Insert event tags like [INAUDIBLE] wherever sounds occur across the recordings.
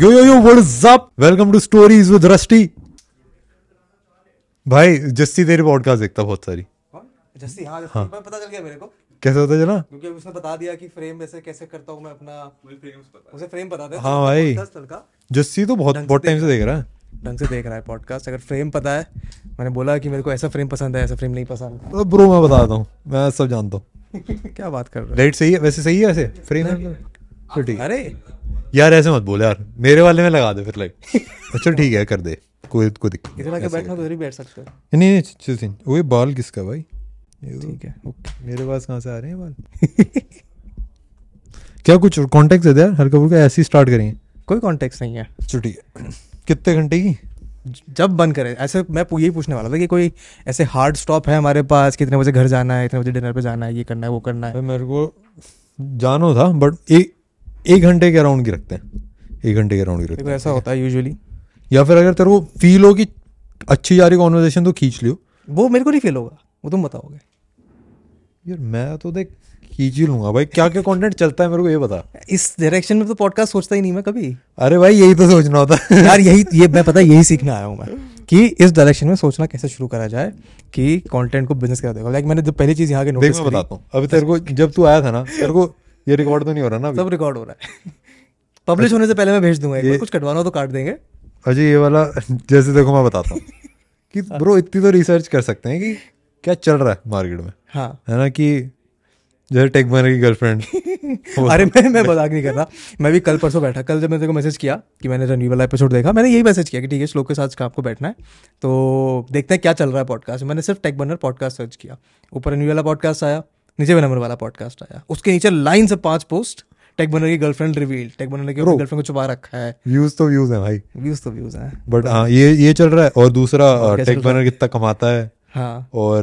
Yo yo yo what up welcome to stories with Rusty भाई जस्सी तेरी podcast देखता बहुत सारी। जस्सी हाँ जस्सी। मैं पता चल गया मेरे को। कैसे होता चला क्योंकि उसने बता दिया कि फ्रेम वैसे कैसे करता हूँ मैं अपना उसे फ्रेम पता था हाँ भाई। दस साल का। जस्सी तो बहुत बहुत टाइम से देख रहा है। ढंग से देख रहा है पॉडकास्ट अगर फ्रेम पता है मैंने बोला कि मेरे को ऐसा फ्रेम पसंद है ऐसा फ्रेम नहीं पसंद। तो ब्रो मैं बताता हूँ। मैं सब जानता हूँ। [LAUGHS] क्या बात कर रहे लाइट सही है? वैसे सही है वैसे? फ्रेम हो? है। अरे यार ऐसे मत बोल यार मेरे वाले में लगा दे फिर लाइट अच्छा ठीक है कर दे। कोई कोई दिक्कत इधर आके बैठना तो ही बैठ सकते हो। नहीं नहीं चिल सिंह वो ये बाल किसका भाई? तो ठीक है। ओके। मेरे पास कहाँ से आ रहे हैं बाल? [LAUGHS] क्या कुछ कॉन्टेक्ट दे यार? हर कपूर का ऐसे ही स्टार्ट करेंगे। कोई कॉन्टेक्ट नहीं है। चलो ठीक है। कितने घंटे की? जब बंद करे ऐसे मैं यही पूछने वाला था कि कोई ऐसे हार्ड स्टॉप है हमारे पास कितने बजे घर जाना है इतने बजे डिनर पे जाना है ये करना है वो करना है। मेरे को जानो था बट एक एक घंटे के अराउंड की रखते हैं। एक घंटे के अराउंड की रखते हैं ऐसा होता है यूजुअली या फिर अगर तेरे को फील हो कि अच्छी जा रही कॉन्वर्जेशन तो खींच लियो। वो मेरे को नहीं फील होगा वो तुम बताओगे। यार मैं तो देख खींच ही लूँगा भाई। क्या क्या कंटेंट चलता है मेरे को ये बता। इस डायरेक्शन में तो पॉडकास्ट सोचता ही नहीं मैं कभी। अरे भाई यही तो सोचना होता है। यार यही ये मैं पता यही सीखने आया हूँ मैं कि इस डायरेक्शन में सोचना कैसे शुरू करा जाए कि कंटेंट को बिज़नेस करा देगा लाइक मैंने जो पहली चीज़ यहाँ के नोटिस बताता हूँ। अभी तेरे को जब तू आया था ना तेरे को ये रिकॉर्ड तो नहीं हो रहा ना अभी? सब रिकॉर्ड हो रहा है। पब्लिश होने से पहले मैं भेज दूँगा कुछ कटवाना हो तो काट देंगे। अजय ये वाला जैसे देखो मैं बताता हूँ [LAUGHS] कि ब्रो इतनी तो रिसर्च कर सकते हैं कि क्या चल रहा है मार्केट में। हाँ। है ना कि जैसे टेक बनर की गर्लफ्रेंड अरे मैं मैं मज़ाक नहीं कर रहा। मैं भी कल परसों बैठा कल जब मैंने तेरे को मैसेज किया कि मैंने रणवीर वाला एपिसोड देखा मैंने यही मैसेज किया कि ठीक है श्लोक के साथ आपको बैठना है। तो देखते हैं क्या चल रहा है पॉडकास्ट मैंने सिर्फ़ टेक बनर पॉडकास्ट सर्च किया। ऊपर रणवीर वाला पॉडकास्ट आया। नीचे नंबर वाला पॉडकास्ट आया। उसके नीचे लाइन से पाँच पोस्ट टेक बनर की गर्लफ्रेंड रिवील टेक बनर ने अपनी गर्लफ्रेंड को छुपा रखा है। व्यूज़ तो व्यूज़ है भाई। व्यूज़ तो व्यूज़ हैं। बट हाँ ये ये चल रहा है। और दूसरा टेक बनर कितना कमाता है। हाँ। और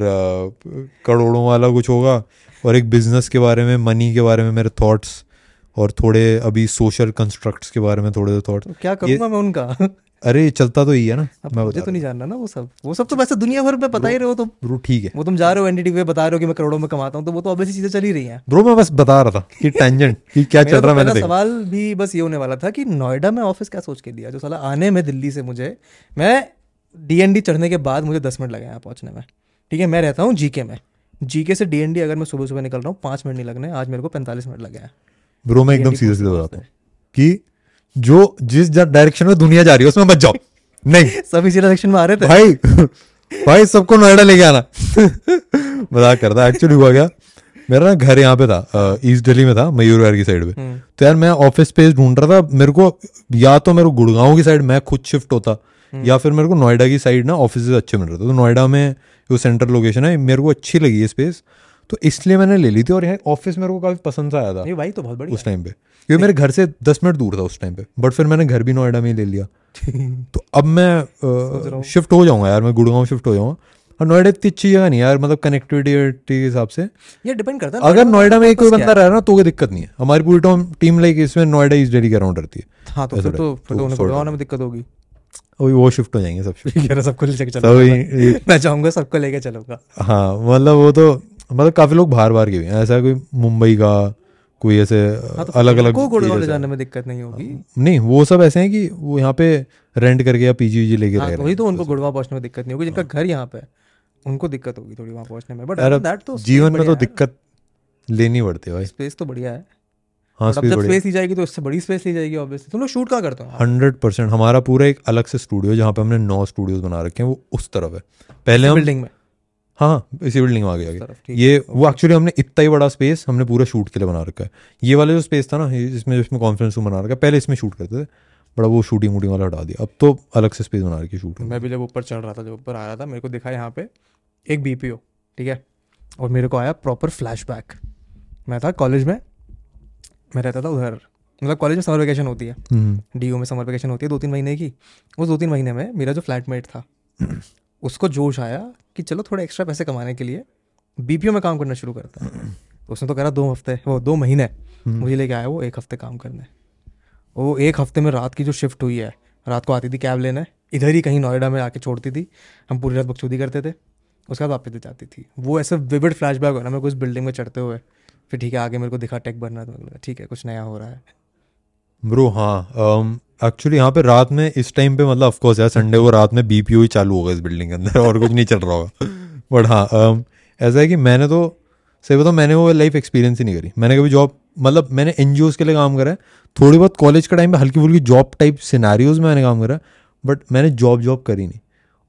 करोड़ों वाला कुछ होगा। और एक बिज़नेस के बारे में मनी के बारे में मेरे थॉट्स और थोड़े अभी सोशल कंस्ट्रक्ट्स के बारे में थोड़े थॉट्स तो क्या करूँगा मैं उनका? अरे चलता तो ही है ना मैं मुझे बता तो नहीं जानना ना वो सब। वो सब तो वैसे दुनिया भर में पता ही रहे हो तुम ब्रो ठीक है। वो तुम जा रहे हो एनडीटी पे बता रहे हो कि मैं करोड़ों में कमाता हूँ तो वो तो ऑब्वियसली चीज़ें चल ही रही हैं। ब्रो मैं बस बता रहा था कि टेंजेंट कि क्या चल रहा तो है मैंने सवाल भी बस ये होने वाला था कि नोएडा में ऑफ़िस क्या सोच के दिया? जो साला आने में दिल्ली से मुझे मैं डीएनडी चढ़ने के बाद मुझे दस मिनट लगे यहाँ पहुँचने में। ठीक है मैं रहता हूँ जीके में। जीके से डीएनडी अगर मैं सुबह सुबह निकल रहा हूँ पाँच मिनट नहीं लगने आज मेरे को पैंतालीस मिनट लगे हैं। ब्रो मैं एकदम सीधे सीधे बताता हूँ कि जो जिस डायरेक्शन में दुनिया जा रही है उसमें मत जाओ। नहीं। सब इसी डायरेक्शन में आ रहे थे? भाई भाई सबको नोएडा लेके आना। मज़ाक करता एक्चुअली हुआ क्या? मेरा ना घर यहाँ पे था ईस्ट दिल्ली में था मयूर विहार की साइड पे। हम्म। तो यार मैं ऑफ़िस स्पेस ढूंढ रहा था मेरे को या तो मेरे को गुड़गांव की साइड मैं खुद शिफ्ट होता हम्म। या फिर मेरे को नोएडा की साइड ना ऑफ़िस अच्छे मिल रहे थे। तो नोएडा में जो सेंट्रल लोकेशन है मेरे को अच्छी लगी है स्पेस तो इसलिए मैंने ले ली थी और यहाँ ऑफ़िस मेरे को काफ़ी पसंद आया था नहीं भाई तो बहुत बढ़िया। उस टाइम पे। क्योंकि मेरे घर से दस मिनट दूर था उस टाइम पे। बट फिर मैंने घर भी नोएडा में ही ले लिया। [LAUGHS] तो अब मैं शिफ्ट हो। जाऊँगा यार मैं गुड़गांव शिफ्ट हो जाऊँगा। और नोएडा इतनी अच्छी जगह नहीं यार मतलब कनेक्टिविटी के हिसाब से। ये डिपेंड करता है अगर नोएडा में एक कोई बंदा रह रहा ना तो कोई दिक्कत नहीं है। हमारी पूरी टीम टीम लाइक इसमें नोएडा ईस्ट दिल्ली के अराउंड रहती है। हाँ तो फिर तो फिर तो उन्हें गुड़गांव में दिक्कत होगी। वही वो शिफ्ट हो जाएँगे सब [LAUGHS] है सबको लेके चलो ये- ये- [LAUGHS] मैं चाहूँगा सबको लेके चलूँगा। हाँ मतलब वो तो मतलब काफ़ी लोग बाहर बाहर के भी हैं। ऐसा कोई मुंबई का कोई ऐसे हाँ तो अलग अलग को गुड़गांव ले जाने में दिक्कत नहीं होगी? नहीं वो सब ऐसे हैं कि वो यहाँ पे रेंट करके या पीजी वीजी लेके हाँ रह तो वही तो उनको गुड़गांव पहुँचने में दिक्कत नहीं होगी जिनका घर यहाँ पे है उनको दिक्कत होगी थोड़ी वहाँ पहुँचने में। बट दैट तो जीवन में तो दिक्कत लेनी पड़ती है भाई। स्पेस तो बढ़िया है। हाँ स्पेस जब स्पेस ली जाएगी तो इससे बड़ी स्पेस ली जाएगी ऑब्वियसली तुम लोग शूट कहाँ करते हो? हंड्रेड परसेंट हमारा पूरा एक अलग से स्टूडियो जहाँ पे हमने नौ स्टूडियोज बना रखे हैं वो उस तरफ़ है। पहले हम बिल्डिंग में? हाँ इसी बिल्डिंग में आगे आगे ये। वो एक्चुअली हमने इतना ही बड़ा स्पेस हमने पूरा शूट के लिए बना रखा है। ये वाला जो स्पेस था ना इसमें जिसमें कॉन्फ्रेंस रूम बना रखा है पहले इसमें शूट करते थे बड़ा वो शूटिंग वूटिंग वाला हटा दिया। अब तो अलग से स्पेस बना रखी है शूट मैं भी जब ऊपर चढ़ रहा था जब ऊपर आ रहा था मेरे को दिखा यहाँ पे एक बीपीओ ठीक है? और मेरे को आया प्रॉपर फ्लैशबैक मैं था कॉलेज में मैं रहता था उधर। मतलब कॉलेज में समर वेकेशन होती है। हम्म, डी में समर वेकेशन होती है दो तीन महीने की। उस दो तीन महीने में मेरा जो फ्लैटमेट था उसको जोश आया कि चलो थोड़ा एक्स्ट्रा पैसे कमाने के लिए बीपीओ में काम करना शुरू करता है। तो उसने तो करा दो हफ़्ते, वो दो महीने मुझे लेके आया वो एक हफ़्ते काम करने। वो एक हफ़्ते में रात की जो शिफ्ट हुई है, रात को आती थी कैब लेने, इधर ही कहीं नोएडा में आके छोड़ती थी, हम पूरी रात बकचोदी करते थे, उसके बाद वापस जाती थी। वो ऐसे विविड फ्लैशबैक हो ना, मेरे को उस बिल्डिंग में चढ़ते हुए, फिर ठीक है, आगे मेरे को दिखा टेक बनना तो ठीक है, कुछ नया हो रहा है। ब्रो हाँ एक्चुअली यहाँ पे रात में इस टाइम पे मतलब ऑफकोर्स यार संडे को रात में बीपीओ ही चालू होगा इस बिल्डिंग के अंदर और कुछ नहीं चल रहा होगा। बट हाँ um, ऐसा है कि मैंने तो सही बताऊँ मैंने वो लाइफ एक्सपीरियंस ही नहीं करी। मैंने कभी जॉब मतलब मैंने एन के लिए काम करा है। थोड़ी बहुत कॉलेज के टाइम पे हल्की फुल्की जॉब टाइप सिनारियोज में मैंने काम करा बट मैंने जॉब जॉब करी नहीं।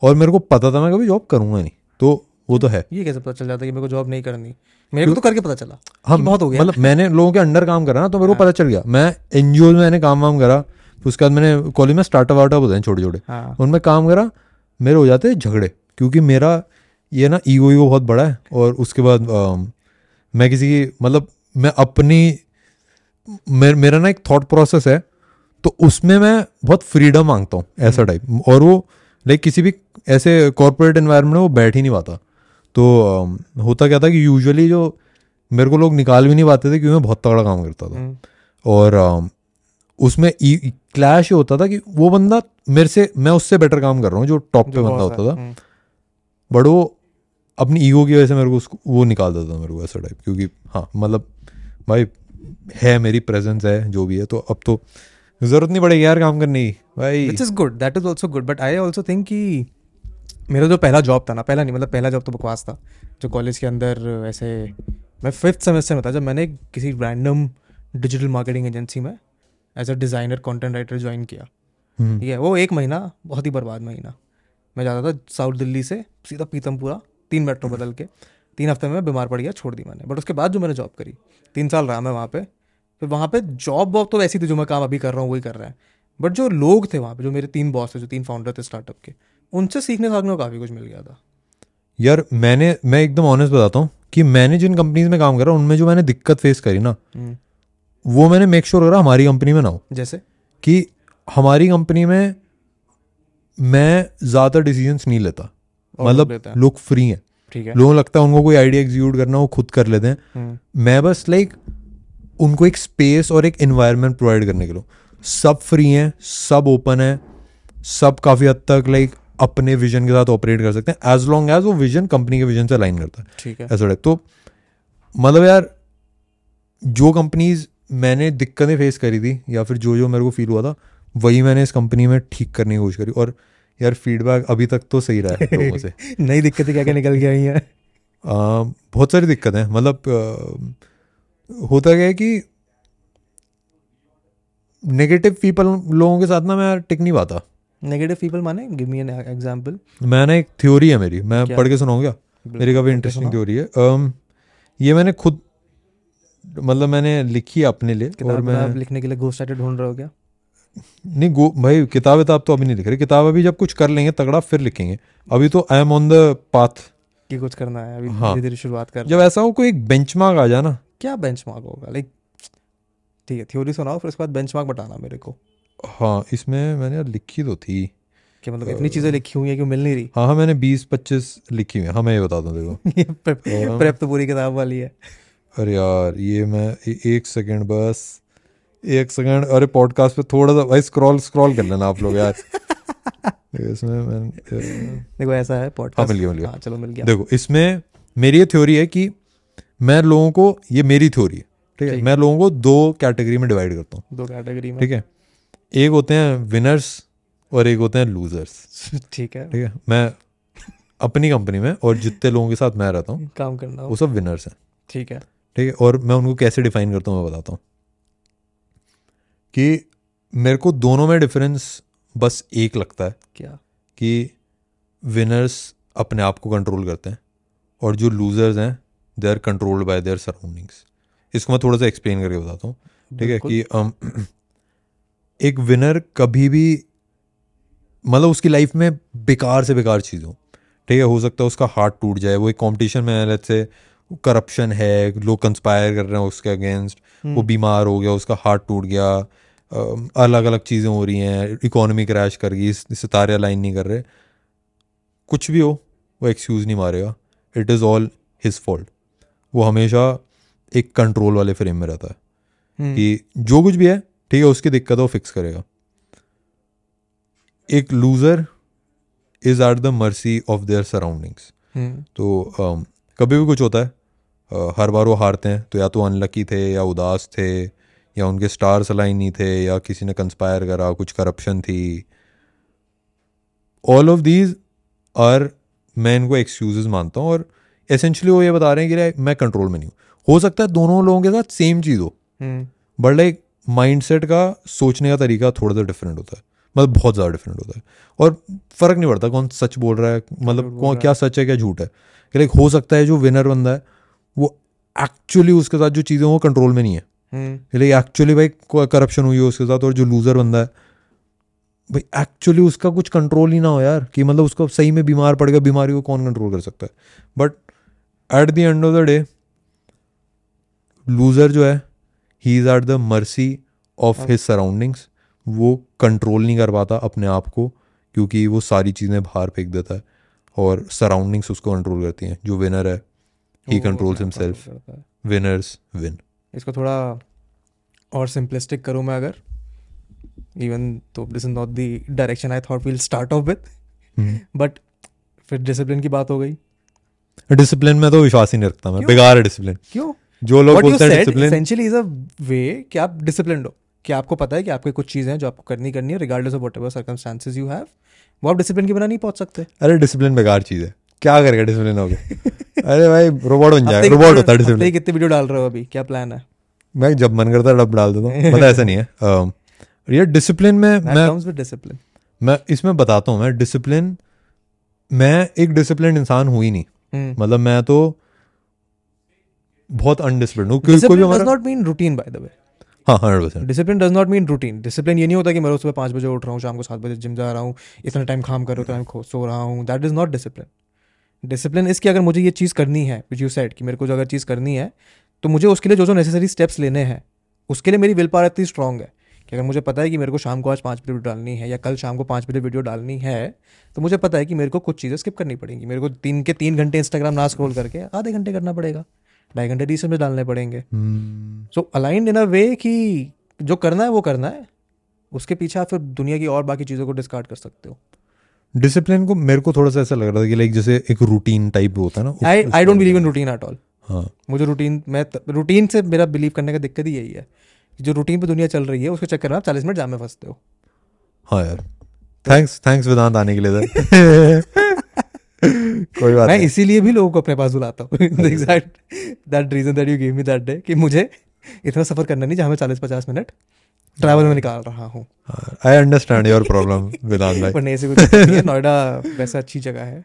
और मेरे को पता था मैं कभी जॉब करूँगा नहीं। तो वो तो है। ये कैसे पता चल जाता है कि मेरे को जॉब नहीं करनी? मेरे को तो करके पता चला हाँ बहुत हो गया। मतलब मैंने लोगों के अंडर काम करा ना तो मेरे को पता चल गया। मैं एनजीओ में मैंने काम वाम करा फिर उसके बाद मैंने कॉलेज में स्टार्टअप वार्टअप होते हैं छोटे छोटे हाँ। उनमें काम करा मेरे हो जाते झगड़े क्योंकि मेरा ये ना ईगो ईगो बहुत बड़ा है और उसके बाद अम, मैं किसी की मतलब मैं अपनी मेर, मेरा ना एक थॉट प्रोसेस है तो उसमें मैं बहुत फ्रीडम माँगता हूँ ऐसा टाइप और वो लाइक किसी भी ऐसे कॉरपोरेट इन्वायरमेंट में वो बैठ ही नहीं पाता। तो अम, होता क्या था कि यूजुअली जो मेरे को लोग निकाल भी नहीं पाते थे क्योंकि मैं बहुत तगड़ा काम करता था। हम्म, और अम, उसमें क्लैश होता था कि वो बंदा मेरे से मैं उससे बेटर काम कर रहा हूँ जो टॉप पे बंदा होता था। हम्म, बट वो अपनी ईगो की वजह से मेरे को उसको वो निकाल देता था मेरे को ऐसा टाइप क्योंकि हाँ मतलब भाई है मेरी प्रेजेंस है जो भी है तो अब तो ज़रूरत नहीं पड़ेगी यार काम करने की भाई। Which is good that is also good but I also think कि मेरा जो पहला जॉब था ना पहला नहीं मतलब पहला जॉब तो बकवास था जो कॉलेज के अंदर ऐसे मैं फिफ्थ सेमेस्टर में था जब मैंने किसी रैंडम डिजिटल मार्केटिंग एजेंसी में as a designer content writer join किया। हम्म, ठीक है? वो एक महीना बहुत ही बर्बाद महीना। मैं जाता था साउथ दिल्ली से सीधा पीतमपुरा तीन मेट्रो बदल के। तीन हफ़्ते में मैं बीमार पड़ गया छोड़ दी मैंने। बट उसके बाद जो मैंने जॉब करी तीन साल रहा मैं वहाँ पे। फिर वहाँ पे जॉब वॉब तो ऐसी थी जो मैं काम अभी कर रहा हूँ वही कर रहा है। बट जो लोग थे वहाँ पे जो मेरे तीन बॉस थे जो तीन फाउंडर थे स्टार्टअप के उनसे सीखने साखने को काफ़ी कुछ मिल गया था। यार मैंने मैं एकदम ऑनेस्ट बताता हूँ कि मैंने जिन कंपनीज़ में काम करा उनमें जो मैंने दिक्कत फेस करी ना हम्म, वो मैंने मेक श्योर करा हमारी कंपनी में ना हो। जैसे? कि हमारी कंपनी में मैं ज़्यादा डिसीजंस नहीं लेता। मतलब लोग फ्री हैं। ठीक है। लोगों लगता है उनको कोई आइडिया एग्जीक्यूट करना वो खुद कर लेते हैं। हम्म, मैं बस लाइक उनको एक स्पेस और एक एनवायरनमेंट प्रोवाइड करने के लिए। सब फ्री हैं सब ओपन है सब काफ़ी हद तक लाइक अपने विजन के साथ ऑपरेट कर सकते हैं एज लॉन्ग एज वो विजन कंपनी के विजन से अलाइन करता है। ठीक है। ऐसा तो मतलब यार जो कंपनीज़ मैंने दिक्कतें फेस करी थी या फिर जो जो मेरे को फील हुआ था वही मैंने इस कंपनी में ठीक करने की कोशिश करी। और यार फीडबैक अभी तक तो सही रहा है लोगों से। [LAUGHS] नई दिक्कतें क्या क्या निकल के आई हैं? बहुत सारी दिक्कतें हैं। मतलब आ, होता क्या है कि नेगेटिव पीपल लोगों के साथ ना मैं टिक नहीं पाता। नेगेटिव पीपल माने? गिव मी एन एग्जांपल मैं ना एक थ्योरी है मेरी। मैं पढ़ के सुनाऊँ क्या? मेरी काफ़ी इंटरेस्टिंग थ्योरी है। ये मैंने खुद मतलब मैंने लिखी अपने लिए और मैं लिखने के लिए घोस्ट राइटर ढूंढ रहे हो क्या? नहीं गो भाई किताब विताब तो अभी नहीं लिख रही। किताब अभी जब कुछ कर लेंगे तगड़ा फिर लिखेंगे। अभी तो I am on the path कि कुछ करना है अभी हाँ। धीरे धीरे शुरुआत कर जब ऐसा हो कोई एक बेंचमार्क आ जाए ना क्या बेंचमार्क होगा? लाइक ठीक है थ्योरी सुनाओ फिर उसके बाद बेंचमार्क बताना मेरे को। हाँ इसमें मैंने यार लिखी तो थी। कि मतलब इतनी चीज़ें लिखी हुई है कि मिल नहीं रही? हाँ हाँ मैंने बीस पच्चीस लिखी हुई है। हाँ मैं ये बताता हूँ देखो प्रेप तो पूरी किताब वाली है। अरे यार ये मैं ए, एक सेकंड बस एक सेकंड। अरे पॉडकास्ट पे थोड़ा सा भाई स्क्रॉल स्क्रॉल कर लेना आप लोग यार। [LAUGHS] इसमें मैं देखो ऐसा है हाँ पॉडकास्ट मिल गया मिल गया। हाँ चलो मिल गया। देखो इसमें मेरी ये थ्योरी है कि मैं लोगों को ये मेरी थ्योरी है ठीक है? मैं लोगों को दो कैटेगरी में डिवाइड करता हूँ। दो कैटेगरी में। ठीक है? एक होते हैं विनर्स और एक होते हैं लूजर्स [LAUGHS] ठीक है। ठीक है? मैं अपनी कंपनी में और जितने लोगों के साथ मैं रहता हूँ काम करना। वो सब विनर्स हैं। ठीक है। ठीक है? और मैं उनको कैसे डिफाइन करता हूँ मैं बताता हूँ। कि मेरे को दोनों में डिफरेंस बस एक लगता है क्या? कि विनर्स अपने आप को कंट्रोल करते हैं और जो लूजर्स हैं they are controlled by their surroundings इसको मैं थोड़ा सा एक्सप्लेन करके बताता हूँ। ठीक है? कि um, [CLEARS THROAT] एक विनर कभी भी मतलब उसकी लाइफ में बेकार से बेकार चीज़ हो। ठीक है? हो सकता है उसका हार्ट टूट जाए वो एक कॉम्पिटिशन में लेट्स से करप्शन है लोग कंस्पायर कर रहे हैं उसके अगेंस्ट वो बीमार हो गया उसका हार्ट टूट गया अलग अलग चीज़ें हो रही हैं इकोनॉमी क्रैश कर गई इस- सितारे अलाइन नहीं कर रहे। कुछ भी हो वो एक्सक्यूज़ नहीं मारेगा। It is all his fault वो हमेशा एक कंट्रोल वाले फ्रेम में रहता है। हम्म, कि जो कुछ भी है ठीक है उसकी दिक्कत है वो फिक्स करेगा। एक loser is at the mercy of their surroundings hmm, तो अम, कभी भी कुछ होता है हर बार वो हारते हैं। तो या तो अनलकी थे या उदास थे या उनके स्टार्स अलाइन नहीं थे या किसी ने कंस्पायर करा कुछ करप्शन थी। ऑल ऑफ़ दीज आर मैं इनको एक्सक्यूजेज मानता हूँ और एसेंशली वो ये बता रहे हैं कि मैं कंट्रोल में नहीं हूँ। हो सकता है दोनों लोगों के साथ सेम चीज़ हो। बट लाइक माइंडसेट का सोचने का तरीका थोड़ा सा डिफरेंट होता है। मतलब बहुत ज़्यादा डिफरेंट होता है। और फ़र्क नहीं पड़ता कौन सच बोल रहा है मतलब कौन क्या सच है क्या झूठ है। लाइक हो सकता है जो विनर बंदा है एक्चुअली उसके साथ जो चीज़ें वो कंट्रोल में नहीं है। हम्म। एक्चुअली भाई करप्शन हुई है उसके साथ और जो लूजर बंदा है। भाई एक्चुअली उसका कुछ कंट्रोल ही ना हो यार कि मतलब उसको सही में बीमार पड़ गया बीमारी को कौन कंट्रोल कर सकता है? But at the end of the day loser जो है ही is at the mercy of his surroundings वो कंट्रोल नहीं कर पाता अपने आप को क्योंकि वो सारी चीज़ें बाहर फेंक देता है और सराउंडिंग्स उसको कंट्रोल करती हैं। जो विनर है ही वो कंट्रोल्स हिमसेल्फ। विनर्स विन इसको थोड़ा और सिंपलिस्टिक करूँ मैं अगर। इवन तो this is not the direction I thought will start off with but फिर डिसिप्लिन की बात हो गई। डिसिप्लिन में तो विश्वास ही नहीं रखता मैं। बेकार है डिसिप्लिन क्यों? जो लोग बोलते हैं discipline essentially is a way कि आप डिसिप्लिन हो। कि आपको पता है कि आपके कुछ चीज़ें हैं जो आपको करनी करनी है regardless of whatever circumstances you have वो आप डिसिप्लिन के बिना नहीं पहुँच सकते। अरे डिसिप्लिन बेकार चीज़ है। क्या करेगा डिसिप्लिन हो गया अरे भाई रोबोट बन जाएगा। रोबोट होता है कितने वीडियो डाल रहे हो अभी? क्या प्लान है? मैं जब मन करता है डाल देता हूँ। [LAUGHS] पता ऐसा नहीं है। ये डिसिप्लिन में मैं डिसिप्लिन मैं इसमें बताता हूँ मैं डिसिप्लिन मैं एक डिसिप्लिन इंसान हुई नहीं। मतलब मैं तो बहुत अनडिसिप्लिन हूँ। Does not mean routine by the way हाँ hundred percent discipline does not mean routine discipline ये नहीं होता कि मैं रोज सुबह पाँच बजे उठ रहा हूँ शाम को सात बजे जिम जा रहा हूँ इतना टाइम काम कर रहा हूँ सो रहा हूँ। That is not discipline discipline इसकी अगर मुझे ये चीज़ करनी है विच यू सेट कि मेरे को जो अगर चीज़ करनी है तो मुझे उसके लिए जो जो नेसेसरी स्टेप्स लेने हैं उसके लिए मेरी विल पावर इतनी स्ट्रांग है कि अगर मुझे पता है कि मेरे को शाम को आज पाँच बजे वीडियो डालनी है या कल शाम को पाँच बजे वीडियो डालनी है तो मुझे पता है कि मेरे को कुछ चीज़ें स्किप करनी पड़ेंगी। मेरे को तीन के तीन घंटे इंस्टाग्राम ना स्क्रॉल करके आधे घंटे करना पड़ेगा ढाई घंटे रीसेंट में डालने पड़ेंगे। सो अलाइंड इन अ वे कि जो करना है वो करना है उसके पीछे आप फिर दुनिया की और बाकी चीज़ों को डिस्कार्ड कर सकते हो। डिसिप्लिन को मेरे को थोड़ा सा ऐसा लग रहा था कि लाइक जैसे एक रूटीन टाइप होता है ना I I don't believe in routine at all हाँ। मुझे रूटीन मैं रूटीन से मेरा बिलीव करने का दिक्कत ही यही है कि जो रूटीन पे दुनिया चल रही है उसके चक्कर में आप चालीस मिनट जाम में फंसते हो। हाँ यार। थैंक्स थैंक्स वेदांत आने के लिए सर [LAUGHS] कोई बात मैं इसीलिए भी लोगों को अपने पास बुलाता हूँ। Exact that reason that you give me that day कि मुझे इतना सफ़र करना नहीं जहाँ मैं चालीस पचास मिनट ट्रैवल में निकाल रहा हूँ। I understand your problem Vedant भाई। पर नहीं ऐसी कुछ नहीं है नोएडा वैसे अच्छी जगह है।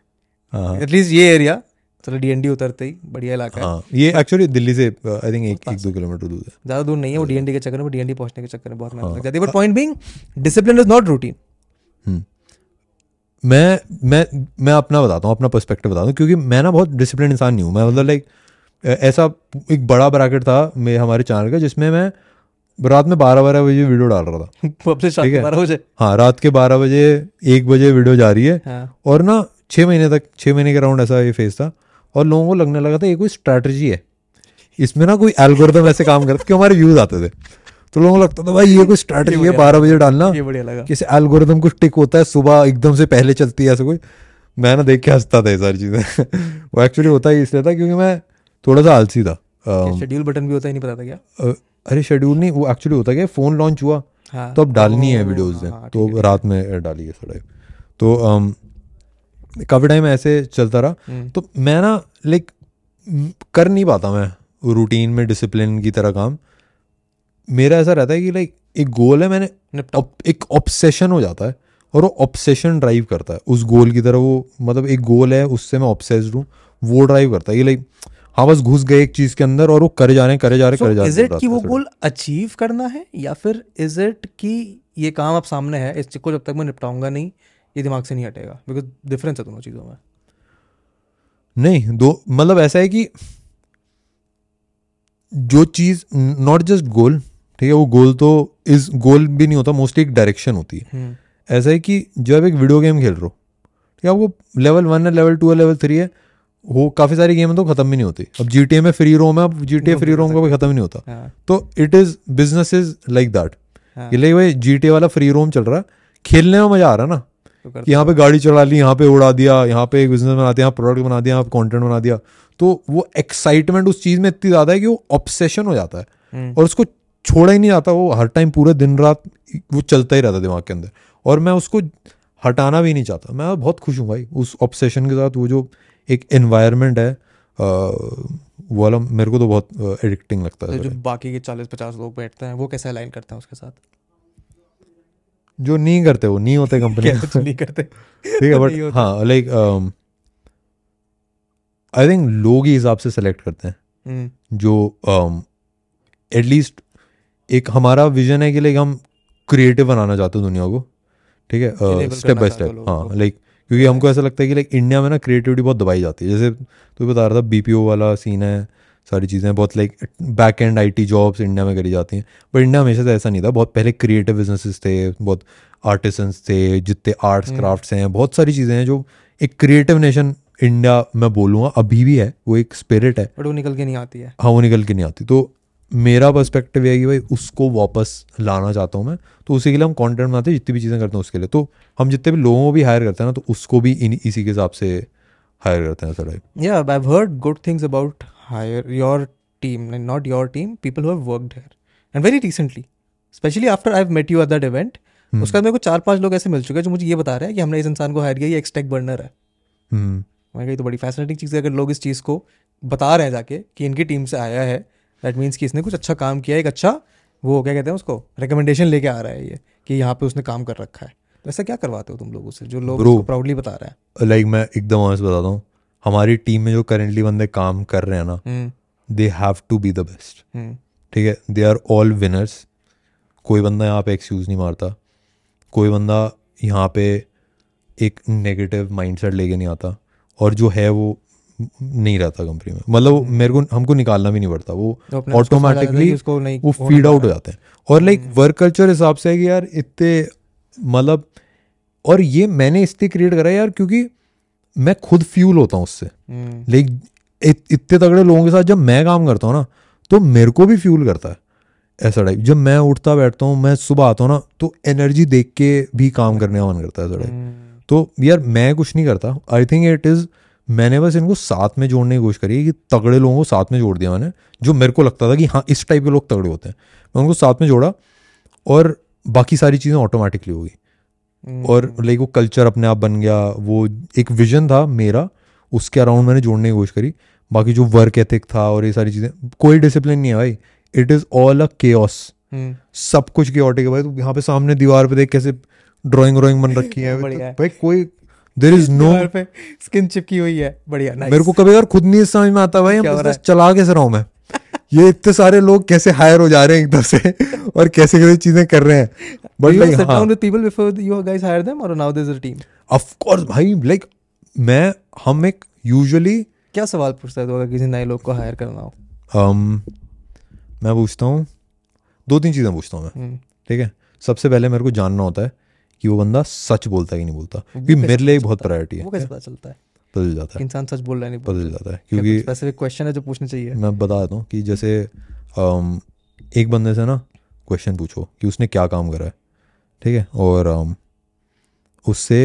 हाँ। एटलीस्ट ये एरिया चलो डीएनडी उतरते ही बढ़िया इलाका है। हाँ ये एक्चुअली दिल्ली से आई थिंक एक एक दो किलोमीटर दूर है। ज़्यादा दूर नहीं है वो डीएनडी के चक्कर में डीएनडी पहुँचने के चक्कर में बहुत मेहनत लग जाती है। But point being discipline is not routine. मैं मैं मैं अपना बताता हूँ अपना पर्सपेक्टिव बताता हूँ क्योंकि मैं ना बहुत डिसिप्लिन इंसान नहीं हूँ। मैं मतलब लाइक ऐसा एक बड़ा ब्रैकेट था मेरे हमारे चैनल का जिसमें मैं रात में बारह बारह बजे वीडियो डाल रहा था। [LAUGHS] से ठीक है। बारह बजे। हाँ रात के बारह बजे एक बजे वीडियो जा रही है। हाँ। और ना छः महीने तक छः महीने के राउंड ऐसा ये फेस था। और लोगों को लगने लगा था ये कोई स्ट्रैटेजी है। इसमें ना कोई एल्गोरिदम ऐसे काम करता क्यों हमारे व्यूज़ आते थे। तो लोगों को लगता था भाई ये कोई स्ट्रैटेजी है बारह बजे डालना। ये बढ़िया लगा। किसी एल्गोरिदम कुछ टिक होता है सुबह एकदम से पहले चलती है ऐसा कोई। मैं ना देख के हंसता था ये सारी चीज़ें। [LAUGHS] वो एक्चुअली होता ही इसलिए था क्योंकि मैं थोड़ा सा आलसी था। शेड्यूल बटन भी होता ही नहीं पता था क्या? अरे शेड्यूल नहीं वो एक्चुअली होता क्या फ़ोन लॉन्च हुआ हाँ। तो अब डालनी है वीडियोस हाँ, ने ठीक तो है, रात में डाली है तो काफ़ी टाइम ऐसे चलता रहा। हम्म, तो मैं ना लाइक कर नहीं पाता मैं रूटीन में डिसिप्लिन की तरह काम। मेरा ऐसा रहता है कि लाइक एक गोल है मैंने एक ऑब्सेशन हो जाता है और वो ऑब्सेशन ड्राइव करता है। उस गोल की तरह वो मतलब एक गोल है उससे मैं ऑब्सेस्ड हूँ वो ड्राइव करता है ये लाइक हाँ बस घुस गए एक चीज़ के अंदर और वो करे जा रहे हैं करे जा रहे हैं, करे जा रहे इज़ इट कि वो गोल अचीव करना है या फिर इज़ इट कि ये काम अब सामने है इस चीज़ को जब तक मैं निपटाऊँगा नहीं ये दिमाग से नहीं हटेगा? बिकॉज़ डिफरेंस है दोनों चीज़ों में। नहीं दो मतलब ऐसा है कि जो चीज़ नॉट जस्ट गोल ठीक है वो गोल तो इस गोल भी नहीं होता मोस्टली एक डायरेक्शन होती है। हम्म, ऐसा है कि जब एक वीडियो गेम खेल रहे हो ठीक है आपको लेवल वन है लेवल टू है लेवल थ्री है वो काफ़ी सारी गेम तो ख़त्म भी नहीं होती। अब जीटीए में फ्री रोम है अब जी टी फ्री रोम का भी ख़त्म ही नहीं होता। हाँ। तो it is business is like that भाई जी टी वाला फ्री रोम चल रहा है। खेलने में मज़ा आ रहा है ना। तो कि यहाँ पे गाड़ी चला ली यहाँ पे उड़ा दिया यहाँ पे एक बिज़नेस बना दिया यहाँ प्रोडक्ट बना दिया यहाँ कंटेंट बना दिया। तो वो एक्साइटमेंट उस चीज़ में इतनी ज़्यादा है कि वो ऑब्सेशन हो जाता है। हम्म, और उसको छोड़ा ही नहीं जाता वो हर टाइम पूरे दिन रात वो चलता ही रहता दिमाग के अंदर। और मैं उसको हटाना भी नहीं चाहता। मैं बहुत खुश हूँ भाई उस ऑब्सेशन के साथ वो जो एक एनवायरनमेंट है वो वाला मेरे को तो बहुत एडिक्टिंग लगता तो है जो बाकी के चालीस पचास लोग बैठते हैं वो कैसे अलाइन करते हैं उसके साथ? जो नहीं करते वो नहीं होते [LAUGHS] कंपनी नहीं करते? [LAUGHS] ठीक है बट हाँ लाइक आई थिंक लोग ही हिसाब से सेलेक्ट करते हैं। हम्म, जो एटलीस्ट एक हमारा विजन है कि लाइक हम क्रिएटिव बनाना चाहते हैं दुनिया को। ठीक है स्टेप बाय स्टेप हाँ लाइक क्योंकि हमको ऐसा लगता है कि लाइक इंडिया में ना क्रिएटिविटी बहुत दबाई जाती है। जैसे तू बता रहा था बीपीओ वाला सीन है सारी चीज़ें बहुत like back end IT jobs India में करी जाती हैं। बट इंडिया हमेशा से ऐसा नहीं था। बहुत पहले क्रिएटिव बिजनेसेस थे बहुत आर्टिसंस थे जितने आर्ट्स हम्म। क्राफ्ट्स हैं बहुत सारी चीज़ें हैं जो एक क्रिएटिव नेशन इंडिया मैं बोलूँगा अभी भी है वो एक स्पिरिट है। बट वो निकल के नहीं आती है। हाँ वो निकल के नहीं आती। तो मेरा पर्सपेक्टिव ये है कि भाई उसको वापस लाना चाहता हूँ मैं तो उसी के लिए हम कंटेंट बनाते हैं जितनी भी चीज़ें करते हैं उसके लिए। तो हम जितने भी लोगों को भी हायर करते हैं ना तो उसको भी इन इसी के हिसाब से हायर करते हैं sir. I've heard good things about hire your team, like not your team, people who have worked here, and very recently, especially after I've met you at that hmm. उसके बाद मेरे को चार पाँच लोग ऐसे मिल चुके हैं जो मुझे ये बता रहे हैं कि हमने इस इंसान को हायर किया ये एक्सटेक बर्नर है। हम्म मैं कही तो बड़ी फैसिनेटिंग चीज़ है अगर लोग इस चीज़ को बता रहे हैं जाके कि इनकी टीम से आया है दैट मीन्स कि इसने कुछ अच्छा काम किया एक अच्छा वो क्या कहते हैं उसको रिकमेंडेशन लेके आ रहा है ये कि यहाँ पे उसने काम कर रखा है। तो ऐसा क्या करवाते हो तुम लोगों से जो लोग. प्राउडली बता रहे हैं? लाइक मैं एकदम ऑनेस्ट बताता हूँ हमारी टीम में जो करेंटली बंदे काम कर रहे हैं ना they have to be the best ठीक है? दे आर ऑल विनर्स कोई बंदा यहाँ पे एक्सक्यूज़ नहीं मारता। कोई बंदा यहाँ पे एक नेगेटिव माइंडसेट लेके नहीं आता। और जो है वो नहीं रहता कंपनी में। मतलब मेरे को हमको निकालना भी नहीं पड़ता। वो ऑटोमेटिकली वो फ़ीड आउट हो जाते हैं। और लाइक वर्क कल्चर हिसाब से है कि यार इतने मतलब और ये मैंने इसलिए क्रिएट करा यार क्योंकि मैं खुद फ्यूल होता हूँ उससे। हम्म, लाइक इतने तगड़े लोगों के साथ जब मैं काम करता हूँ ना तो मेरे को भी फ्यूल करता है। ऐसा टाइप जब मैं उठता बैठता हूँ मैं सुबह आता हूँ ना तो एनर्जी देख के भी काम करने का मन करता है ऐसा टाइप हम्म, तो यार मैं कुछ नहीं करता। आई थिंक इट इज़ मैंने बस इनको साथ में जोड़ने की कोशिश करी कि तगड़े लोगों को साथ में जोड़ दिया मैंने जो मेरे को लगता था कि हाँ इस टाइप के लोग तगड़े होते हैं। मैं उनको साथ में जोड़ा और बाकी सारी चीज़ें ऑटोमेटिकली हो गई। हम्म, और लाइक वो कल्चर अपने आप बन गया वो एक विजन था मेरा उसके अराउंड मैंने जोड़ने की कोशिश करी। बाकी जो वर्क एथिक था और ये सारी चीज़ें कोई डिसिप्लिन नहीं है भाई। इट इज़ ऑल अ के सब कुछ की है भाई। तो यहाँ पे सामने दीवार पे देख कैसे ड्राइंग व्राइंग बन रखी है। [LAUGHS] भाई कोई देर इज़ नो पे स्किन चिपकी हुई है। बढ़िया nice. मेरे को कभी यार खुद नहीं समझ में आता भाई हम चला कैसे रहा हूँ मैं? ये इतने सारे लोग कैसे हायर हो जा रहे हैं एकदम से? [LAUGHS] और कैसे कैसे चीज़ें कर रहे हैं? बट लाइक हाँ down with people before you guys hire them or now there's a team? Of course भाई लाइक मैं हम एक यूजुअली क्या सवाल पूछता है तो अगर किसी नए लोग को हायर करना हो? Um, मैं पूछता हूँ दो तीन चीज़ें पूछता हूँ मैं हम्म, ठीक है? सबसे पहले मेरे को जानना होता है कि वो बंदा सच बोलता है कि नहीं बोलता। क्योंकि मेरे लिए बहुत प्रायोरिटी है? वो कैसे पता चलता है? बदल जाता है। इंसान सच बोल रहा है नहीं बदल जाता है। क्योंकि स्पेसिफिक क्वेश्चन है जो पूछना चाहिए? मैं बता देता हूँ कि जैसे एक बंदे से ना क्वेश्चन पूछो कि उसने क्या काम करा है ठीक है? और उससे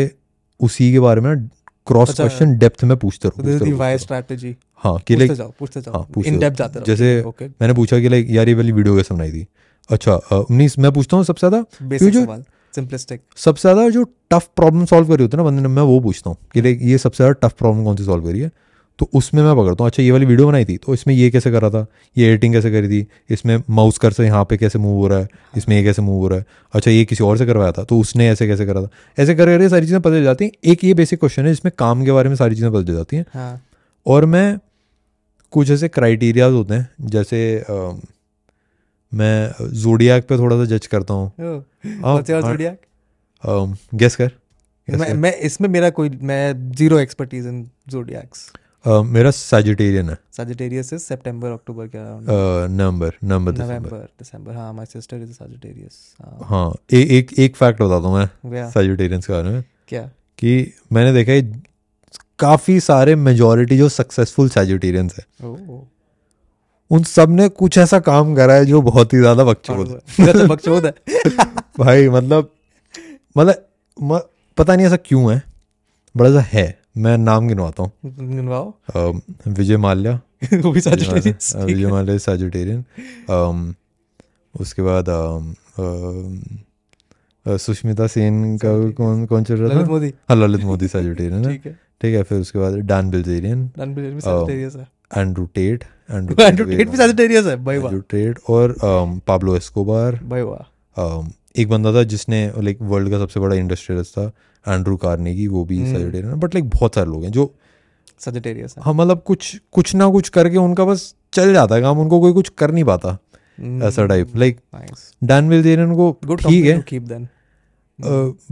उसी के बारे में क्रॉस। क्वेश्चन डेप्थ में पूछते रहो। स्ट्रेटजी हाँ कि पूछते लाइक जाओ पूछते हाँ, जाओ पूछते इन डेप्थ जाते रहो। जैसे मैंने पूछा कि लाइक यार ये वाली वीडियो कैसे बनाई थी? अच्छा मैं पूछता हूँ सबसे ज़्यादा? बेसिक सवाल। सिंपलिस्टिक सबसे ज़्यादा जो टफ प्रॉब्लम सॉल्व करी होती है ना बंदे ने मैं वो पूछता हूँ कि लाइक ये सबसे ज़्यादा टफ प्रॉब्लम कौन सी सॉल्व करी है? तो उसमें मैं पकड़ता हूँ अच्छा ये वाली वीडियो बनाई थी तो इसमें ये कैसे करा था? ये एडिटिंग कैसे करी थी? इसमें माउस कर से यहाँ पे कैसे मूव हो रहा है? इसमें ये कैसे मूव हो रहा है? अच्छा ये किसी और से करवाया था तो उसने ऐसे कैसे करा था? ऐसे कर कर सारी चीज़ें पता चल जाती हैं। एक ये बेसिक क्वेश्चन है जिसमें काम के बारे में सारी चीज़ें पता चल जाती हैं। हाँ। और मैं कुछ ऐसे क्राइटेरियाज होते हैं जैसे मैं जोडियाक पे थोड़ा सा जज करता हूँ। ओ, हाँ, हाँ। गेस कर मैं मैं इसमें मेरा कोई मैं ज़ीरो एक्सपर्टीज इन जोडियाक्स मेरा सजिटेरियन है। Sagittarius is September October के अराउंड नवंबर नवंबर दिसंबर नवंबर दिसंबर हाँ माय सिस्टर इज़ Sagittarius हाँ। एक एक फैक्ट बताता हूँ मैं सजिटेरियंस के बारे में। क्या? कि मैंने देखा है काफ़ी सारे मेजोरिटी जो सक्सेसफुल सजिटेरियंस है। उन सबने कुछ ऐसा काम करा है जो बहुत ही ज़्यादा बकचोद है। बकचोद है। [LAUGHS] भाई मतलब मतलब म- पता नहीं ऐसा क्यों है बड़ा सा है। मैं नाम गिनवाता हूँ। गिनवाओ। विजय माल्या। [LAUGHS] वो भी विजय माल्या सजिटेरियन उसके बाद सुष्मिता सेन का कौन कौन चल रहा था? मोदी। हाँ ललित मोदी सैजिटेरियन [LAUGHS] है। ठीक है। फिर उसके बाद Dan Bilzerian Andrew Tate Andrew Andrew Tate भी Sagittarius है भाई वाह। टेट और पाब्लो एस्कोबार भाई वाह। एक बंदा था जिसने लाइक वर्ल्ड का सबसे बड़ा इंडस्ट्रियलिस्ट था एंड्रू कार्नेगी वो भी हम्म। सैजिटेरियन बट लाइक बहुत सारे लोग हैं जो Sagittarius है। मतलब कुछ कुछ ना कुछ करके उनका बस चल जाता है काम उनको कोई कुछ कर नहीं पाता Hmm, ऐसा टाइप लाइक डैन बिल्जेरियन को गुड ठीक है।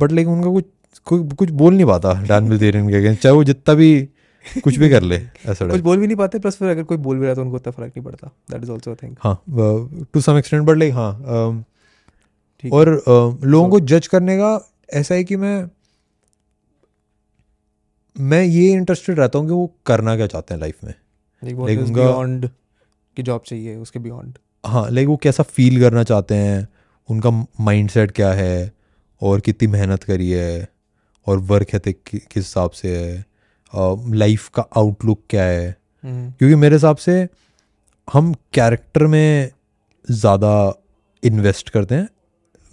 बट लाइक उनका कुछ कोई कुछ बोल नहीं पाता डैन विल बिल्जेरियन के against, चाहे वो जितना भी कुछ भी कर ले ऐसा कुछ बोल भी नहीं पाते प्लस फिर अगर कोई बोल भी रहा है तो उनको उतना फ़र्क नहीं पड़ता। दैट इज़ आल्सो थिंग हाँ to some extent but like हाँ ठीक और uh, लोगों को जज करने का ऐसा है कि मैं मैं ये इंटरेस्टेड रहता हूँ कि वो करना क्या चाहते हैं लाइफ में। लाइक उनका- बियॉन्ड की जॉब चाहिए उसके बियॉन्ड हाँ लाइक वो कैसा फील करना चाहते हैं उनका माइंडसेट क्या है और कितनी मेहनत करी है और वर्क एथिक कि- किस हिसाब से है। लाइफ का आउटलुक क्या है? क्योंकि मेरे हिसाब से हम कैरेक्टर में ज़्यादा इन्वेस्ट करते हैं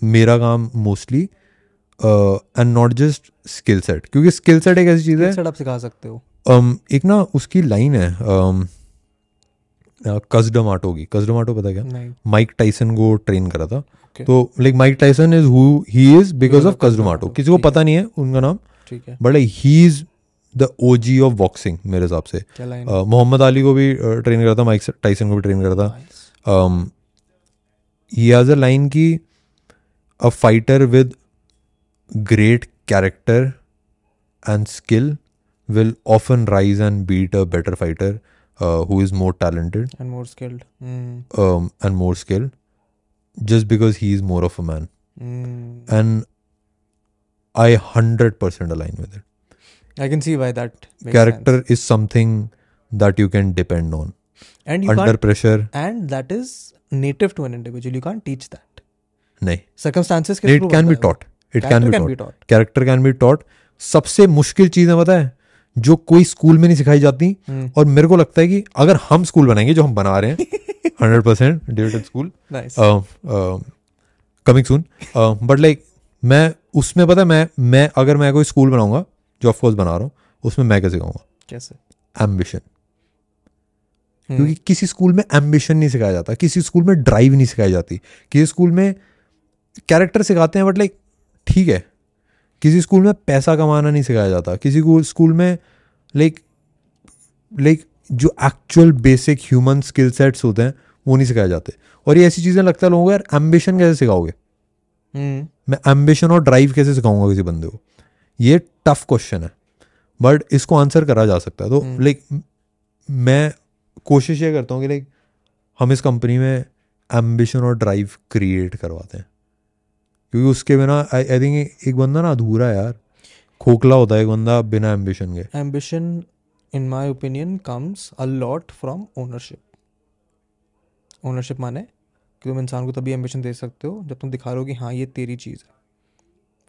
मेरा काम mostly and not just skill set क्योंकि स्किल सेट एक ऐसी चीज़ है। आप सिखा सकते हो। um, एक ना उसकी लाइन है um, कस्डमाटो की कस्डमाटो पता क्या? माइक टाइसन को ट्रेन करा था। Okay. तो like Mike Tyson is who he is because of Cus D'Amato किसी को पता नहीं है उनका नाम ठीक है। But he is the O G of boxing मेरे हिसाब से। मोहम्मद अली को भी ट्रेन करता माइक टाइसन को भी ट्रेन करता अ लाइन की a fighter with great character and skill will often rise and beat a better fighter who is more talented and more skilled and more skilled just because he is more of a man and I hundred percent align with it I can see why that character sense. is something that you can depend on. And you under pressure. And that is native to an individual you can't teach that nahi. Circumstances के it can be taught. It can be taught. taught. Character can be taught सबसे मुश्किल चीज़ है पता है जो कोई school में नहीं सिखाई जाती Hmm. और मेरे को लगता है कि अगर हम स्कूल बनाएँगे जो हम बना रहे हैं hundred percent divided school coming soon but like मैं उसमें पता है मैं मैं अगर मैं कोई स्कूल बनाऊँगा जो ऑफकोर्स बना रहा हूँ उसमें मैं क्या सिखाऊँगा कैसे? Ambition Hmm. क्योंकि किसी स्कूल में एम्बिशन नहीं सिखाया जाता किसी स्कूल में ड्राइव नहीं सिखाई जाती। किसी स्कूल में कैरेक्टर सिखाते हैं बट लाइक ठीक है। किसी स्कूल में पैसा कमाना नहीं सिखाया जाता। किसी को स्कूल में लाइक लाइक जो actual basic human skill sets होते हैं वो नहीं सिखाए जाते। और ये ऐसी चीज़ें लगता है लोगों को यार एम्बिशन कैसे सिखाओगे? Hmm. मैं एम्बिशन और ड्राइव कैसे सिखाऊँगा किसी बंदे को? ये टफ क्वेश्चन है बट इसको आंसर करा जा सकता है। तो हम्म। लाइक मैं कोशिश ये करता हूँ कि लाइक हम इस कंपनी में एम्बिशन और ड्राइव क्रिएट करवाते हैं। क्योंकि उसके बिना आई आई थिंक एक बंदा ना अधूरा यार। खोखला होता है एक बंदा बिना एम्बिशन के। Ambition in my opinion comes a lot from ownership ownership माने कि तुम इंसान को तभी एम्बिशन दे सकते हो जब तुम दिखा रहे हो कि हाँ ये तेरी चीज़ है।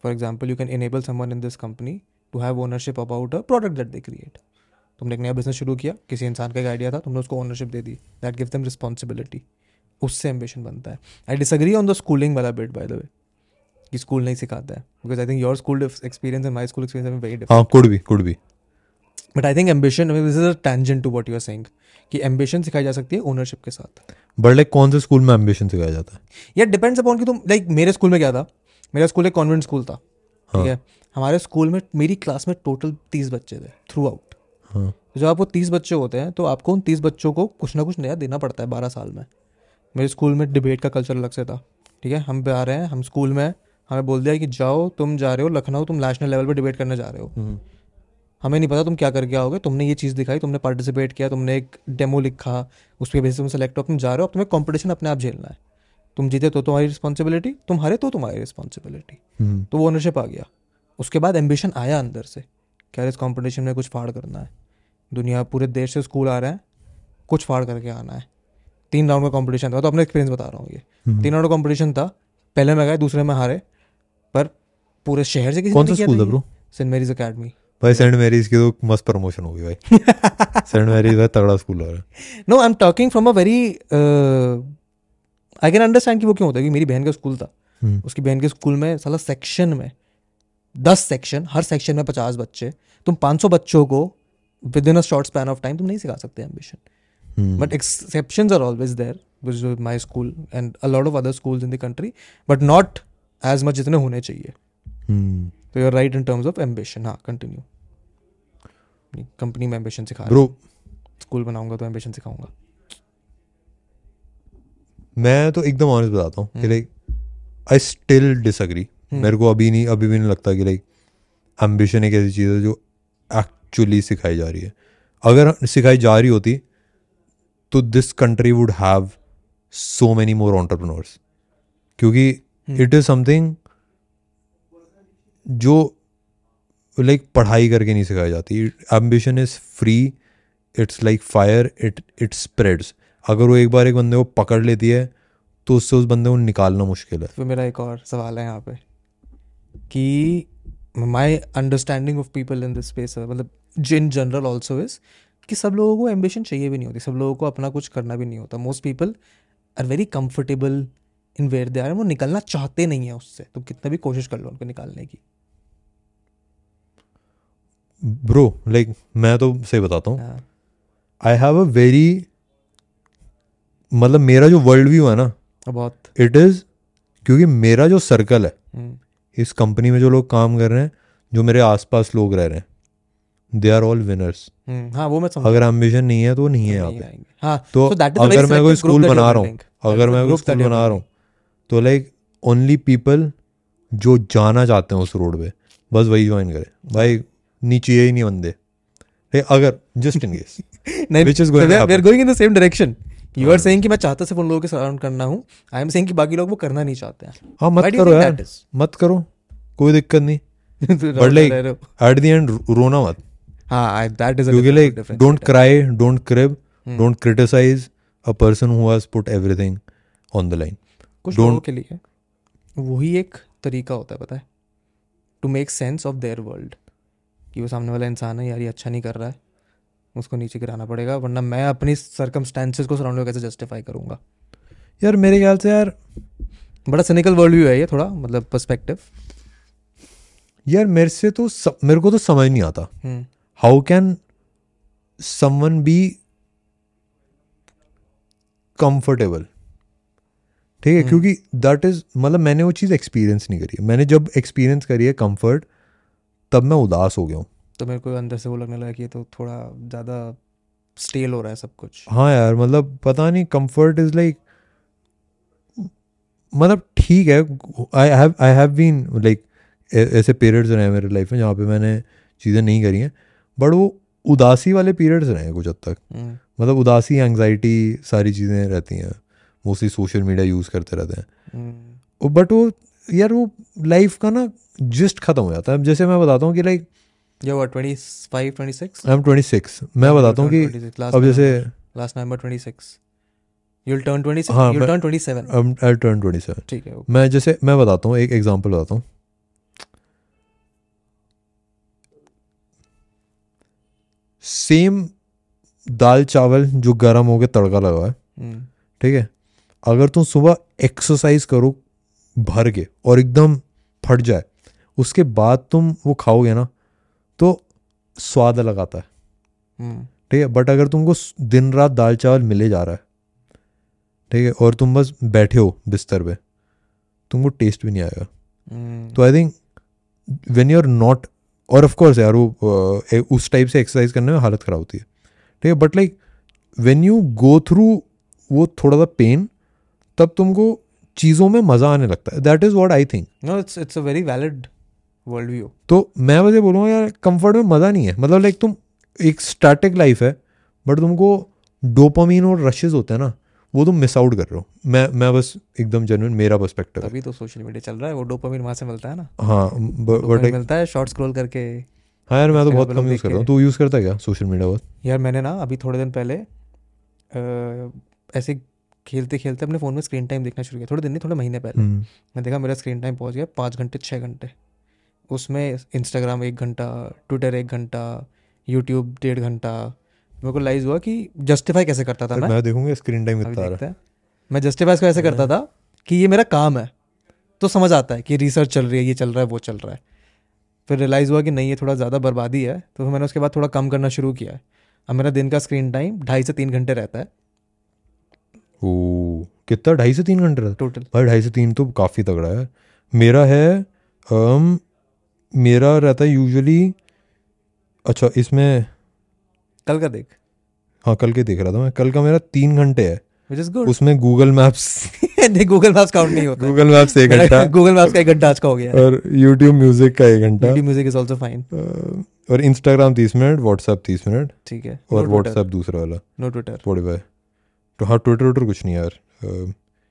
For example you can enable someone in this company to have ownership about a product that they create. तुमने एक नया बिज़नेस शुरू किया किसी इंसान का एक आइडिया था तुमने उसको ओनरशिप दे दी। दैट गिव दम रिस्पॉन्सिबिलिटी उससे एम्बिशन बनता है। I disagree on the schooling वाला बिट बाय द वे कि स्कूल नहीं सिखाता है। Because I think your school experience and my school experience very different could भी कुड भी but I think ambition this is a tangent to what you are saying कि ambition सिखाई जा सकती है ओनरशिप के साथ। बट लाइक कौन से स्कूल में एम्बिशन सिखाया जाता है? या डिपेंड्स अपॉन कि तुम लाइक मेरे स्कूल में क्या था? मेरा स्कूल एक कॉन्वेंट स्कूल था ठीक है। हमारे स्कूल में मेरी क्लास में टोटल तीस बच्चे थे थ्रू आउट हाँ। जब आपको तीस बच्चे होते हैं तो आपको उन तीस बच्चों को कुछ ना कुछ नया देना पड़ता है बारह साल में। मेरे स्कूल में डिबेट का कल्चर अलग से था ठीक है? हम आ रहे हैं हम स्कूल में हमें बोल दिया कि जाओ तुम जा रहे हो लखनऊ तुम नेशनल लेवल पर डिबेट करने जा रहे हो। हमें नहीं पता तुम क्या करके आओगे तुमने ये चीज़ दिखाई तुमने पार्टिसिपेट किया तुमने एक डेमो लिखा उसके बेसिस में सेलेक्ट हो तुम जा रहे हो अब तुम्हें कॉम्पिटिशन अपने आप झेलना है। तुम जीते तो तुम्हारी रिस्पॉन्सिबिलिटी तुम हारे तो तुम्हारी रिस्पॉन्सिबिलिटी हम्म, तो वो ओनरशिप आ गया। उसके बाद एम्बिशन आया अंदर से। क्या इस कॉम्पिटिशन में कुछ फाड़ करना है। दुनिया पूरे देश से स्कूल आ रहे हैं। कुछ फाड़ करके आना है। तीन राउंड का कॉम्पिटिशन था। तो अपना एक्सपीरियंस बता रहा हूँ ये। हम्म। तीन राउंड का कॉम्पिटिशन था। पहले में गए दूसरे में हारे। पर पूरे शहर से किसी कौन सा स्कूल था था ब्रो सेंट मेरीज अकेडमी भाई सेंट मैरीज की तो मस्त प्रमोशन होगी भाई। [LAUGHS] सेंट मैरीज भाई तगड़ा स्कूल हो रहा है। No I am talking from a very I can understand कि वो क्यों होता है? कि मेरी बहन का स्कूल था। हम्म, उसकी बहन के स्कूल में साला सेक्शन में दस सेक्शन हर सेक्शन में पचास बच्चे। तुम पाँच सौ बच्चों को within a short span of time तुम नहीं सिखा सकते ambition but exceptions are always there which is my school and a lot of other schools in the country but not as much जितने होने चाहिए। तो you're right in terms of ambition हाँ continue company में ambition सिखा bro school बनाऊँगा तो ambition सिखाऊँगा। मैं तो एकदम ऑनेस्ट बताता हूँ कि। Like I still disagree. मेरे को अभी नहीं अभी भी नहीं लगता कि लाइक एम्बिशन एक ऐसी चीज़ है जो एक्चुअली सिखाई जा रही है अगर सिखाई जा रही होती तो this country would have so many more entrepreneurs क्योंकि। इट इज़ समथिंग जो लाइक like, पढ़ाई करके नहीं सिखाई जाती ambition is free it's like fire it it spreads अगर वो एक बार एक बंदे को पकड़ लेती है तो उससे उस बंदे को निकालना मुश्किल है। फिर मेरा एक और सवाल है यहाँ पे कि my understanding of people in this space मतलब इन जनरल ऑल्सो इज़ कि सब लोगों को एम्बिशन चाहिए भी नहीं होती सब लोगों को अपना कुछ करना भी नहीं होता। Most people are very comfortable in where they are वो निकलना चाहते नहीं है उससे। तुम कितना भी कोशिश कर लो उनको निकालने की। ब्रो लाइक like, मैं तो सही बताता हाँ, आई हैव अ वेरी मतलब मेरा जो वर्ल्ड व्यू है ना बहुत। इट इज़ क्योंकि मेरा जो सर्कल है हम्म, इस कंपनी में जो लोग काम कर रहे हैं जो मेरे आसपास लोग रह रहे हैं दे आर ऑल विनर्स हाँ वो मैं अगर एम्बिशन नहीं है तो नहीं है यहाँ पे। हाँ तो so अगर मैं कोई स्कूल बना रहा हूँ अगर मैं कोई स्कूल बना रहा हूँ तो लाइक ओनली पीपल जो जाना चाहते हैं उस रोड पे बस वही ज्वाइन करे। भाई नीचे ही नहीं बंदे। अगर जस्ट इन केस नहीं Which is going we are going in the same direction you are saying कि मैं चाहता सिर्फ़ उन लोगों के सराउंड करना हूँ। आई एम सेइंग कि बाकी लोग वो करना नहीं चाहते हैं। हाँ मत करो यार। मत करो। कोई दिक्कत नहीं। But like at the end रोना मत। हाँ दैट इज़ क्योंकि like don't cry don't crib. Don't criticize a person who has put everything on the line कुछ लोगों के लिए वही एक तरीका होता है पता है? To make sense of their world कि वो सामने वाला इंसान है यार ये अच्छा नहीं कर रहा है। उसको नीचे गिराना पड़ेगा वरना मैं अपनी सर्कमस्टांसेस को सराउंड कैसे जस्टिफाई करूँगा? यार मेरे ख्याल से यार बड़ा सिनिकल वर्ल्ड व्यू है ये थोड़ा मतलब पर्सपेक्टिव यार मेरे से तो स, मेरे को तो समझ नहीं आता। How can someone be comfortable ठीक है हम्म। क्योंकि दैट इज़ मतलब मैंने वो चीज़ एक्सपीरियंस नहीं करी है। मैंने जब एक्सपीरियंस करी है कंफर्ट तब मैं उदास हो गया हूँ। तो मेरे को अंदर से वो लगने लगा कि ये तो थोड़ा ज़्यादा स्टेल हो रहा है सब कुछ। हाँ यार मतलब पता नहीं कंफर्ट इज़ लाइक मतलब ठीक है I have I have been like ऐसे पीरियड्स रहे हैं मेरे लाइफ में जहाँ पे मैंने चीज़ें नहीं करी हैं बट वो उदासी वाले पीरियड्स रहे हैं कुछ हद तक। हम्म, मतलब उदासी एंग्जाइटी सारी चीज़ें रहती हैं मोस्टली सोशल मीडिया यूज़ करते रहते हैं। हम्म, बट वो यार वो लाइफ का ना जिस्ट ख़त्म हो जाता है। जैसे मैं बताता हूँ कि लाइक ये five twenty six I am twenty six मैं बताता हूँ कि अब जैसे last November twenty six you'll turn twenty six हाँ, यूल मैं- turn twenty seven I turn twenty seven ठीक है मैं जैसे मैं बताता हूँ एक एग्जांपल बताता हूँ. सेम दाल चावल जो गर्म हो के तड़का लगा है हम्म, ठीक है? अगर तुम सुबह एक्सरसाइज करो भर के और एकदम फट जाए उसके बाद तुम वो खाओगे ना तो स्वाद अलग आता है। हम्म, ठीक है बट अगर तुमको दिन रात दाल चावल मिले जा रहा है ठीक है और तुम बस बैठे हो बिस्तर पे तुमको टेस्ट भी नहीं आएगा। हम्म, तो I think when you are not और ऑफ़ कोर्स यार वो उस टाइप से एक्सरसाइज करने में हालत ख़राब होती है। ठीक है but like when you go through वो थोड़ा सा पेन तब तुमको चीज़ों में मज़ा आने लगता है। That is what I think no it's it's a very valid world view. तो मैं वैसे बोलूँगा यार कंफर्ट में मज़ा नहीं है। मतलब लाइक तुम एक स्टैटिक लाइफ है बट तुमको डोपामीन और रशेज होते हैं ना वो तुम मिस आउट कर रहे हो। मैं मैं बस एकदम जेन्युइन मेरा पर्सपेक्टिव तभी तो सोशल मीडिया चल रहा है वो डोपामिन वहाँ से मिलता है ना। हाँ बट मिलता है शॉर्ट स्क्रॉल करके। हाँ यार मैं तो बहुत कम यूज़ करता हूँ। तू यूज़ करता है क्या सोशल मीडिया बहुत? यार मैंने ना अभी थोड़े दिन पहले ऐसे खेलते खेलते अपने फ़ोन में स्क्रीन टाइम देखना शुरू किया। थोड़े दिन नहीं थोड़े महीने पहले। हम्म, मैं देखा मेरा स्क्रीन टाइम पहुँच गया पाँच घंटे छः घंटे। उसमें इंस्टाग्राम एक घंटा ट्विटर एक घंटा यूट्यूब डेढ़ घंटा। मेरे को लाइज हुआ कि जस्टिफाई कैसे करता था मैं? मैं देखूँगा स्क्रीन टाइम कितना आ रहा है। मैं जस्टिफाई को ऐसे करता था कि ये मेरा काम है। तो समझ आता है कि रिसर्च चल रही है ये चल रहा है वो चल रहा है। फिर रियलाइज़ हुआ कि नहीं ये थोड़ा ज़्यादा बर्बादी है। तो फिर मैंने उसके बाद थोड़ा कम करना शुरू किया है। अब मेरा दिन का स्क्रीन टाइम ढाई से तीन घंटे रहता है। ओ कितना? ढाई से तीन घंटे रहता टोटल भाई ढाई से तीन तो काफ़ी तगड़ा है। मेरा है um, मेरा रहता है यूजुअली अच्छा इसमें कल का देख। हाँ कल के देख रहा था मैं। कल का मेरा तीन घंटे है। उसमें गूगल मैप्स [LAUGHS] नहीं गूगल मैप्स काउंट नहीं होता। गूगल मैप्स एक घंटा। [LAUGHS] गूगल मैप्स का एक घंटा आज का हो गया। और यूट्यूब म्यूज़िक का एक घंटा। YouTube music is also fine और इंस्टाग्राम तीस मिनट व्हाट्सएप तीस मिनट। ठीक है। और व्हाट्सएप दूसरा वाला। नो ट्विटर स्पॉटिफाई तो हाँ ट्विटर ट्विटर कुछ नहीं यार।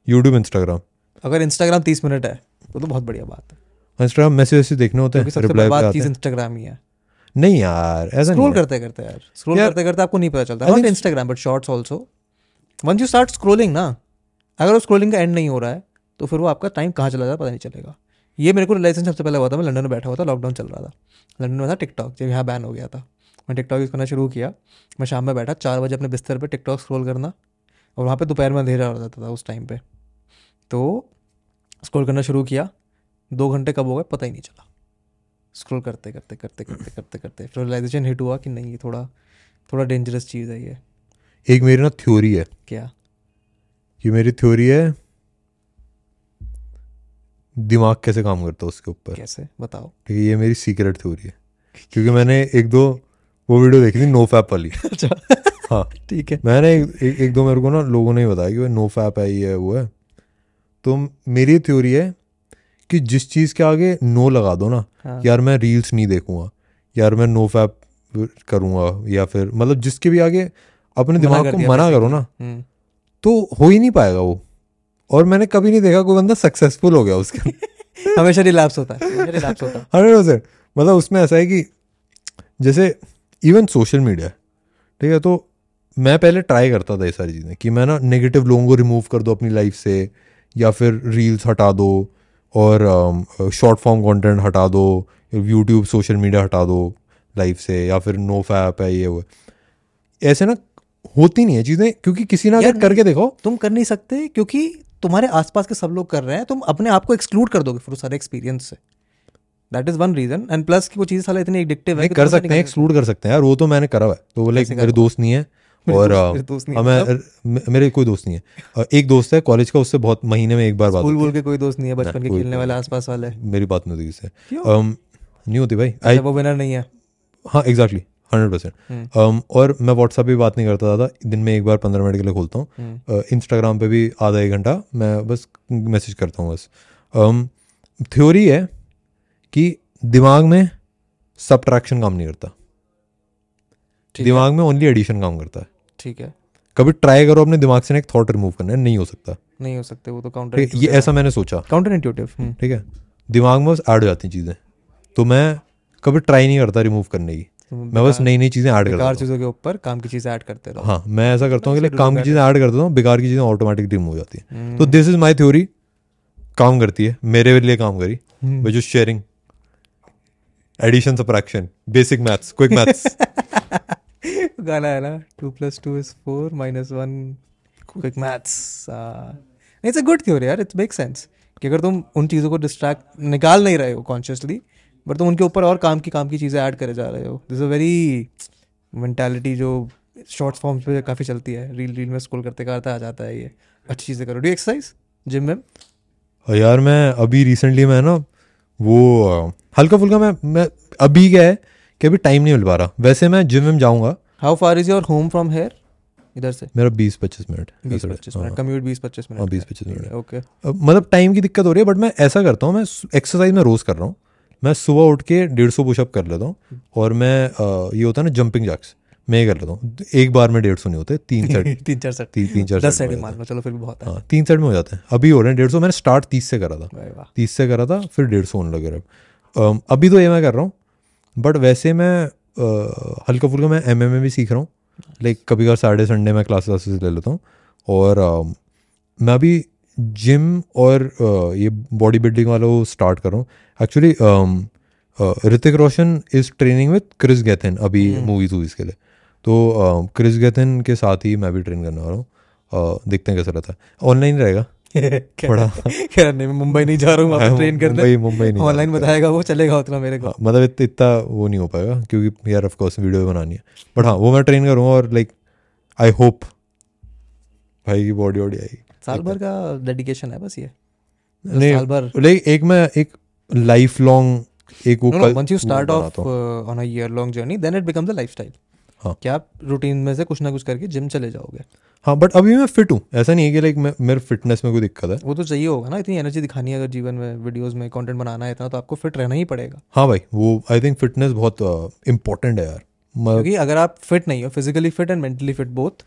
यूट्यूब इंस्टाग्राम अगर इंस्टाग्राम तीस मिनट है तो तो बहुत बढ़िया बात है। इंस्टाग्राम मैसेज वैसेज देखने होते हैं सबसे रिप्लाई आते चीज़ इंस्टाग्राम ही। है नहीं यार ऐसा स्क्रॉल। करते करते यार स्क्रॉल करते करते आपको नहीं पता चलता। Not Instagram but shorts also once you start scrolling ना अगर वो स्क्रॉलिंग का एंड नहीं हो रहा है तो फिर वो आपका टाइम कहाँ चला जाता पता नहीं चलेगा। ये मेरे को रिलाइजेशन सबसे पहले हुआ था मैं लंदन में बैठा हुआ था लॉकडाउन चल रहा था। लंदन में था टिकटॉक जब यहाँ बैन हो गया था। मैं टिकटॉक यूज़ करना शुरू किया। मैं शाम में बैठा चार बजे अपने बिस्तर पर टिकटॉक स्क्रॉल करना और वहाँ पर दोपहर में अंधेरा हो जाता था उस टाइम पर तो स्क्रॉल करना शुरू किया। दो घंटे कब हो गए पता ही नहीं चला। स्क्रॉल करते करते करते करते करते करते फिर रियलाइजेशन हिट हुआ कि नहीं ये थोड़ा थोड़ा डेंजरस चीज़ है ये। एक मेरी ना थ्योरी है। क्या? कि मेरी थ्योरी है दिमाग कैसे काम करता है उसके ऊपर? कैसे? बताओ। ठीक है ये मेरी सीक्रेट थ्योरी है। क्योंकि मैंने एक दो वो वीडियो देखी थी नो फैप वाली। अच्छा। हाँ। ठीक है। मैंने एक, एक, एक दो मेरे को ना लोगों ने ही बताया कि वो नो फैप है ये है वो है। तो मेरी थ्योरी है कि जिस चीज़ के आगे नो लगा दो ना हाँ। यार मैं रील्स नहीं देखूँगा यार मैं नो फैप करूँगा या फिर मतलब जिसके भी आगे अपने दिमाग को मना करो ना हम्म। तो हो ही नहीं पाएगा वो। और मैंने कभी नहीं देखा कोई बंदा सक्सेसफुल हो गया उसके [LAUGHS] हमेशा रिलैप्स होता है हमेशा रिलैप्स होता है। [LAUGHS] Hundred percent. मतलब उसमें ऐसा है कि जैसे इवन सोशल मीडिया ठीक है तो मैं पहले ट्राई करता था ये सारी चीज़ें कि मैं ना नेगेटिव लोगों को रिमूव कर दो अपनी लाइफ से या फिर रील्स हटा दो और शॉर्ट फॉर्म कंटेंट हटा दो यूट्यूब सोशल मीडिया हटा दो लाइफ से या फिर नो फैप है ये वो। ऐसे ना होती नहीं है चीज़ें क्योंकि किसी ने अगर करके देखो। तुम कर नहीं सकते क्योंकि तुम्हारे आसपास के सब लोग कर रहे हैं तुम अपने आप को एक्सक्लूड कर दोगे फिर उस सारे एक्सपीरियंस से। That is one reason and plus की वो चीज़ साला इतनी एडिक्टिव है कर सकते हैं एक्सक्लूड कर सकते हैं। यार वो तो मैंने करा हुआ है। तो लाइक मेरे दोस्त नहीं है। और दोस्त- अ, मेरे कोई दोस्त नहीं है। एक दोस्त है कॉलेज का उससे बहुत महीने में एक बार बात बोल के कोई दोस्त नहीं है बचपन के खेलने वाले आसपास वाले। है मेरी बात नहीं होती उससे नहीं होती भाई। आई अच्छा, वो विनर नहीं है। हाँ एग्जैक्टली हंड्रेड हम्म। परसेंट और मैं व्हाट्सएप पे भी बात नहीं करता ज़्यादा। दिन में एक बार पंद्रह मिनट के लिए खोलता हूँ। हम्म, इंस्टाग्राम पे भी आधा एक घंटा मैं बस मैसेज करता हूँ बस। थ्योरी है कि दिमाग में सब्ट्रैक्शन काम नहीं करता। दिमाग में ओनली एडिशन काम करता है। ठीक है। कभी ट्राई करो अपने दिमाग से ना एक थॉट रिमूव करना है नहीं हो सकता। नहीं हो सकते वो तो काउंटर ये ऐसा मैंने सोचा। काउंटर इंट्यूटिव ठीक है? दिमाग में बस ऐड हो जाती चीज़ें। तो मैं कभी ट्राई नहीं करता रिमूव करने की। मैं बस नई नई चीज़ें ऐड करता चीज़ों के ऊपर काम की चीज़ें ऐड करते रहो। हाँ मैं ऐसा करता हूँ कि काम की चीज़ें ऐड कर देता हूँ बेकार की चीज़ें ऑटोमेटिक रिमूव हो जाती है। हम्म, तो दिस इज़ माई थ्योरी काम करती है मेरे लिए काम करी हम्म। Which is sharing addition subtraction basic maths quick maths गाना है ना? Two plus two is four minus one quick maths it's a good theory यार इट्स मेक सेंस कि अगर तुम उन चीज़ों को डिस्ट्रैक्ट निकाल नहीं रहे हो कॉन्शियसली बट तुम उनके ऊपर और काम की काम की चीज़ें ऐड करे जा रहे हो। दिस अ वेरी मेंटालिटी जो शॉर्ट फॉर्म्स पे काफ़ी चलती है। रील रील में स्कूल करते करते आ जाता है ये। अच्छी चीज़ें करो। डू एक्सरसाइज जिम में यार मैं अभी रिसेंटली मैं ना वो हल्का फुल्का मैं मैं अभी क्या है कि अभी टाइम नहीं मिल पा रहा। वैसे मैं जिम में जाऊँगा। How far is your home from here इधर से। मेरा बीस पच्चीस मिनट बीस पच्चीस हाँ। मिनट कम्यूट बीस पच्चीस मिनट हाँ, 20-25 मिनट ओके। मतलब टाइम की दिक्कत हो रही है बट मैं ऐसा करता हूँ मैं एक्सरसाइज में रोज़ कर रहा हूँ। मैं सुबह उठ के डेढ़ सौ पुशअप कर लेता हूँ और मैं ये होता है ना जंपिंग जैक्स मैं कर लेता हूँ। एक बार में डेढ़ सौ नहीं होते तीन [LAUGHS] सेट तीन चार सेट तीन तीन चार दस सेट मान लो चलो फिर भी बहुत है। हाँ तीन सेट में हो जाते हैं। अभी हो रहे हैं डेढ़ सौ मैंने स्टार्ट तीस से करा था। तीस से करा था फिर डेढ़ सौ होने लगे अब। अभी तो ये मैं कर रहा हूँ बट वैसे मैं हल्का फुल्का मैं एम भी सीख रहा हूँ। लाइक कभी कभार सैटरडे संडे मैं क्लास क्लासेस ले लेता हूँ। और मैं अभी जिम और ये बॉडी बिल्डिंग वाला वो स्टार्ट कर रहा हूँ। Actually Hrithik Roshan is training with Kris Gethin अभी मूवीज़ वूवीज के लिए। तो क्रिस गैथन के साथ ही मैं भी ट्रेन करने वाला हूँ। देखते हैं कैसा रहता है। ऑनलाइन रहेगा। [LAUGHS] क्या नहीं मैं मुंबई नहीं जा रहा हूँ ट्रेन करने। मुंबई मुंबई नहीं ऑनलाइन बताएगा वो चलेगा उतना मेरे को। हाँ, मतलब इतना इतना वो नहीं हो पाएगा क्योंकि यार ऑफ़ कोर्स वीडियो बनानी है। बट हाँ वो मैं ट्रेन करूँगा और लाइक आई होप भाई की बॉडी वॉडी आएगी। साल भर का डेडिकेशन है बस ये। नहीं साल भर। लाइक एक मैं एक लाइफ लॉन्ग एक वो कल- once you वो start off बनाता हूँ। uh, on a year long journey हाँ। क्या आप रूटीन में से कुछ ना कुछ करके जिम चले जाओगे। हाँ बट अभी मैं फिट हूँ। ऐसा नहीं है कि लाइक मेरे फिटनेस में कोई दिक्कत है। वो तो चाहिए होगा ना इतनी एनर्जी दिखानी है अगर जीवन में वीडियोस में कंटेंट बनाना है इतना तो आपको फिट रहना ही पड़ेगा। हाँ भाई वो आई थिंक फिटनेस बहुत इम्पोर्टेंट है यार। क्योंकि अगर आप फिट नहीं हो physically fit and mentally fit both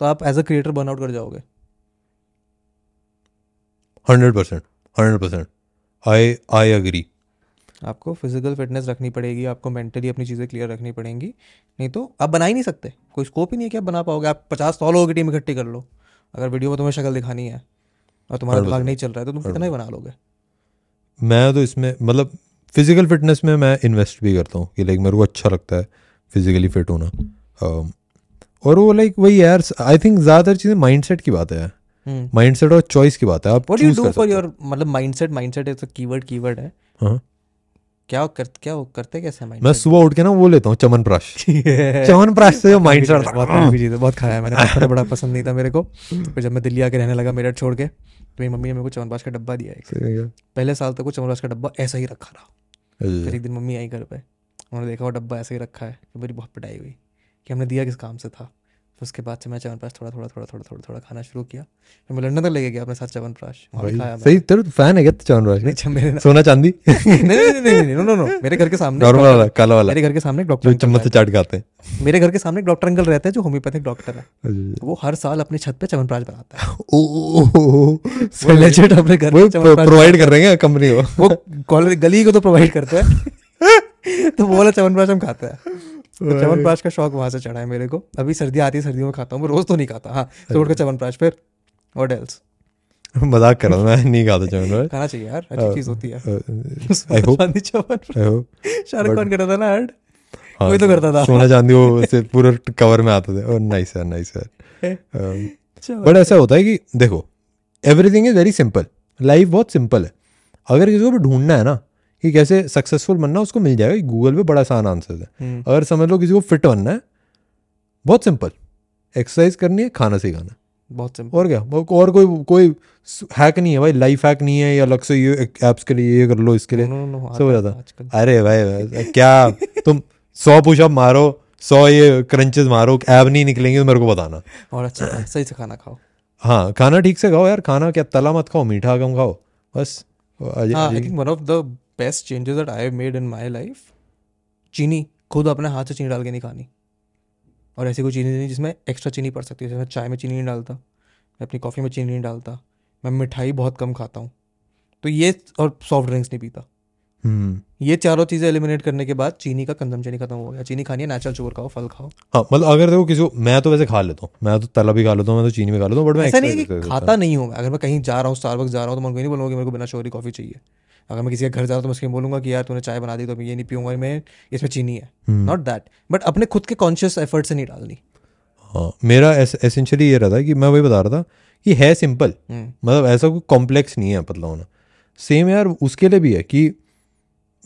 तो आप एज अ क्रिएटर बर्नआउट कर जाओगे। Hundred percent hundred percent I I agree आपको फ़िज़िकल फिटनेस रखनी पड़ेगी आपको मेंटली अपनी चीज़ें क्लियर रखनी पड़ेंगी। नहीं तो आप बना ही नहीं सकते। कोई स्कोप ही नहीं है कि आप बना पाओगे। आप पचास सौ लोगों की टीम इकट्ठी कर लो। अगर वीडियो में तुम्हें शक्ल दिखानी है और तुम्हारा दिमाग नहीं चल रहा है तो तुम कितना ही बना लोगे। मैं तो इसमें मतलब फ़िज़िकल फिटनेस में मैं इन्वेस्ट भी करता हूँ कि लाइक मेरे को अच्छा लगता है फिजिकली फिट होना। और वो लाइक वही यार आई थिंक ज़्यादातर चीज़ें माइंडसेट की बात है। हम्म। माइंडसेट और चॉइस की बात है आप what you choose do for your मतलब mindset mindset is a keyword keyword हो। हाँ। क्या कर क्या करते कैसे माइंड मैं सुबह उठ के ना वो लेता हूँ चमन प्राश [LAUGHS] चमन प्राश से जो माइंडसेट बहुत महँगी चीज़ है बहुत खाया है मैंने। पत्थर बड़ा पसंद नहीं था मेरे को। फिर जब मैं दिल्ली आके रहने लगा मेरठ छोड़ के तो मेरी मम्मी ने मेरे को च्यवनप्राश का डब्बा दिया एक। पहले साल तक वो च्यवनप्राश का डब्बा ऐसा ही रखा रहा। फिर एक दिन मम्मी आई घर पर उन्होंने देखा वो डब्बा ऐसे ही रखा है तो मेरी बहुत पिटाई हुई कि हमने दिया किस काम से था। फिर उसके बाद से मैं च्यवनप्राश थोड़ा थोड़ा थोड़ा थोड़ा थोड़ा थोड़ा खाना शुरू किया। फिर मैं लंदन तक लेके गया अपने साथ मैं। सही तेरे फ़ैन है क्या चमन प्राश नहीं अच्छा, मेरे सोना चांदी? [LAUGHS] नहीं नहीं नहीं नहीं नो नो नो मेरे घर के सामने नॉर्मल वाला काला वाला। मेरे घर के सामने डॉक्टर चम्मच से चाट खाते हैं। हैं। मेरे घर के सामने डॉक्टर अंकल रहते हैं जो होम्योपैथिक डॉक्टर है। वो हर साल अपनी छत पे च्यवनप्राश बनाता है। [LAUGHS] ओ, अपने घर प्रोवाइड कर रहे हैं कंपनी को? वो गली को तो प्रोवाइड करते हैं। [LAUGHS] तो वो वाला च्यवनप्राश हम खाते हैं। तो च्यवनप्राश का शौक वहाँ से चढ़ा है मेरे को। अभी सर्दी आती है सर्दियों में खाता हूँ मैं रोज तो नहीं खाता। हाँ तो उठ कर च्यवनप्राश फिर और एल्स मज़ाक कर रहा मैं नहीं खाता प्राश खाना चाहिए यार अच्छी चीज़ होती है। आई होप [LAUGHS] चांदी शाहरुख खान करता था ना ऐड हाँ, वही तो करता था। सोना चांदी वो से पूरे कवर में आते थे। और नाइस है। नाइस है बट ऐसा होता है कि देखो everything is very simple life बहुत सिंपल है। अगर किसी को ढूंढना है ना कि कैसे सक्सेसफुल बनना उसको मिल जाएगा। गूगल पे बड़ा आसान आंसर है। हम्म, अगर समझ लो किसी को फिट बनना है बहुत सिंपल एक्सरसाइज करनी है खाना सही खाना है। बहुत सिंपल और क्या? और कोई कोई हैक नहीं है भाई। लाइफ हैक नहीं है या अलग से ये एप्स के लिए ये कर लो इसके लिए। नो नो नो सब हो जाता अरे भाई भाई, क्या? तुम सौ पुशअप मारो सौ ये क्रंचेस मारो ऐब नहीं निकलेंगे तो मेरे को बताना। और अच्छा सही से खाना खाओ। हाँ खाना ठीक से खाओ यार। खाना क्या? तला मत खाओ मीठा कम खाओ। बस। I think one of the best changes that I have made in my life चीनी खुद अपने हाथ से चीनी डाल के नहीं खानी। और ऐसी कोई चीनी नहीं जिसमें एक्स्ट्रा चीनी पड़ सकती है। जैसे मैं चाय में चीनी नहीं डालता मैं अपनी कॉफ़ी में चीनी नहीं डालता मैं मिठाई बहुत कम खाता हूँ। तो ये और सॉफ्ट ड्रिंक्स नहीं पीता। हम्म। ये चारों चीज़ें एलिमिनेट करने के बाद चीनी का कंजम्पशन ही खत्म हो गया। चीनी खानी है नेचुरल शुगर खाओ फल खाओ। हाँ मतलब अगर देखो किसी मैं तो वैसे खा लेता हूँ। मैं तो तला भी खा लेता हूँ मैं तो चीनी भी खा लेता हूँ बट मैं ऐसा नहीं कि खाता नहीं हूँ अगर मैं कहीं जा रहा हूँ स्टारबक्स जा रहा हूँ तो मैं नहीं बोलूँगा कि मेरे को बिना शोरी कॉफ़ी चाहिए। अगर मैं किसी के घर जा रहा हूँ तो मैं उसके बोलूँगा कि यार तूने चाय बना दी तो मैं ये नहीं पीऊँगा मैं इसमें चीनी है। नॉट दैट बट अपने खुद के कॉन्शियस एफर्ट से नहीं डालनी। हाँ मेरा एसेंशियली ये रहा था कि मैं वही बता रहा था कि है सिंपल हम्म, मतलब ऐसा कोई कॉम्प्लेक्स नहीं है पतला होना। सेम यार उसके लिए भी है कि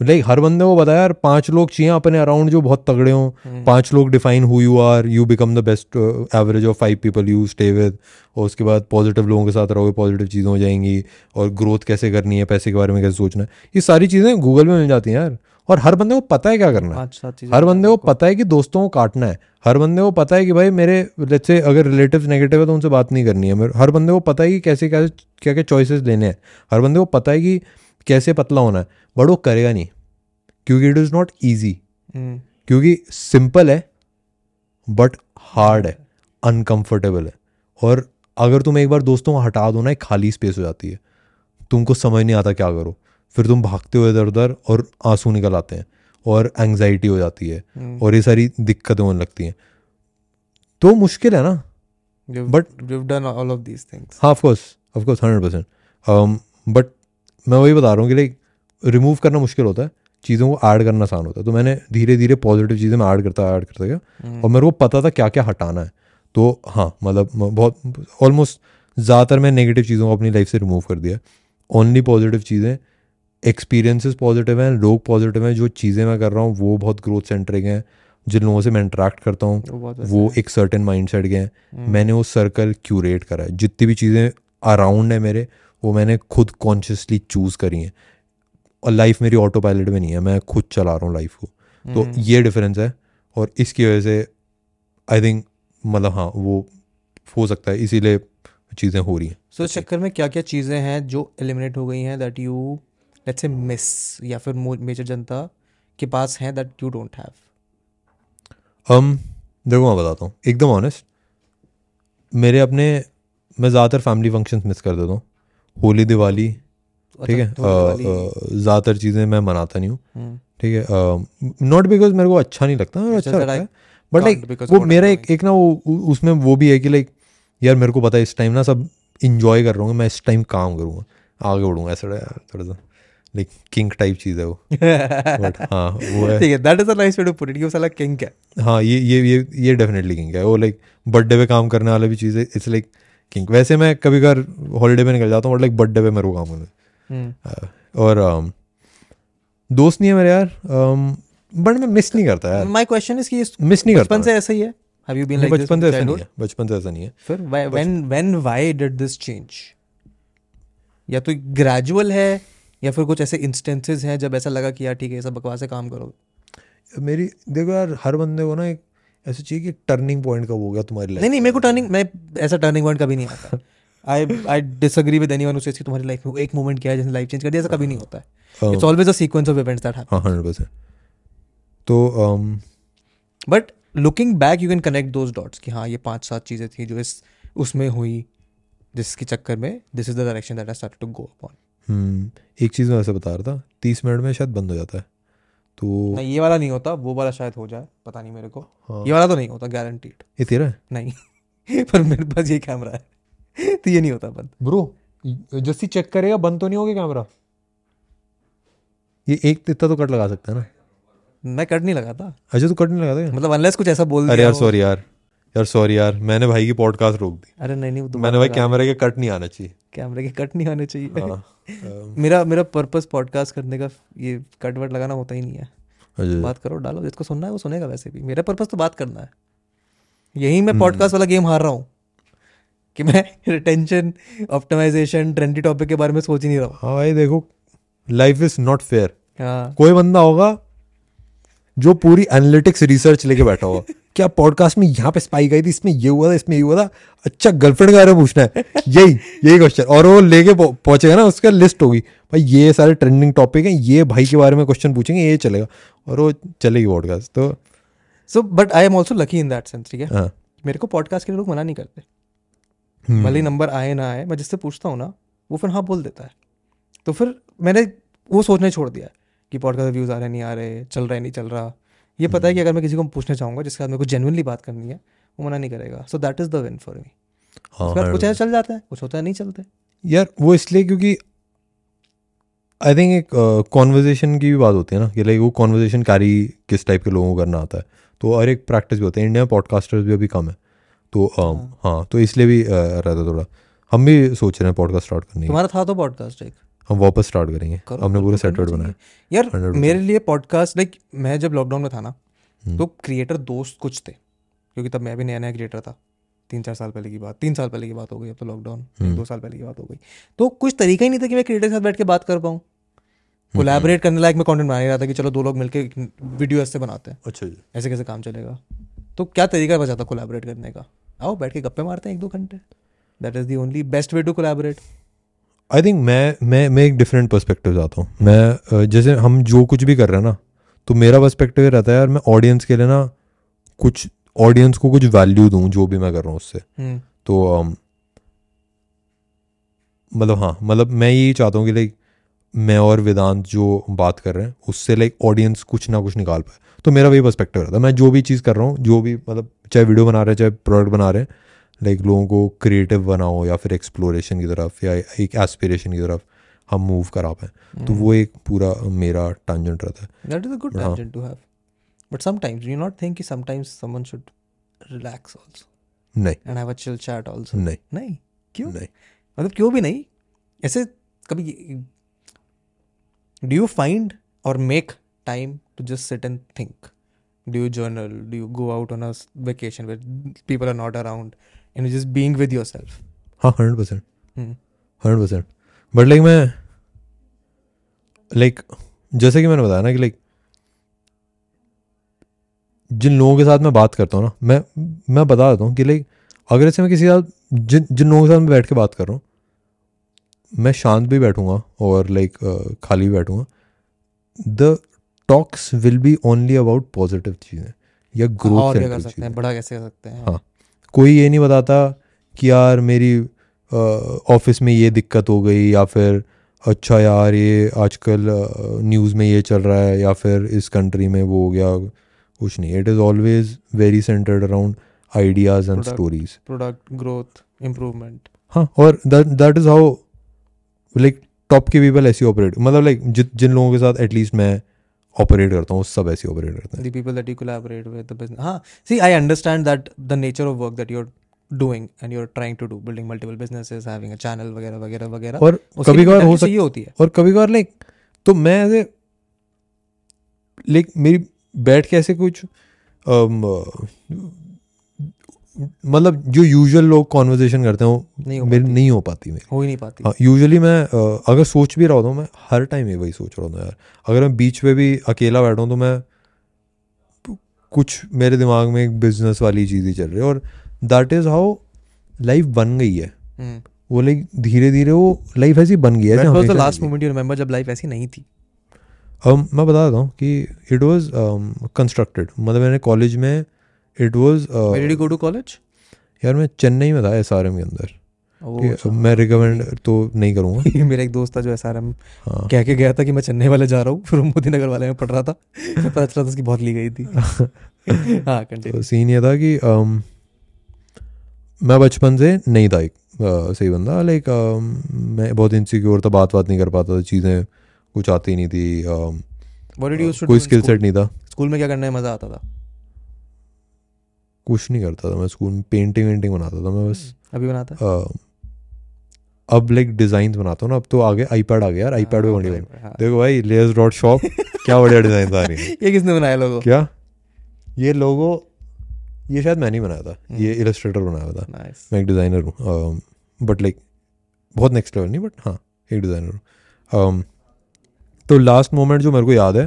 लाइक हर बंदे को बताया यार पाँच लोग चाहिए अपने अराउंड जो बहुत तगड़े हों। हम्म। पाँच लोग define who you are you become the best average of five people you stay with और उसके बाद पॉजिटिव लोगों के साथ रहोगे पॉजिटिव चीज़ें हो जाएँगी। और ग्रोथ कैसे करनी है पैसे के बारे में कैसे सोचना है। ये सारी चीज़ें गूगल में मिल जाती हैं यार। और हर बंदे को पता है क्या करना है। चीज़ें हर बंदे को पता है कि दोस्तों को काटना है। हर बंदे को पता है कि भाई मेरे लेट्स से अगर रिलेटिव्स नेगेटिव है तो उनसे बात नहीं करनी है। हर बंदे को पता है कि कैसे कैसे क्या क्या चॉइसेस लेने हैं। हर बंदे को पता है कि कैसे पतला होना है बट वो करेगा नहीं क्योंकि इट इज़ नॉट ईजी क्योंकि सिंपल है बट हार्ड है अनकंफर्टेबल है। और अगर तुम एक बार दोस्तों को हटा दो ना एक खाली स्पेस हो जाती है। तुमको समझ नहीं आता क्या करो। फिर तुम भागते हो इधर उधर और आँसू निकल आते हैं और एंग्जाइटी हो जाती है हम्म, और ये सारी दिक्कतें होने लगती हैं। तो मुश्किल है ना? But done all of these these हाँ of course of course hundred percent but मैं वही बता रहा हूँ कि लाइक रिमूव करना मुश्किल होता है। चीज़ों को ऐड करना आसान होता है। तो मैंने धीरे धीरे पॉजिटिव चीज़ें में ऐड करता ऐड करता गया हम्म, और मेरे को पता था क्या क्या हटाना है। तो हाँ मतलब बहुत ऑलमोस्ट ज़्यादातर मैं नेगेटिव चीज़ों को अपनी लाइफ से रिमूव कर दिया ओनली पॉजिटिव चीज़ें एक्सपीरियंसेस पॉजिटिव हैं लोग पॉजिटिव हैं जो चीज़ें मैं कर रहा हूँ वो बहुत ग्रोथ सेंट्रिक हैं जिन लोगों से मैं इंटरेक्ट करता हूँ वो वो एक सर्टेन माइंड सेट के हैं। हम्म, मैंने वो सर्कल क्यूरेट करा है। जितनी भी चीज़ें अराउंड है मेरे वो मैंने खुद कॉन्शियसली चूज़ करी हैं। और लाइफ मेरी ऑटो पायलट में नहीं है मैं खुद चला रहा हूँ लाइफ को। तो हम्म, ये डिफरेंस है और इसकी वजह से आई थिंक मतलब हाँ वो हो सकता है इसीलिए चीज़ें हो रही हैं। सो so, इस चक्कर में क्या क्या चीज़ें हैं जो एलिमिनेट हो गई हैं that you let's say miss या फिर मेजर जनता के पास हैं दैट यू डोंट हैव हम देखो मैं बताता हूँ। एकदम ऑनेस्ट मेरे अपने मैं ज़्यादातर फैमिली फ़ंक्शंस मिस कर देता हूँ। होली दिवाली ठीक है? अच्छा, होली वाली- ज़्यादातर चीज़ें मैं मनाता नहीं हूँ हम्म, ठीक है? नॉट बिकॉज़ मेरे को अच्छा नहीं लगता मेरे अच्छा लगता है बट लाइक वो मेरा एक एक ना वो उसमें वो भी है कि लाइक यार मेरे को पता है इस टाइम ना सब इंजॉय कर रहा हूँ मैं इस टाइम काम करूँगा आगे बढ़ूँगा ऐसा थोड़ा सा लाइक किंग टाइप चीज़ है वो। बट [LAUGHS] हाँ वो है। ठीक है that is a nice way to put it साला किंग है। हाँ ये ये ये ये डेफिनेटली किंग है वो लाइक बर्थडे पे काम करने वाला भी चीज़ है इट्स लाइक किंग। वैसे मैं कभी कभार हॉलीडे पे निकल जाता हूँ बट लाइक बर्थडे पे मेरे को काम करना हम्म, है। और um, दोस्त नहीं है मेरे यार बट मैं मिस नहीं करता यार। माय क्वेश्चन इज़ कि मिस नहीं करता बचपन से ऐसा ही है? हैव यू बीन लाइक बचपन से ऐसा नहीं है बचपन से ऐसा नहीं है। फिर when when why did this change या तो ग्रेजुअल है या फिर कुछ ऐसे इंस्टेंसेस हैं जब ऐसा लगा कि यार ठीक है ये सब बकवास है काम करो मेरी देखो यार हर बंदे को ना एक ऐसा चाहिए कि टर्निंग पॉइंट कब हो गया तुम्हारी नहीं लाइफ नहीं मेरे को टर्निंग मैं ऐसा टर्निंग पॉइंट कभी नहीं आता। I I disagree with anyone says कि तुम्हारी लाइफ में एक मोमेंट क्या है जिसने लाइफ चेंज कर दिया ऐसा कभी नहीं होता है। It's always a sequence of events that happen तो um, but looking back you can connect those dots कि हाँ ये पाँच सात चीज़ें थी जो इस उसमें हुई जिसके चक्कर में this is the direction that I started to go upon hmm, एक चीज़ मैं ऐसे बता रहा था तीस मिनट में शायद बंद हो जाता है। तो नहीं ये वाला नहीं होता वो वाला शायद हो जाए पता नहीं मेरे को। हाँ। ये वाला तो नहीं होता गारंटीड ये तेरा है? नहीं [LAUGHS] पर मेरे पास ये कैमरा है। [LAUGHS] तो ये नहीं होता बंद। ब्रो जस्सी चेक करेगा बंद तो नहीं होगा कैमरा ये एक इतना तो कट लगा सकता है ना? मैं कट नहीं लगाता। अच्छा तू कट नहीं लगाता? मतलब अनलेस कुछ ऐसा बोल अरे यार सॉरी यार। यार सॉरी यार मैंने भाई की पॉडकास्ट रोक दी। अरे नहीं नहीं वो मैंने भाई कैमरे के कट नहीं आना चाहिए। कैमरे के कट नहीं आने चाहिए। हाँ। मेरा मेरा पर्पस पॉडकास्ट करने का ये कटवट लगाना होता ही नहीं है। बात करो डालो जिसको सुनना है वो सुनेगा वैसे भी। मेरा पर्पस तो बात करना है। यही मैं पॉडकास्ट वाला गेम हार रहा हूँ। कि मैं रिटेंशन ऑप्टिमाइजेशन ट्रेंडी टॉपिक के बारे में सोच ही नहीं रहा हूँ। हाँ भाई देखो लाइफ इज़ नॉट फेयर हाँ। कोई बंदा होगा जो पूरी एनालिटिक्स रिसर्च लेके बैठा होगा क्या पॉडकास्ट में यहाँ पे स्पाई गई थी इसमें ये हुआ था इसमें ये हुआ था? अच्छा गर्लफ्रेंड के बारे में पूछना है। यही यही क्वेश्चन और वो लेके पहुंचेगा ना उसका लिस्ट होगी। भाई ये सारे ट्रेंडिंग टॉपिक हैं ये भाई के बारे में क्वेश्चन पूछेंगे ये चलेगा। और वो चलेगी पॉडकास्ट तो so but I am also lucky in that sense ठीक है? हाँ। मेरे को पॉडकास्ट के लिए लोग मना नहीं करते। भले भले नंबर आए ना आए मैं जिससे पूछता हूँ ना वो फिर हाँ बोल देता है। तो फिर मैंने वो सोचना छोड़ दिया है। कि पॉडकास्ट व्यूज़ आ रहे नहीं आ रहे चल रहा है नहीं चल रहा। ये पता है कि अगर मैं किसी को पूछना चाहूँगा जिसके साथ मेरे को जेनुअनली बात करनी है वो मना नहीं करेगा। So that is the win for me उसके कुछ ऐसा चल जाता है कुछ होता है नहीं चलते यार वो इसलिए क्योंकि आई थिंक एक कॉन्वर्जेशन की भी बात होती है ना कि लाइक वो कॉन्वर्जेशन कैरी किस टाइप के लोगों को करना आता है। तो और एक प्रैक्टिस भी होता है। इंडिया में पॉडकास्टर्स भी अभी कम है। तो um, हाँ। हाँ तो इसलिए भी uh, रहता थोड़ा। हम भी सोच रहे हैं पॉडकास्ट स्टार्ट करने तुम्हारा था तो पॉडकास्ट एक। हम वापस स्टार्ट करेंगे। हमने पूरा सेटवर्ड बनाया। यार 100% मेरे लिए पॉडकास्ट लाइक मैं जब लॉकडाउन में था ना हम्म। तो क्रिएटर दोस्त कुछ थे क्योंकि तब मैं भी नया नया क्रिएटर था। तीन चार साल पहले की बात तीन साल पहले की बात हो गई अब तो लॉकडाउन हम्म। दो साल पहले की बात हो गई। तो कुछ तरीका ही नहीं था कि मैं क्रिएटर के साथ बैठ के बात कर पाऊँ। हम्म। कोलैबोरेट करने लायक मैं कंटेंट बना रहा था कि चलो दो लोग मिलके वीडियो ऐसे बनाते हैं। अच्छा जी। ऐसे कैसे काम चलेगा? तो क्या तरीका बचा था कोलैबोरेट करने का? आओ बैठ के गप्पे मारते हैं एक दो घंटे। That is the only best way to collaborate I think मैं मैं मैं एक डिफरेंट पर्सपेक्टिव जाता हूँ। मैं जैसे हम जो कुछ भी कर रहे हैं ना तो मेरा पर्सपेक्टिव ये रहता है यार मैं ऑडियंस के लिए ना कुछ ऑडियंस को कुछ वैल्यू दूँ जो भी मैं कर रहा हूँ उससे। तो um, मतलब हाँ मतलब मैं यही चाहता हूँ कि लाइक मैं और वेदांत जो बात कर रहे हैं उससे लाइक ऑडियंस कुछ ना कुछ निकाल पाए। तो मेरा वही पर्सपेक्टिव रहता है। मैं जो भी चीज़ कर रहा हूँ जो भी मतलब चाहे वीडियो बना रहे हैं चाहे प्रोडक्ट बना रहे हैं लाइक लोगों को क्रिएटिव बनाओ या फिर एक्सप्लोरेशन की तरफ़ या एक एस्पिरेशन की तरफ़ हम मूव करा पाए। तो वो एक पूरा मेरा टांजेंट रहता है। दैट इज़ अ गुड हाँ। to have. But sometimes you not think कि sometimes someone should relax also? नहीं। And have a chill chat also नहीं। नहीं। क्यों? नहीं। मतलब क्यों भी नहीं? ऐसे कभी डू यू फाइंड और make time to just sit and think do you journal do you go out on a vacation where people are not around and just being with yourself हाँ hundred percent hundred percent but like मैं like जैसे कि मैंने बताया ना कि like जिन लोगों के साथ मैं बात करता हूँ ना मैं मैं बता देता हूँ कि लाइक अगर ऐसे मैं किसी के साथ जिन जिन लोगों के साथ मैं बैठ के बात कर रहा हूँ मैं शांत भी बैठूँगा और लाइक खाली भी बैठूँगा। The talks will be only about positive चीज़ें या ग्रोथ और क्या कर सकते हैं? बड़ा कैसे कर सकते हैं? हाँ। कोई ये नहीं बताता कि यार मेरी ऑफ़िस में ये दिक्कत हो गई या फिर अच्छा यार ये आजकल न्यूज़ में ये चल रहा है या फिर इस कंट्री में वो हो गया कुछ नहीं। It is always very centered around ideas and stories product growth improvement हाँ और that is how like top के पीपल ऐसी ऑपरेट मतलब लाइक जिन जिन लोगों के साथ एटलीस्ट मैं ऑपरेट करता हूँ सब ऐसे ऑपरेट करते हैं। People that you collaborate with the business हाँ see I understand that the nature of work that you are doing and you are trying to do building multiple businesses having channel वगैरह वगैरह वगैरह और कभी कभार हो सकती होती है। और कभी कभार लाइक तो मैं एज लाइक मेरी बैठ कैसे कुछ um, मतलब जो यूजुअल लोग कॉन्वर्जेशन करते हैं वो नहीं हो मेरी नहीं हो पाती मेरी। हो ही नहीं पाती। हाँ यूजुअली मैं अ, अगर सोच भी रहा होता हूँ मैं हर टाइम ये वही सोच रहा हूँ यार। अगर मैं बीच पे भी अकेला बैठा हूँ तो मैं कुछ मेरे दिमाग में एक बिज़नेस वाली चीज़ ही चल रही है। और दैट इज़ हाउ लाइफ बन गई है। हम्म। वो लाइक धीरे धीरे वो लाइफ ऐसी बन गई है है। moment you remember जब लाइफ ऐसी नहीं थी? um, मैं बता देता हूँ कि इट वॉज़ कंस्ट्रक्टेड मतलब मैंने कॉलेज में it was Where did you go यार मैं चेन्नई में था एस आर एम के अंदर। Oh, अब मैं रिकमेंड तो नहीं करूँगा। [LAUGHS] मेरा एक दोस्त था जो एस हाँ। कह के गया था कि मैं चेन्नई वाले जा रहा हूँ फिर मोदी नगर वाले में पढ़ रहा था। [LAUGHS] पता चला था उसकी बहुत ली गई थी। [LAUGHS] हाँ तो सीन ये था कि um, मैं बचपन से नहीं था एक uh, सही बंदा। लाइक मैं बहुत इनसिक्योर था बात बात नहीं कर पाता था चीज़ें कुछ आती नहीं थी um, यू कोई स्किल सेट नहीं था। स्कूल में क्या करने में मज़ा आता था? कुछ नहीं करता था मैं स्कूल में पेंटिंग वेंटिंग बनाता था मैं बस। अभी बनाता है? uh, अब लाइक डिज़ाइन बनाता हूँ ना अब तो आगे आईपैड आ गया यार आईपैड पे हाँ, बड़ी हाँ, हाँ। देखो भाई लेयर्स डॉट शॉप क्या बढ़िया डिज़ाइन आ रही है ये किसने बनाया लोगो? क्या? ये लोगो ये शायद मैंने ही बनाया था। हम्म। ये इलस्ट्रेटर बनाया था। मैं एक डिज़ाइनर हूँ बट लाइक बहुत नेक्स्ट लेवल नहीं बट हाँ एक डिज़ाइनर हूँ। Um, तो लास्ट मोमेंट जो मेरे को याद है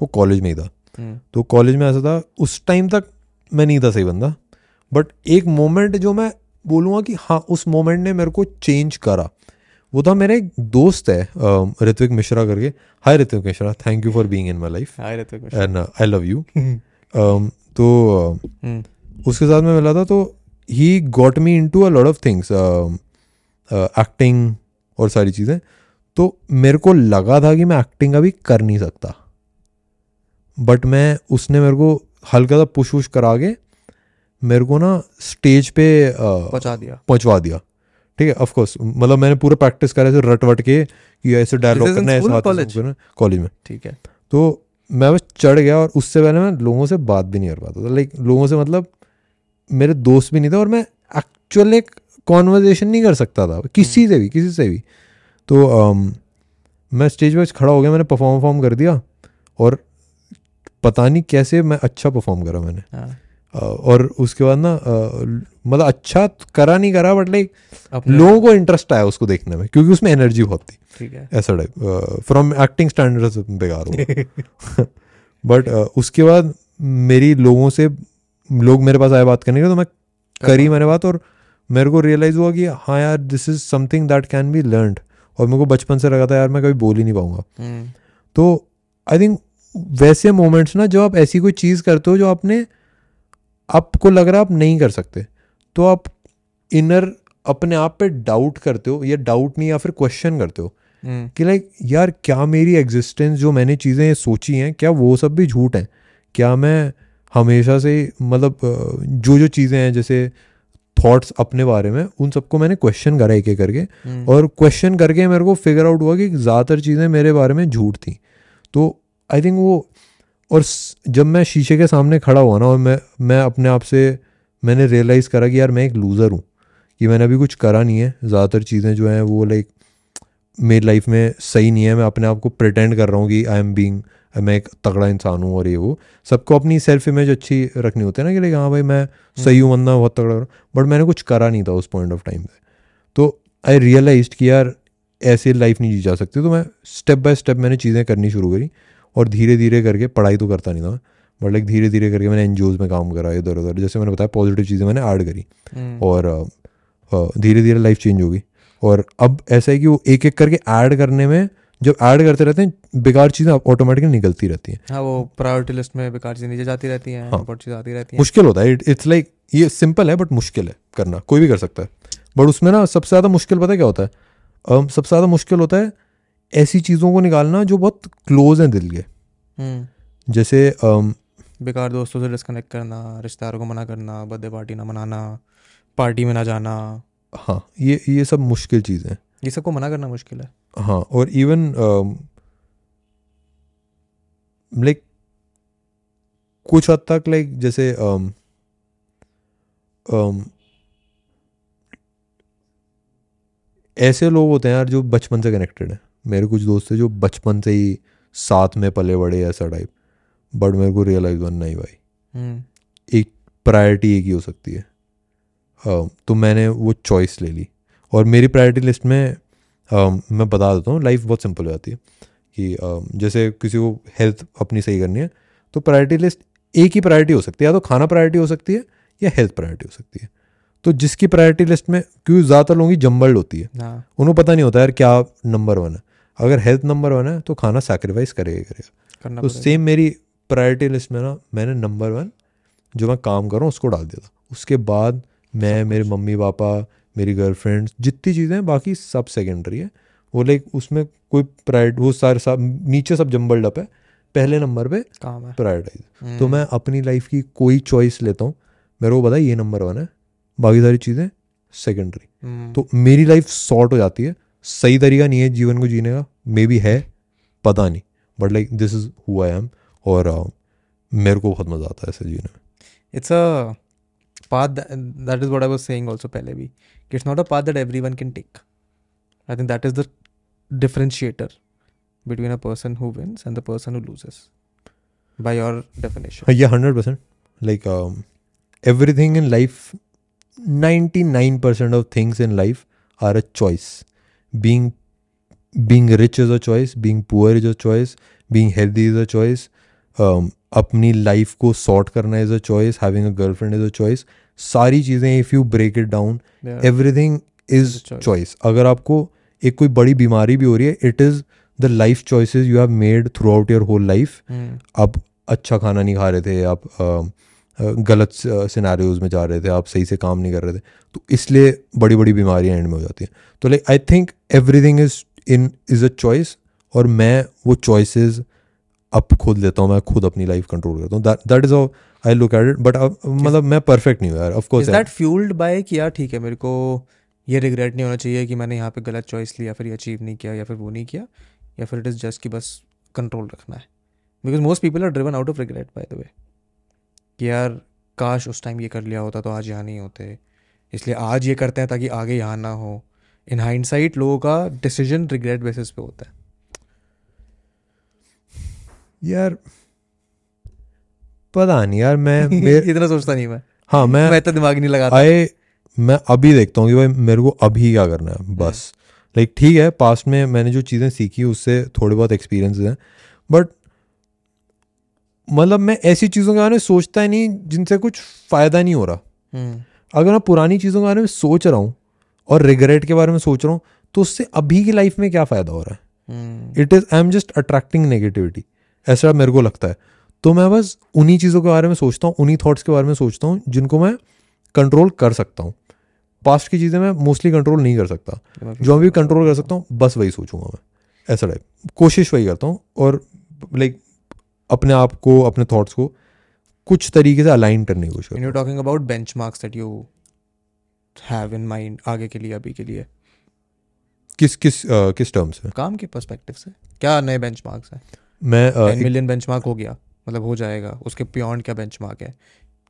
वो कॉलेज में ही था। हम्म, तो कॉलेज में ऐसा था उस टाइम तक मैं नहीं था सही बंदा। बट एक मोमेंट जो मैं बोलूँगा कि हाँ उस मोमेंट ने मेरे को चेंज करा। वो था मेरा एक दोस्त है ऋत्विक मिश्रा करके। Hi Ritvik Mishra thank you for being in my life hi Ritvik Mishra. And I love you तो हम्म, उसके साथ मैं मिला था तो he got me into a lot of things acting और सारी चीज़ें। तो मेरे को लगा था कि मैं एक्टिंग अभी कर नहीं सकता। बट मैं उसने मेरे को हल्का सा पुश वुश करा के मेरे को ना स्टेज पे पहुँचा दिया। पहुंचवा दिया। ठीक है ऑफ़ कोर्स मतलब मैंने पूरा प्रैक्टिस करा ऐसे रट वट के कि ऐसे डायलॉग करना है? करना कॉलेज में। ठीक है। तो मैं बस चढ़ गया और उससे पहले मैं लोगों से बात भी नहीं कर पाता था। लाइक लोगों से मतलब मेरे दोस्त भी नहीं थे और मैं एक्चुअल एक कॉन्वर्जेशन नहीं कर सकता था किसी से भी किसी से भी। तो मैं स्टेज पर खड़ा हो गया मैंने परफॉर्म वॉर्म कर दिया और पता नहीं कैसे मैं अच्छा परफॉर्म करा मैंने। हाँ। और उसके बाद ना मतलब अच्छा करा नहीं करा बट लाइक लोगों को इंटरेस्ट आया उसको देखने में क्योंकि उसमें एनर्जी बहुत थी। ठीक है। ऐसा टाइप फ्रॉम एक्टिंग स्टैंडर्ड बेकार हो बट [LAUGHS] उसके बाद मेरी लोगों से लोग मेरे पास आए बात करने के तो मैं करी मैंने बात और मेरे को रियलाइज़ हुआ कि हाँ यार this is something that can be learn और मेरे को बचपन से लगा था यार मैं कभी बोल ही नहीं पाऊँगा। हम्म, तो आई थिंक वैसे मोमेंट्स ना जब आप ऐसी कोई चीज़ करते हो जो आपने आपको लग रहा है आप नहीं कर सकते। तो आप इनर अपने आप पे डाउट करते हो या डाउट नहीं या फिर क्वेश्चन करते हो हम्म, कि लाइक यार क्या मेरी एग्जिस्टेंस जो मैंने चीज़ें सोची हैं क्या वो सब भी झूठ हैं? क्या मैं हमेशा से मतलब जो जो चीज़ें हैं जैसे थॉट्स अपने बारे में उन सबको मैंने क्वेश्चन करा एक एक करके हम्म, और क्वेश्चन करके मेरे को फिगर आउट हुआ कि ज़्यादातर चीज़ें मेरे बारे में झूठ थी। तो आई थिंक वो और जब मैं शीशे के सामने खड़ा हुआ ना और मैं मैं अपने आप से मैंने रियलाइज़ करा कि यार मैं एक लूज़र हूँ कि मैंने अभी कुछ करा नहीं है ज़्यादातर चीज़ें जो हैं वो लाइक मेरी लाइफ में सही नहीं है मैं अपने आप को प्रिटेंड कर रहा हूँ कि आई एम बींग मैं एक तगड़ा इंसान हूँ और ये वो। सबको अपनी सेल्फ इमेज अच्छी रखनी होती है ना कि लाइक हाँ भाई मैं सही हूँ बंदा बहुत तगड़ा बट मैंने कुछ करा नहीं था उस पॉइंट ऑफ़ टाइम पे। तो आई रियलाइज़ कि यार ऐसे लाइफ नहीं जी जा सकती तो मैं स्टेप बाय स्टेप मैंने चीज़ें करनी शुरू करी। और धीरे धीरे करके पढ़ाई तो करता नहीं था बट लाइक धीरे धीरे करके मैंने एन में काम करा इधर उधर जैसे मैंने बताया पॉजिटिव चीज़ें मैंने ऐड करी। और धीरे धीरे लाइफ चेंज होगी और अब ऐसा है कि वो एक एक करके ऐड करने में जब ऐड करते रहते हैं बेकार चीज़ें ऑटोमेटिकली निकलती रहती हैं। हाँ वो प्रायोरिटी लिस्ट में बेकार चीज़ें नीचे जाती रहती हैं हाँ, चीज़ें आती रहती हैं। मुश्किल होता है। इट्स लाइक ये सिंपल है बट मुश्किल है करना। कोई भी कर सकता है। बट उसमें ना सबसे ज़्यादा मुश्किल पता है क्या होता है? सबसे ज़्यादा मुश्किल होता है ऐसी चीज़ों को निकालना जो बहुत क्लोज हैं दिल के। हम्म। जैसे um, बेकार दोस्तों से डिस्कनेक्ट करना रिश्तेदारों को मना करना बर्थडे पार्टी ना मनाना पार्टी में ना जाना। हाँ ये ये सब मुश्किल चीज़ें। हैं ये सबको मना करना मुश्किल है। हाँ और इवन लाइक कुछ हद तक लाइक जैसे um, um, ऐसे लोग होते हैं यार जो बचपन से कनेक्टेड हैं। मेरे कुछ दोस्त हैं जो बचपन से ही साथ में पले बड़े ऐसा टाइप बट मेरे को रियलाइज़ बन नहीं भाई। हम्म। एक प्रायोरिटी एक ही हो सकती है। uh, तो मैंने वो चॉइस ले ली। और मेरी प्रायोरिटी लिस्ट में uh, मैं बता देता हूँ लाइफ बहुत सिंपल हो जाती है। कि uh, जैसे किसी को हेल्थ अपनी सही करनी है तो प्रायोरिटी लिस्ट एक ही प्रायोरिटी हो सकती है। या तो खाना प्रायोरिटी हो सकती है या हेल्थ प्रायोरिटी हो सकती है। तो जिसकी प्रायोरिटी लिस्ट में क्योंकि ज़्यादातर लोगों की जम्बल्ड होती है। हाँ। उन्हें पता नहीं होता यार क्या नंबर वन है। अगर हेल्थ नंबर वन है तो खाना सेक्रीफाइस करेगा करेगा। तो सेम मेरी प्रायोरिटी लिस्ट में ना मैंने नंबर वन जो मैं काम कर रहा हूँ उसको डाल दिया था। उसके बाद मैं मेरे मम्मी पापा मेरी गर्लफ्रेंड जितनी चीज़ें हैं बाकी सब सेकेंडरी है। वो लाइक उसमें कोई प्राइड वो सारे सब नीचे सब जम्बल्ड अप है। पहले नंबर पे काम है। Prioritize hmm. तो मैं अपनी लाइफ की कोई चॉइस लेता हूँ। मेरे को पता है ये नंबर वन है बाकी सारी चीज़ें सेकेंडरी हम्म। तो मेरी लाइफ शॉर्ट हो जाती है। सही तरीका नहीं है जीवन को जीने का। मे बी है पता नहीं but like this is who I am और uh, मेरे को बहुत मज़ा आता है ऐसे जीने में। It's a path that is what I was saying also पहले भी it's not a path that everyone can take I think that is the differentiator between a person who wins and the person who loses by your definition या hundred percent like everything in life ninety nine percent of things in life are a choice being being rich is a choice. Being poor is a choice. Being healthy is a choice. Um, अपनी life को sort करना is a choice having a girlfriend is a choice सारी चीज़ें if you break it down everything is choice अगर आपको एक कोई बड़ी बीमारी भी हो रही है it is the life choices you have made throughout your whole life आप अच्छा खाना नहीं खा रहे थे आप गलत सिनारियोज में जा रहे थे आप सही से काम नहीं कर रहे थे तो इसलिए बड़ी बड़ी बीमारियाँ एंड में हो जाती हैं तो like I think everything is in is a choice और मैं वो चॉइसेस अब खुद लेता हूँ मैं खुद अपनी लाइफ कंट्रोल करता हूँ। That is I look at it but मतलब मैं परफेक्ट नहीं हूँ यार of course that fueled by कि यार ठीक है मेरे को ये रिग्रेट नहीं होना चाहिए कि मैंने यहाँ पे गलत चॉइस लिया फिर ये अचीव नहीं किया या फिर वो नहीं किया या फिर इट इज़ जस्ट कि बस कंट्रोल रखना है? Because most people are driven out of regret by the way कि यार काश उस टाइम ये कर लिया होता तो आज यहाँ नहीं होते। इसलिए आज ये करते हैं ताकि आगे यहाँ ना हो। इन हाइंड लोगों का डिसीज़न रिग्रेट बेसिस पे होता है। यार पता नहीं यार मैं [LAUGHS] इतना सोचता नहीं मैं। हाँ मैं मैं तो दिमाग नहीं लगाता। आए मैं अभी देखता हूँ कि भाई मेरे को अभी क्या करना है बस। लाइक ठीक है पास्ट में मैंने जो चीज़ें सीखी उससे थोड़े बहुत एक्सपीरियंस हैं। बट मतलब मैं ऐसी चीज़ों के बारे में सोचता ही नहीं जिनसे कुछ फ़ायदा नहीं हो रहा। हम्म। अगर मैं पुरानी चीज़ों के बारे में सोच रहा हूँ और रिग्रेट के बारे में सोच रहा हूँ तो उससे अभी की लाइफ में क्या फ़ायदा हो रहा है? It is I am just attracting negativity ऐसा मेरे को लगता है। तो मैं बस उन्हीं चीज़ों के बारे में सोचता हूँ उन्हीं थॉट्स के बारे में सोचता हूँ जिनको मैं कंट्रोल कर सकता हूँ। पास्ट की चीज़ें मैं मोस्टली कंट्रोल नहीं कर सकता। जो मैं भी कंट्रोल कर सकता हूँ बस वही सोचूँगा मैं। ऐसा टाइप कोशिश वही करता हूँ और लाइक अपने आप को अपने थॉट्स को कुछ तरीके से अलाइन करने की कोशिश talking about benchmarks that you have in mind आगे के लिए अभी के लिए। किस किस uh, किस टर्म्स में काम के पर्सपेक्टिव से। क्या नए बेंचमार्क्स हैं? मैं टेन मिलियन बेंचमार्क हो गया मतलब हो जाएगा। उसके बियॉन्ड क्या बेंचमार्क है?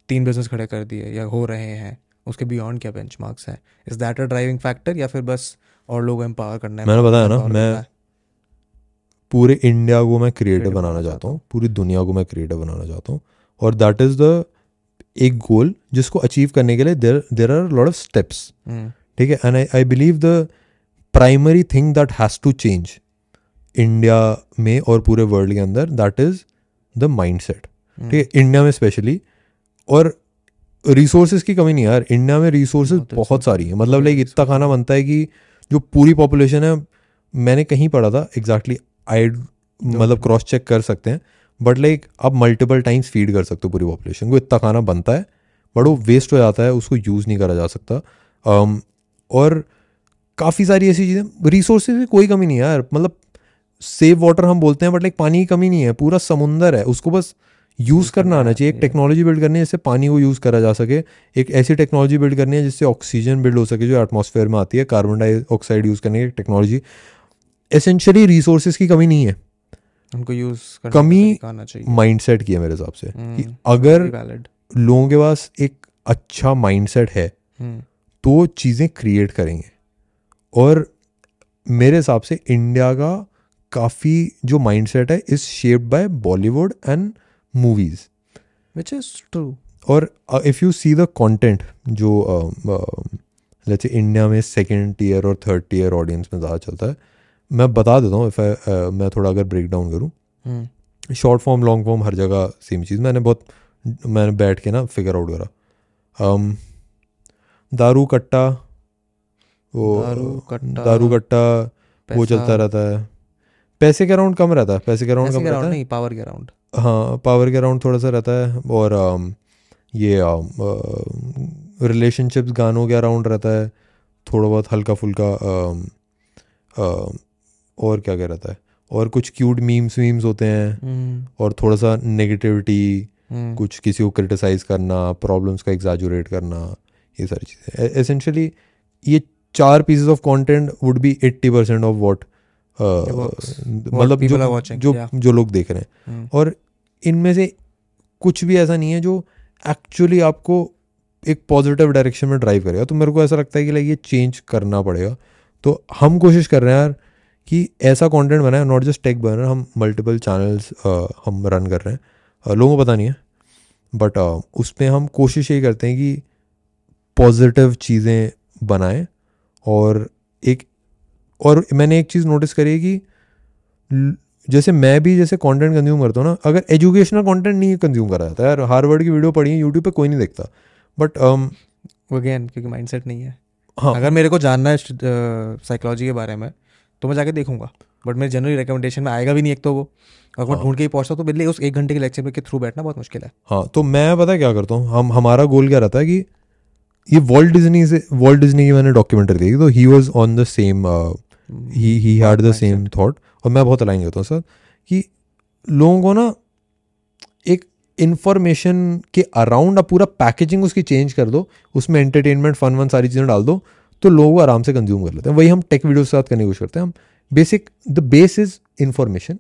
तीन बिज़नेस खड़े कर दिए या हो रहे हैं उसके बियॉन्ड क्या बेंच मार्क्स हैं? Is that a driving factor या फिर बस और लोग एम्पावर करना है? मैंने बताया ना मैं पूरे इंडिया को मैं क्रिएटिव बनाना चाहता हूँ पूरी दुनिया को मैं क्रिएटिव बनाना चाहता हूँ। और दैट इज़ द एक गोल जिसको अचीव करने के लिए there there are lot of steps ठीक है? And I I believe the primary thing that has to change India में और पूरे वर्ल्ड के अंदर that is the mindset ठीक है? इंडिया में स्पेशली और रिसोर्सेज की कमी नहीं यार. इंडिया में रिसोर्सेज बहुत बहुत सारी है. मतलब लाइक इतना खाना बनता है कि जो पूरी पॉपुलेशन है मैंने कहीं पढ़ा था एग्जैक्टली आई मतलब क्रॉस चेक कर सकते हैं बट लाइक आप मल्टीपल टाइम्स फ़ीड कर सकते हो पूरी पॉपुलेशन को। इतना खाना बनता है बट वो वेस्ट हो जाता है उसको यूज़ नहीं करा जा सकता। Um, और काफ़ी सारी ऐसी चीज़ें रिसोर्सेज की कोई कमी नहीं है यार। मतलब सेव वाटर हम बोलते हैं बट लाइक पानी की कमी नहीं है। पूरा समुंदर है उसको बस यूज़ करना आना चाहिए। एक टेक्नोलॉजी बिल्ड करनी है जिससे पानी को यूज़ करा जा सके। एक ऐसी टेक्नोलॉजी बिल्ड करनी है जिससे ऑक्सीजन बिल्ड हो सके जो एटमॉस्फेयर में आती है। कार्बन डाइऑक्साइड यूज़ करने की टेक्नोलॉजी एसेंशली रिसोर्सेज की कमी नहीं है। उनको यूज़ कमी माइंडसेट की है मेरे हिसाब से कि हम्म, अगर लोगों के पास एक अच्छा माइंडसेट है तो चीज़ें क्रिएट करेंगे। और मेरे हिसाब से इंडिया का काफ़ी जो माइंडसेट है is shaped by Bollywood and movies which is true और if you see the content जो लेट्स इंडिया में सेकेंड टीयर और थर्ड टीयर ऑडियंस में ज़्यादा चलता है मैं बता देता हूँ इफ़ मैं थोड़ा अगर ब्रेक डाउन करूँ। शॉर्ट फॉर्म लॉन्ग फॉर्म हर जगह सेम चीज़। मैंने बहुत मैंने बैठ के ना फिगर आउट करा। Um, दारू कट्टा वो दारू कट्टा, वो चलता रहता है। पैसे के अराउंड कम रहता है पैसे के अराउंड कम रहता है। नहीं पावर के अराउंड। हाँ पावर के अराउंड थोड़ा सा रहता है। और um, ये रिलेशनशिप्स गानों के अराउंड रहता है। थोड़ा बहुत हल्का फुल्का um, um, और क्या क्या रहता है और कुछ क्यूट मीम्स वीम्स होते हैं। और थोड़ा सा नेगेटिविटी कुछ किसी को क्रिटिसाइज करना प्रॉब्लम्स का एग्जैजुरेट करना ये सारी चीज़ें। एसेंशली ये चार pieces of content would be eighty percent of what मतलब जो जो yeah. जो लोग देख रहे हैं। और इनमें से कुछ भी ऐसा नहीं है जो एक्चुअली आपको एक पॉजिटिव डायरेक्शन में ड्राइव करेगा। तो मेरे को ऐसा लगता है कि लाइक ये चेंज करना पड़ेगा। तो हम कोशिश कर रहे हैं यार कि ऐसा कंटेंट बनाए नॉट जस्ट टेक बनर हम मल्टीपल चैनल्स हम रन कर रहे हैं। लोगों को पता नहीं है बट उस पर हम कोशिश यही करते हैं कि पॉजिटिव चीज़ें बनाएँ और एक और मैंने एक चीज़ नोटिस करी है कि जैसे मैं भी जैसे कंटेंट कंज्यूम करता हूँ ना अगर एजुकेशनल कंटेंट नहीं कंज्यूम करा जाता है यार हार्वर्ड की वीडियो पढ़ी है यूट्यूब पे कोई नहीं देखता बट अगेन क्योंकि माइंडसेट नहीं है। हाँ। अगर मेरे को जानना है साइकोलॉजी के बारे में तो मैं जाके देखूँगा। बट मेरे जनरली रिकमेंडेशन में आएगा भी नहीं एक तो वो। अगर मैं हाँ। ढूंढ के ही पहुँचता तो बिल्ली उस एक घंटे के लेक्चर के थ्रू बैठना बहुत मुश्किल है। हाँ तो मैं पता क्या करता हूँ? हम हमारा गोल क्या रहता है कि ये वॉल्ट डिज्नी से वॉल्ट डिज्नी की मैंने डॉक्यूमेंट्री देखी तो he was on the same he he had the same thought और मैं बहुत अलाइन करता हूँ सर कि लोगों को ना एक इंफॉर्मेशन के अराउंड आप पूरा पैकेजिंग उसकी चेंज कर दो उसमें एंटरटेनमेंट फन वन सारी चीज़ें डाल दो तो लोग आराम से कंज्यूम कर लेते हैं। वही हम टेक वीडियोस के साथ करने की कोशिश करते हैं। हम basic the base is information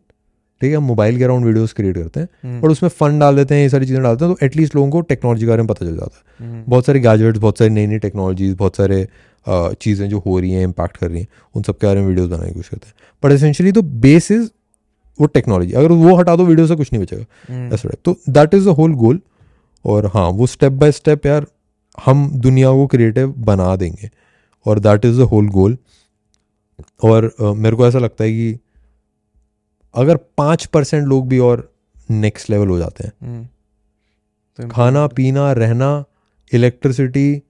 ठीक है? हम मोबाइल के अराउंड वीडियोस क्रिएट करते हैं हम्म, और उसमें फन डाल देते हैं ये सारी चीज़ें डालते हैं तो एटलीस्ट लोगों को टेक्नोलॉजी के बारे में पता चल जाता है। हम्म, बहुत सारे गैजेट्स बहुत सारी नई नई टेक्नोलॉजीज़ बहुत सारे चीज़ें जो हो रही हैं इम्पैक्ट कर रही हैं उन सब के बारे में वीडियोस बनाने की कोशिश करते हैं। बट एसेंशियली तो बेस इज़ वो टेक्नोलॉजी अगर वो हटा दो वीडियो से कुछ नहीं बचेगा। हम्म, ऐसा तो that is the whole goal और हाँ वो स्टेप बाय स्टेप यार हम दुनिया को क्रिएटिव बना देंगे। और that is the whole goal और अ, मेरे को ऐसा लगता है कि अगर पाँच परसेंट लोग भी और नेक्स्ट लेवल हो जाते हैं हम्म, तो खाना पीना रहना इलेक्ट्रिसिटी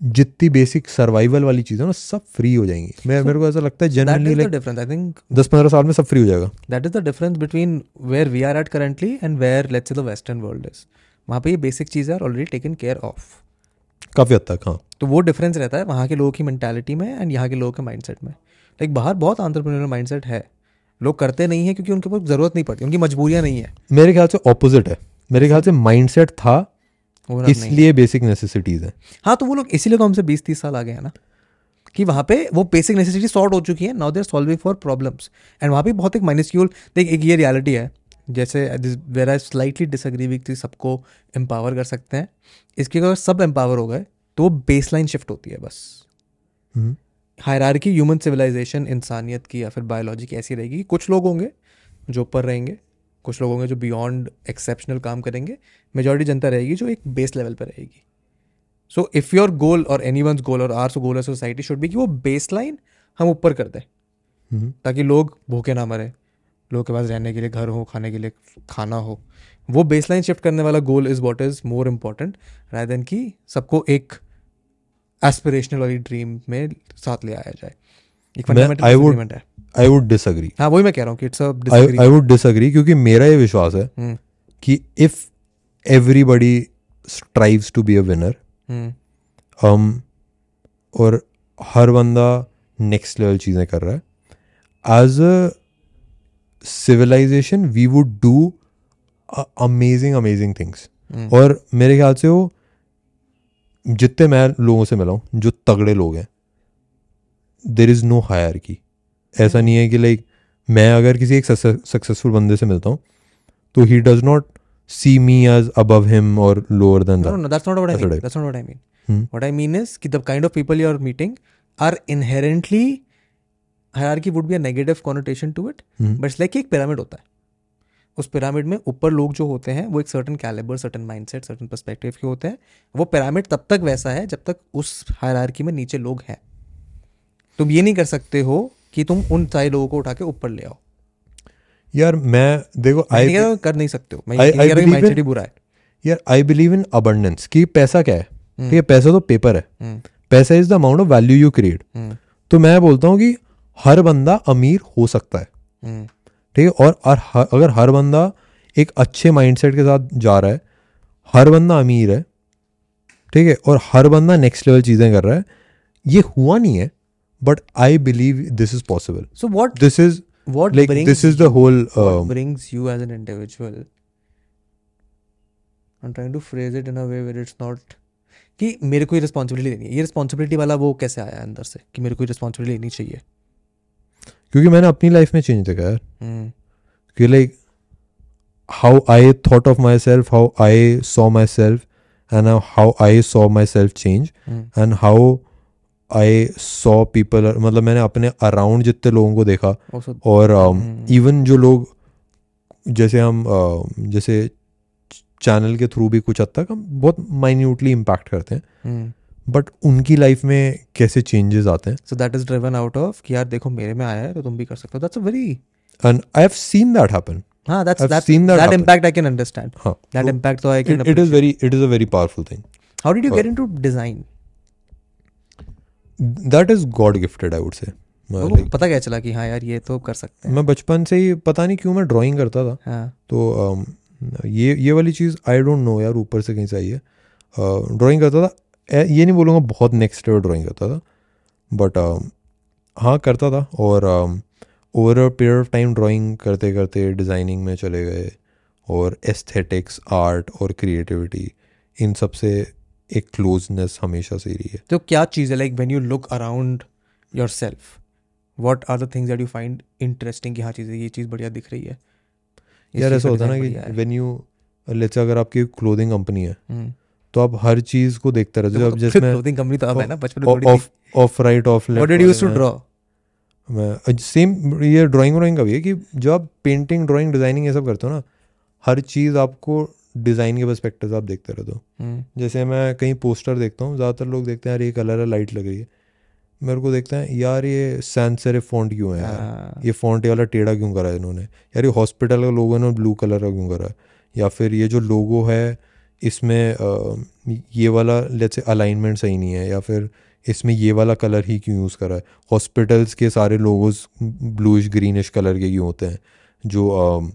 जितनी बेसिक सर्वाइवल वाली चीज़ें ना सब फ्री हो जाएँगी। मैं so, मेरे को ऐसा लगता है generally like difference. I think दस पंद्रह साल में सब फ्री हो जाएगा। That is the difference between where we are at currently and let's say the western world is वहाँ पे ये बेसिक चीज़ें are already taken care of काफ़ी हद तक हाँ। तो वो डिफरेंस रहता है वहाँ के लोगों की मैंटेलिटी में एंड यहाँ के लोगों के माइंडसेट में। लाइक बाहर बहुत आंट्रप्रनोरियल माइंडसेट है। लोग करते नहीं है क्योंकि उनके पास ज़रूरत नहीं पड़ती उनकी मजबूरियाँ नहीं है। मेरे ख्याल से ऑपोजिट है। मेरे ख्याल से माइंडसेट था। इसलिए बेसिक नेसेसिटीज़ है। हाँ तो वो लोग इसीलिए तो हमसे बीस तीस साल आगे हैं ना। कि वहाँ पे वो बेसिक नेसेसिटी सॉर्ट हो चुकी है now there solving for problems and वहाँ पे बहुत एक माइनस्क्यूल देख एक ये रियलिटी है। जैसे where I slightly disagree with सबको एम्पावर कर सकते हैं। इसके अगर सब एम्पावर हो गए तो वो बेस लाइन शिफ्ट होती है बस। हायरार्की ह्यूमन सिविलाइजेशन इंसानियत की या फिर बायोलॉजी की ऐसी रहेगी कुछ लोग होंगे जो ऊपर रहेंगे कुछ लोग होंगे जो बियॉन्ड एक्सेप्शनल काम करेंगे मेजोरिटी जनता रहेगी जो एक बेस लेवल पर रहेगी। सो इफ़ योर गोल और एनी वंस गोल और our so goal society should be कि वो बेस लाइन हम ऊपर कर दें। हम्म, ताकि लोग भूखे ना मरे लोगों के पास रहने के लिए घर हो खाने के लिए खाना हो। वो बेस लाइन शिफ्ट करने वाला goal is what is more important Rai than कि सबको एक एस्पिरेशनल वाली ड्रीम में साथ ले आया जाए। एक disagreement है। आई वुड डिसअग्री हाँ वही मैं कह रहा हूँ कि it's a I disagree I would disagree क्योंकि मेरा ये विश्वास है हम्म। कि if everybody strives to be a winner um, और हर बंदा नेक्स्ट लेवल चीज़ें कर रहा है as a civilization we would do amazing amazing things. और मेरे ख्याल से वो जितने मैं लोगों से मिला हूँ जो तगड़े लोग हैं देर इज़ नो हायर की ऐसा नहीं है कि लाइक मैं अगर किसी एक सक्सेसफुल बंदे से मिलता हूँ तो he does not see me as above him और lower than meeting are inherently higher की would be a negative connotation to it but like एक पिरामिड होता है। उस पिरामिड में ऊपर लोग जो होते हैं वो एक certain calibre certain mindset certain perspective के होते हैं। वो पिरामिड तब तक वैसा है जब तक उस हायरार्की में नीचे लोग हैं। तुम ये नहीं कर सकते हो कि तुम उन सारे लोगों को उठा के ऊपर ले आओ। यार मैं देखो आई नहीं कर नहीं सकते हो। मैं I- I माइंडसेट in- ही बुरा है। यार आई बिलीव इन अबंडेंस कि पैसा क्या है? ठीक है पैसा तो पेपर है। हम्म, पैसा is the amount of value you create hmm, तो मैं बोलता हूँ कि हर बंदा अमीर हो सकता है। हम्म, ठीक है? और, और ह- अगर हर बंदा एक अच्छे माइंडसेट के साथ जा रहा है हर बंदा अमीर है ठीक है? और हर बंदा नेक्स्ट लेवल चीज़ें कर रहा है ये हुआ नहीं है but I believe this is possible so what this is what like this is the whole brings you as an individual? I'm trying to phrase it in a way where it's not कि मेरे को ये responsibility लेनी है। ये responsibility वाला वो कैसे आया अंदर से कि मेरे को ये रिस्पॉन्सिबिलिटी लेनी चाहिए? क्योंकि मैंने अपनी लाइफ में चेंज देखा यार। हम्म, कि like how I thought of myself how I saw myself and how I saw myself change and how I saw people मतलब मैंने अपने अराउंड जितने लोगों को देखा वो सब और हम्म। इवन जो लोग जैसे हम uh, जैसे चैनल के थ्रू भी कुछ हद तक हम बहुत माइन्यूटली इम्पैक्ट करते हैं। हम्म, बट उनकी लाइफ में कैसे चेंजेस आते हैं? So that is driven out of कि यार देखो मेरे में आया है तो तुम भी कर सकते हो। That's a very and I have seen that happen हाँ that seen that that happen. impact I can understand. हाँ तो I can it is very it is a very powerful thing how did you get into design? That is God gifted I would say पता क्या चला कि हाँ यार ये तो कर सकते हैं। मैं बचपन से ही पता नहीं क्यों मैं ड्राइंग करता था। हाँ। तो um, ये ये वाली चीज़ आई डोंट नो यार ऊपर से कहीं से आई है। ड्राइंग करता था। ये नहीं बोलूँगा बहुत नेक्स्ट लेवल ड्राइंग करता था बट हाँ करता था और over a period of time drawing करते करते डिज़ाइनिंग में चले गए और एस्थेटिक्स आर्ट और क्रिएटिविटी इन सबसे एक क्लोजनेस हमेशा से रही है तो क्या चीज़ है like when you look around yourself what are the things that you find interesting कि हाँ चीज़ ये चीज़ बढ़िया दिख रही है यार ऐसा होता है ना कि। वेन यू लेट्स अगर आपकी क्लोथिंग कंपनी है हम्म। तो आप हर चीज़ को देखते रहते हो अब clothing company तो अब है ना बचपन में of of right of what did you used to draw मैं सेम ये ड्राइंग व्राइंग का भी है कि जब आप पेंटिंग ड्राइंग डिज़ाइनिंग ये सब करते हो ना हर चीज़ आपको डिज़ाइन के पर्सपेक्टिव से आप देखते रहते हो। जैसे मैं कहीं पोस्टर देखता हूँ ज़्यादातर लोग देखते हैं यार ये कलर है लाइट लग रही है। मेरे को देखते हैं यार ये सैन सेरिफ फॉन्ट क्यों है यार? ये फॉन्ट वाला टेढ़ा क्यों करा है इन्होंने? यार ये हॉस्पिटल का लोगो इन्होंने ब्लू कलर का क्यों करा है? या फिर ये जो लोगो है इसमें ये वाला लेट्स से अलाइनमेंट सही नहीं है या फिर इसमें ये वाला कलर ही क्यों यूज़ करा है? हॉस्पिटल्स के सारे लोगोस ब्लूइश ग्रीनिश कलर के क्यों होते हैं? जो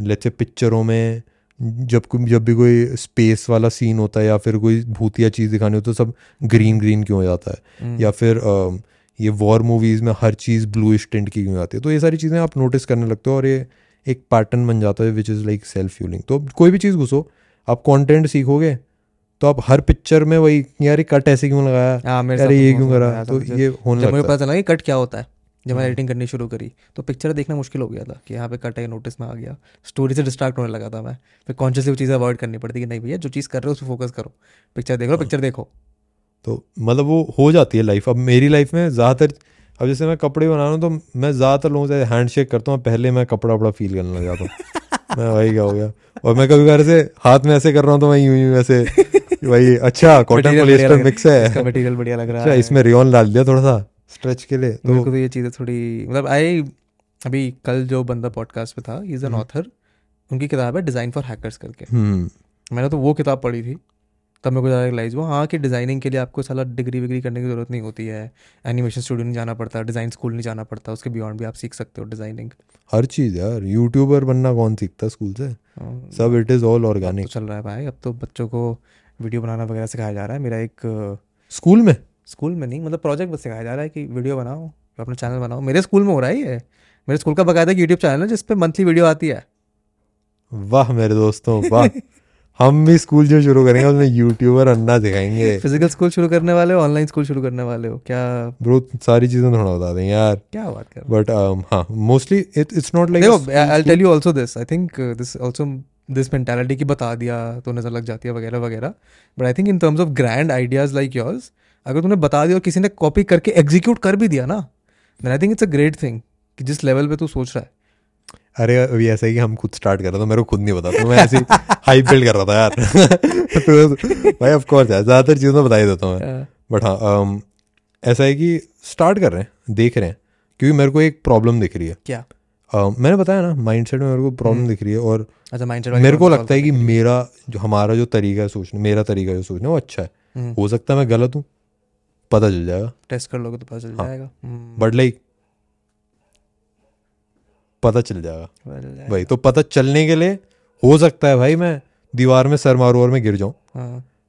लेट्स से पिक्चरों में जब कोई जब भी कोई स्पेस वाला सीन होता है या फिर कोई भूतिया चीज़ दिखानी हो तो सब ग्रीन ग्रीन क्यों हो जाता है? या फिर अ, ये वॉर मूवीज़ में हर चीज़ ब्लूइश टिंट की क्यों आती है? तो ये सारी चीज़ें आप नोटिस करने लगते हो और ये एक पैटर्न बन जाता है which is like self fuelling तो कोई भी चीज़ घुसो आप कंटेंट सीखोगे तो आप हर पिक्चर में वही यार ये कट ऐसे क्यों लगाया? हाँ मेरे यार ये तो क्यों करा? तो ये होने जब मुझे पता चला कि कट क्या होता है जब मैंने एडिटिंग करनी शुरू करी तो पिक्चर देखना मुश्किल हो गया था कि यहाँ पे कट है नोटिस में आ गया। स्टोरी से डिस्ट्रैक्ट होने लगा था मैं। फिर कॉन्शियसली वो चीज़ें अवॉइड करनी पड़ती कि नहीं भैया जो चीज़ कर रहे हो उस पर फोकस करो। पिक्चर देख लो पिक्चर देखो। तो मतलब वो हो जाती है लाइफ अब मेरी लाइफ में ज़्यादातर अब जैसे मैं कपड़े बना रहा हूँ तो मैं ज़्यादातर लोगों से हैंड शेक करता हूँ पहले मैं कपड़ा वपड़ा फील करने लग जाता हूँ। [LAUGHS] मैं भाई क्या हो गया। और मैं कभी ऐसे हाथ में ऐसे कर रहा हूँ तो मैं यूँ यूँ ऐसे भाई अच्छा कॉटन पोलिएस्टर मिक्स है। इसका मटेरियल बढ़िया लग रहा अच्छा है। इसमें रेयन डाल दिया थोड़ा सा स्ट्रेच के लिए तो मेरे को तो ये चीज़ें थोड़ी मतलब आई अभी कल जो बंदा पॉडकास्ट पे था इज़ एन ऑथर उनकी किताब है डिज़ाइन फॉर हैकर्स करके। हम्म। मैंने तो वो किताब पढ़ी थी। तब मेरे को ज़्यादा रियलाइज़ हुआ। हाँ कि डिज़ाइनिंग के लिए आपको साला डिग्री विग्री करने की ज़रूरत नहीं होती है। एनिमेशन स्टूडियो नहीं जाना पड़ता डिज़ाइन स्कूल नहीं जाना पड़ता उसके बियॉन्ड भी आप सीख सकते हो डिज़ाइनिंग हर चीज़ यार यूट्यूबर बनना कौन सीखता स्कूल से? सब इट इज़ ऑल ऑर्गेनिक चल रहा है भाई अब तो बच्चों को वीडियो बनाना वगैरह सिखाया जा रहा है। मेरा एक स्कूल में? स्कूल में नहीं मतलब प्रोजेक्ट बस सिखाया जा रहा है कि वीडियो बनाओ अपना चैनल बनाओ। मेरे स्कूल में हो रहा है ये। मेरे स्कूल का बकायदा यूट्यूब चैनल है जिसपे मंथली वीडियो आती है। वाह मेरे दोस्तों वाह। [LAUGHS] हम भी स्कूल जो शुरू करेंगे उसमें यूट्यूबर अन्ना दिखाएँगे। फ़िज़िकल स्कूल शुरू करने वाले हो ऑनलाइन स्कूल शुरू करने वाले हो? क्या ब्रो सारी चीज़ें थोड़ा बता दें यार। क्या बात कर बट हाँ? Mostly it's not like I tell you also this I think this also this mentality की बता दिया तो नज़र लग जाती है वगैरह वगैरह। But I think in terms of grand ideas like yours अगर तूने बता दिया और किसी ने कॉपी करके एग्जीक्यूट कर भी दिया ना then I think it's a great thing कि जिस लेवल पे तू सोच रहा है। अरे अभी ऐसा है कि हम खुद स्टार्ट कर रहे थे मेरे को खुद नहीं पता तो मैं ऐसे हाइप बिल्ड कर रहा था यार। [LAUGHS] तो भाई ऑफ़ कोर्स यार ज़्यादातर चीज़ें तो बता ही देता हूँ मैं। बट हाँ um, ऐसा है कि स्टार्ट कर रहे हैं देख रहे हैं क्योंकि मेरे को एक प्रॉब्लम दिख रही है। क्या? Uh, मैंने बताया ना माइंडसेट में मेरे को प्रॉब्लम दिख रही है और अच्छा माइंड मेरे को लगता है कि मेरा जो हमारा जो तरीका है सोचने मेरा तरीका जो सोचना है वो अच्छा है। हम्म। हो सकता है मैं गलत हूँ पता चल जाएगा। टेस्ट कर लोगे तो पता चल हाँ। जाएगा। हम्म, बट लाइक पता चल जाएगा। भाई तो पता चलने के लिए हो सकता है भाई मैं दीवार में सर मारूं और मैं गिर जाऊँ।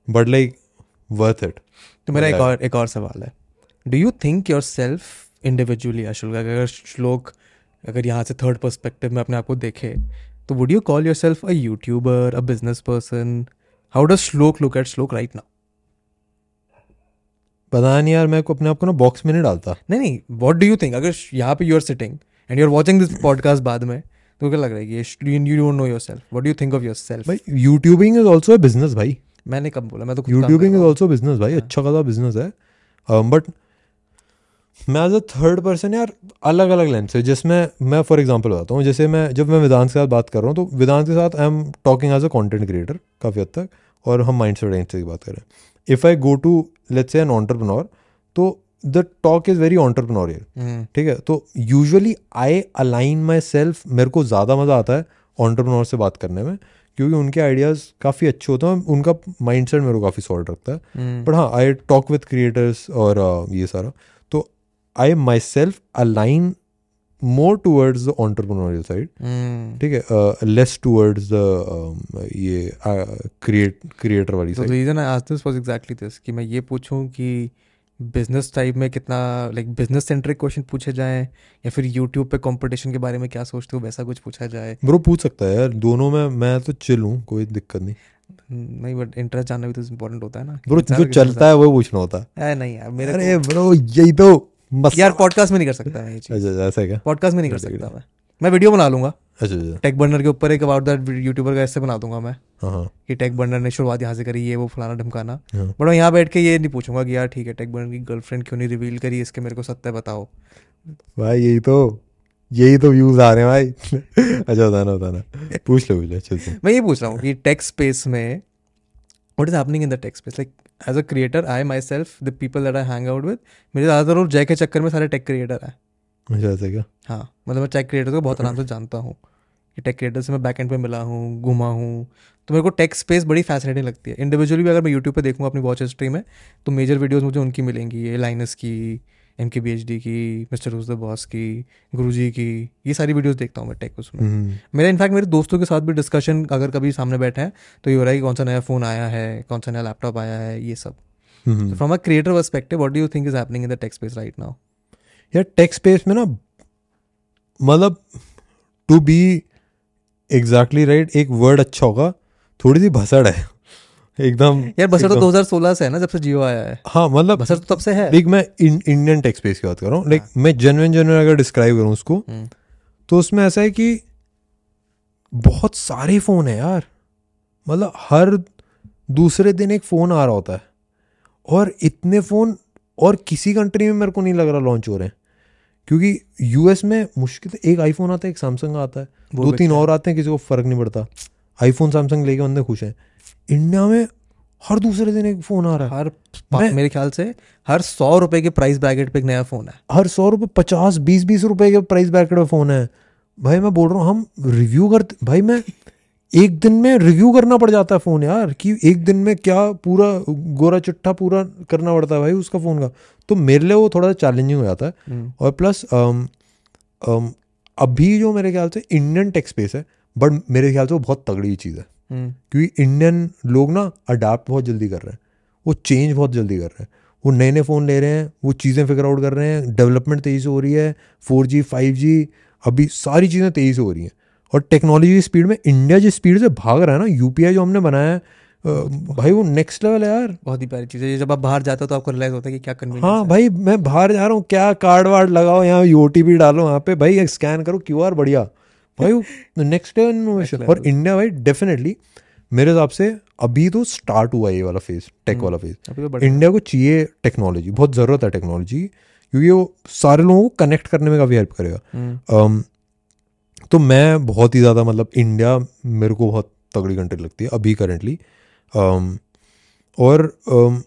बट लाइक वर्थ इट तो मेरा एक और एक और सवाल है। Do you think yourself individually अशुल अगर श्लोक अगर यहाँ से थर्ड पर्सपेक्टिव में अपने आप को देखे तो would you call yourself a YouTuber a business person how does Shlok look at Shlok right now पता नहीं यार मैं को अपने आप को ना बॉक्स में नहीं डालता। नहीं नहीं वॉट डू यू थिंक अगर यहाँ पे you are sitting and you are watching this podcast बाद में तो क्या लग रहा है कि you don't know yourself what do you think of yourself भाई यूट्यूबिंग इज़ ऑल्सो बिज़नेस भाई. मैंने कब बोला? मैं तो यूट्यूबिंग इज़ हूँ। ऑल्सो बिज़नेस भाई. अच्छा खासा बिज़नेस है. बट मैं एज अ थर्ड पर्सन यार अलग अलग लेंस से जिसमें मैं फॉर एग्जांपल बताता हूँ. जैसे मैं जब मैं वेदांत के साथ बात कर रहा हूँ तो वेदांत के साथ I am talking as a content creator काफ़ी हद तक. और हम माइंड सेट की बात करें if I go to let's say an entrepreneur तो the talk is very entrepreneurial ठीक है? तो usually I align myself मेरे को ज़्यादा मज़ा आता है ऑन्टरप्रनोर से बात करने में क्योंकि उनके आइडियाज़ काफ़ी अच्छे होते हैं उनका माइंड सेट मेरे को काफ़ी सॉल्व रखता है। बट हाँ आई टॉक विथ क्रिएटर्स और uh, ये सारा। तो I myself align more towards the entrepreneurial side. ठीक है? लेस टूवर्ड्स द ये क्रिएट क्रिएटर वाली side reason I asked this was exactly this कि मैं ये पूछूँ कि बिज़नेस टाइप में कितना लाइक बिज़नेस सेंट्रिक क्वेश्चन पूछे जाएँ या फिर यूट्यूब पे कंपटीशन के बारे में क्या सोचते हो वैसा कुछ पूछा जाए? ब्रो पूछ सकता है यार। दोनों में मैं तो चिल हूँ कोई दिक्कत नहीं। नहीं बट इंटरेस्ट जानना भी तो इम्पोर्टेंट होता है ना। ब्रो जो चलता है वो पूछना होता है। नहीं यार मेरे अरे ब्रो यही तो यार पॉडकास्ट में नहीं कर सकता मैं ये चीज़। अच्छा अच्छा, ऐसा क्या? पॉडकास्ट में नहीं कर सकता मैं। मैं वीडियो बना लूँगा। अच्छा अच्छा टेक बर्नर के ऊपर एक अबाउट दैट यूट्यूबर का ऐसे बना दूँगा मैं। कि टेक बर्नर ने शुरुआत यहाँ से करी ये वो फलाना ढमकाना। हाँ। बट मैं यहाँ बैठ के ये नहीं पूछूँगा कि यार ठीक है टेक बर्नर की गर्लफ्रेंड क्यों नहीं रिवील करी इसके मेरे को सत्य बताओ। भाई यही तो यही तो व्यूज़ आ रहे हैं भाई। [LAUGHS] अच्छा बताना बताना। पूछ लो पूछ लो अच्छे से। मैं ये पूछ रहा हूँ कि टेक स्पेस में what is happening in the tech space like as a creator I myself the people that I hang out with मेरे ज़्यादातर और जय के चक्कर में सारे टेक क्रिएटर हैं। अच्छा ऐसा क्या? हाँ मतलब मैं टेक क्रिएटर को बहुत आराम से जानता हूँ। कि टेक क्रिएटर से मैं बैक एंड पे मिला हूँ घुमा हूँ तो मेरे को टेक स्पेस बड़ी फैसिनेटिंग लगती है। इंडिविजुअली भी अगर मैं यूट्यूब पर देखूँ अपनी वॉच हिस्ट्री में तो मेजर वीडियोज़ मुझे उनकी मिलेंगी। ये लाइनस की M K B H D की मिस्टर रूज द बॉस की गुरु जी की ये सारी वीडियोस देखता हूँ मैं टेक उसमें। हम्म, मेरा इनफैक्ट मेरे दोस्तों के साथ भी डिस्कशन अगर कभी सामने बैठे हैं तो ये हो रहा है कि कौन सा नया फ़ोन आया है कौन सा नया लैपटॉप आया है ये सब। From a creator perspective what do you think is happening in the tech space right now यार टेक स्पेस में ना मतलब टू बी एग्जैक्टली राइट एक वर्ड अच्छा होगा। थोड़ी सी भसड़ है। एकदम यार बसर तो एकदम- 2016 से है ना जब से जियो आया है। हाँ मतलब बसर तो तब से है। लाइक मैं इंडियन टेक स्पेस की बात कर रहा हूँ। लाइक मैं जेनुइन जेनुइन अगर डिस्क्राइब करूँ उसको हम्म, तो उसमें ऐसा है कि बहुत सारे फ़ोन है यार। मतलब हर दूसरे दिन एक फ़ोन आ रहा होता है। और इतने फ़ोन और किसी कंट्री में मेरे को नहीं लग रहा लॉन्च हो रहे हैं। क्योंकि यूएस में मुश्किल एक आईफोन आता है एक सैमसंग आता है। दो तीन अच्छा और आते हैं किसी को फ़र्क नहीं पड़ता। आईफोन सैमसंग लेके बंदे खुश हैं। इंडिया में हर दूसरे दिन एक फ़ोन आ रहा है। हर मैं- मेरे ख्याल से हर सौ रुपए के प्राइस ब्रैकेट पे एक नया फ़ोन है। हर सौ रुपये पचास बीस बीस रुपए के प्राइस ब्रैकेट में फ़ोन है। भाई मैं बोल रहा हूँ हम रिव्यू करते भाई मैं एक दिन में रिव्यू करना पड़ जाता है फ़ोन यार कि एक दिन में क्या पूरा गोरा चिट्ठा पूरा करना पड़ता है भाई उसका फ़ोन का। तो मेरे लिए वो थोड़ा सा चैलेंजिंग हो जाता है। हम्म, और प्लस आम, आम, अभी जो मेरे ख्याल से इंडियन टेक स्पेस है बट मेरे ख्याल से वो बहुत तगड़ी चीज़ है। हम्म, क्योंकि इंडियन लोग ना अडाप्ट बहुत जल्दी कर रहे हैं। वो चेंज बहुत जल्दी कर रहे हैं। वो नए नए फ़ोन ले रहे हैं वो चीज़ें फिगर आउट कर रहे हैं डेवलपमेंट तेज़ी से हो रही है फोर जी फाइव जी अभी सारी चीज़ें तेज़ी से हो रही हैं। और टेक्नोलॉजी की स्पीड में इंडिया जिस स्पीड से भाग रहा है ना यूपीआई जो हमने बनाया है भाई वो नेक्स्ट लेवल है यार। बहुत ही प्यारी चीज़ है। जब आप बाहर जाते हो तो आपको रियलाइज़ होता है कि क्या कन्वीनियंस हाँ भाई मैं बाहर जा रहा हूँ क्या कार्ड वार्ड लगाओ यहाँ ओ डालो यहाँ पे भाई स्कैन करो क्यू आर बढ़िया। भाई नेक्स्ट डे इनोवेशन और इंडिया भाई डेफिनेटली मेरे हिसाब से अभी तो स्टार्ट हुआ ये वाला फ़ेज़ टेक वाला फ़ेज़ तो इंडिया को चाहिए टेक्नोलॉजी बहुत ज़रूरत है टेक्नोलॉजी क्योंकि वो सारे लोगों को कनेक्ट करने में काफ़ी हेल्प करेगा। हम्म, तो मैं बहुत ही ज़्यादा मतलब इंडिया मेरे को बहुत तगड़ी कंट्री लगती है अभी करेंटली और um,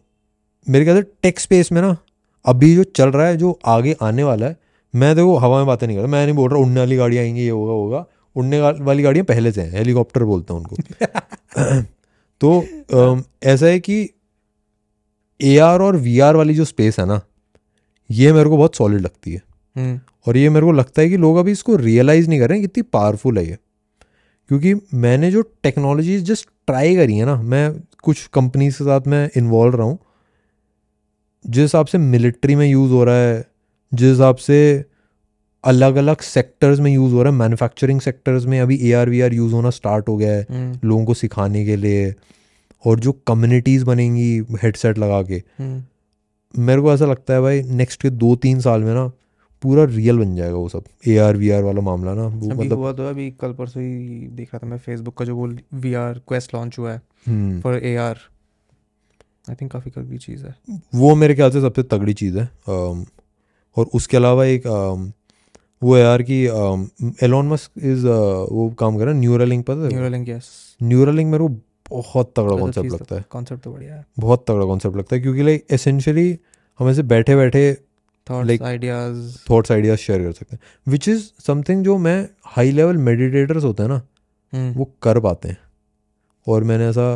मेरे ख्याल से टेक स्पेस में ना अभी जो चल रहा है जो आगे आने वाला है मैं देखो हवा में बातें नहीं कर रहा मैं नहीं बोल रहा उड़ने वाली गाड़ियाँ आएँगी ये होगा होगा। उड़ने वाली गाड़ियाँ पहले से हैं हेलीकॉप्टर बोलते हैं उनको। [LAUGHS] तो um, ऐसा है कि एआर और वीआर वाली जो स्पेस है ना ये मेरे को बहुत सॉलिड लगती है। हम्म, और ये मेरे को लगता है कि लोग अभी इसको रियलाइज़ नहीं कर रहे हैं कितनी पावरफुल है ये। क्योंकि मैंने जो टेक्नोलॉजीज़ जस्ट ट्राई करी है ना मैं कुछ कंपनीज़ के साथ मैं इन्वॉल्व रहा हूँ जिस हिसाब से मिलिट्री में यूज़ हो रहा है जिस हिसाब से अलग अलग सेक्टर्स में यूज़ हो रहा है मैन्युफैक्चरिंग सेक्टर्स में अभी A R V R use होना स्टार्ट हो गया है हम्म, लोगों को सिखाने के लिए और जो कम्युनिटीज़ बनेंगी हेडसेट लगा के। हम्म, मेरे को ऐसा लगता है भाई नेक्स्ट के दो तीन साल में ना पूरा रियल बन जाएगा वो सब। ए आर वी आर वाला मामला ना वो अभी मतलब हुआ तो अभी कल परसों ही देख था मैं फेसबुक का जो वो वी आर क्वेस्ट लॉन्च हुआ है for A R I think काफ़ी कड़वी चीज़ है। वो मेरे ख्याल से सबसे तगड़ी चीज़ है और उसके अलावा एक वो है यार कि एलॉन मस्क इज़ वो काम कर रहा है न्यूरलिंक पता है? न्यूरोलिंक यस न्यूरलिंक मेरे को बहुत तगड़ा कॉन्सेप्ट लगता है। कॉन्सेप्ट तो बढ़िया है। बहुत तगड़ा कॉन्सेप्ट लगता है क्योंकि लाइक एसेंशियली हम ऐसे बैठे बैठे thoughts ideas thoughts ideas share कर सकते हैं। विच इज़ समथिंग जो मैं हाई लेवल मेडिटेटर्स होते हैं ना वो कर पाते हैं। और मैंने ऐसा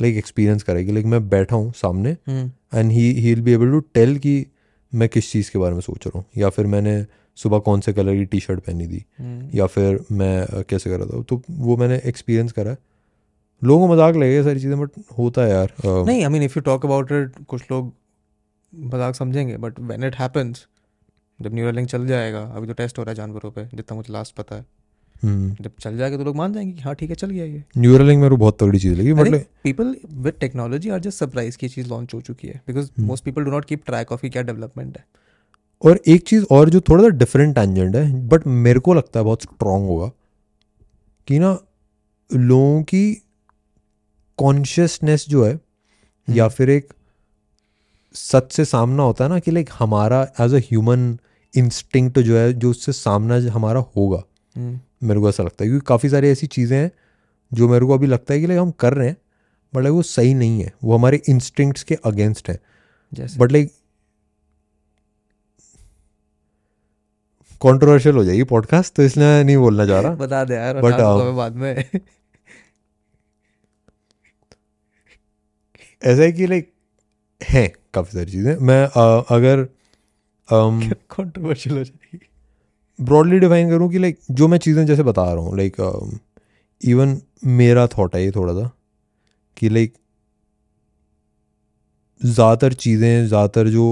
लाइक एक्सपीरियंस करा कि लाइक मैं बैठा हूँ सामने and he he will be able to tell कि मैं किस चीज़ के बारे में सोच रहा हूँ। या फिर मैंने सुबह कौन से कलर की टी शर्ट पहनी थी। या फिर मैं कैसे कर रहा था। तो वो मैंने एक्सपीरियंस करा लोगों को मज़ाक लगेगा सारी चीज़ें बट होता है यार नहीं I mean if you talk about it कुछ लोग मज़ाक समझेंगे बट व्हेन इट हैपन्स जब न्यूरोलिंक चल जाएगा अभी तो टेस्ट हो रहा है जानवरों पे जितना मुझे लास्ट पता है। हम्म। जब चल जाएगा तो लोग मान जाएँगे कि हाँ ठीक है चल गया ये। न्यूरलिंग मेरे को बहुत तगड़ी चीज़ लगी but people with technology are just surprise की चीज़ लॉन्च हो चुकी है because most people do not keep track of क्या डेवलपमेंट है। और एक चीज़ और जो थोड़ा सा डिफरेंट टेंजेंट है बट मेरे को लगता है बहुत स्ट्रांग होगा कि ना लोगों की कॉन्शियसनेस जो है या फिर एक सच से सामना होता है ना कि लाइक हमारा एज अ ह्यूमन इंस्टिंक्ट जो है जो उससे सामना हमारा होगा। हम्म, मेरे को ऐसा लगता है क्योंकि काफ़ी सारी ऐसी चीज़ें हैं जो मेरे को अभी लगता है कि लाइक हम कर रहे हैं बट लाइक वो सही नहीं है। वो हमारे इंस्टिंक्ट्स के अगेंस्ट है। बट लाइक कंट्रोवर्शियल हो जाएगी पॉडकास्ट तो इसलिए नहीं बोलना चाह रहा। बता दे यार बता दूँगा um, बाद में। ऐसा है कि लाइक है। काफ़ी सारी चीज़ें। मैं अ, अगर कंट्रोवर्शियल हो जाएगी? ब्रॉडली डिफाइन करूँ कि लाइक जो मैं चीज़ें जैसे बता रहा हूँ लाइक इवन मेरा थॉट है ये थोड़ा सा कि लाइक ज़्यादातर चीज़ें ज़्यादातर जो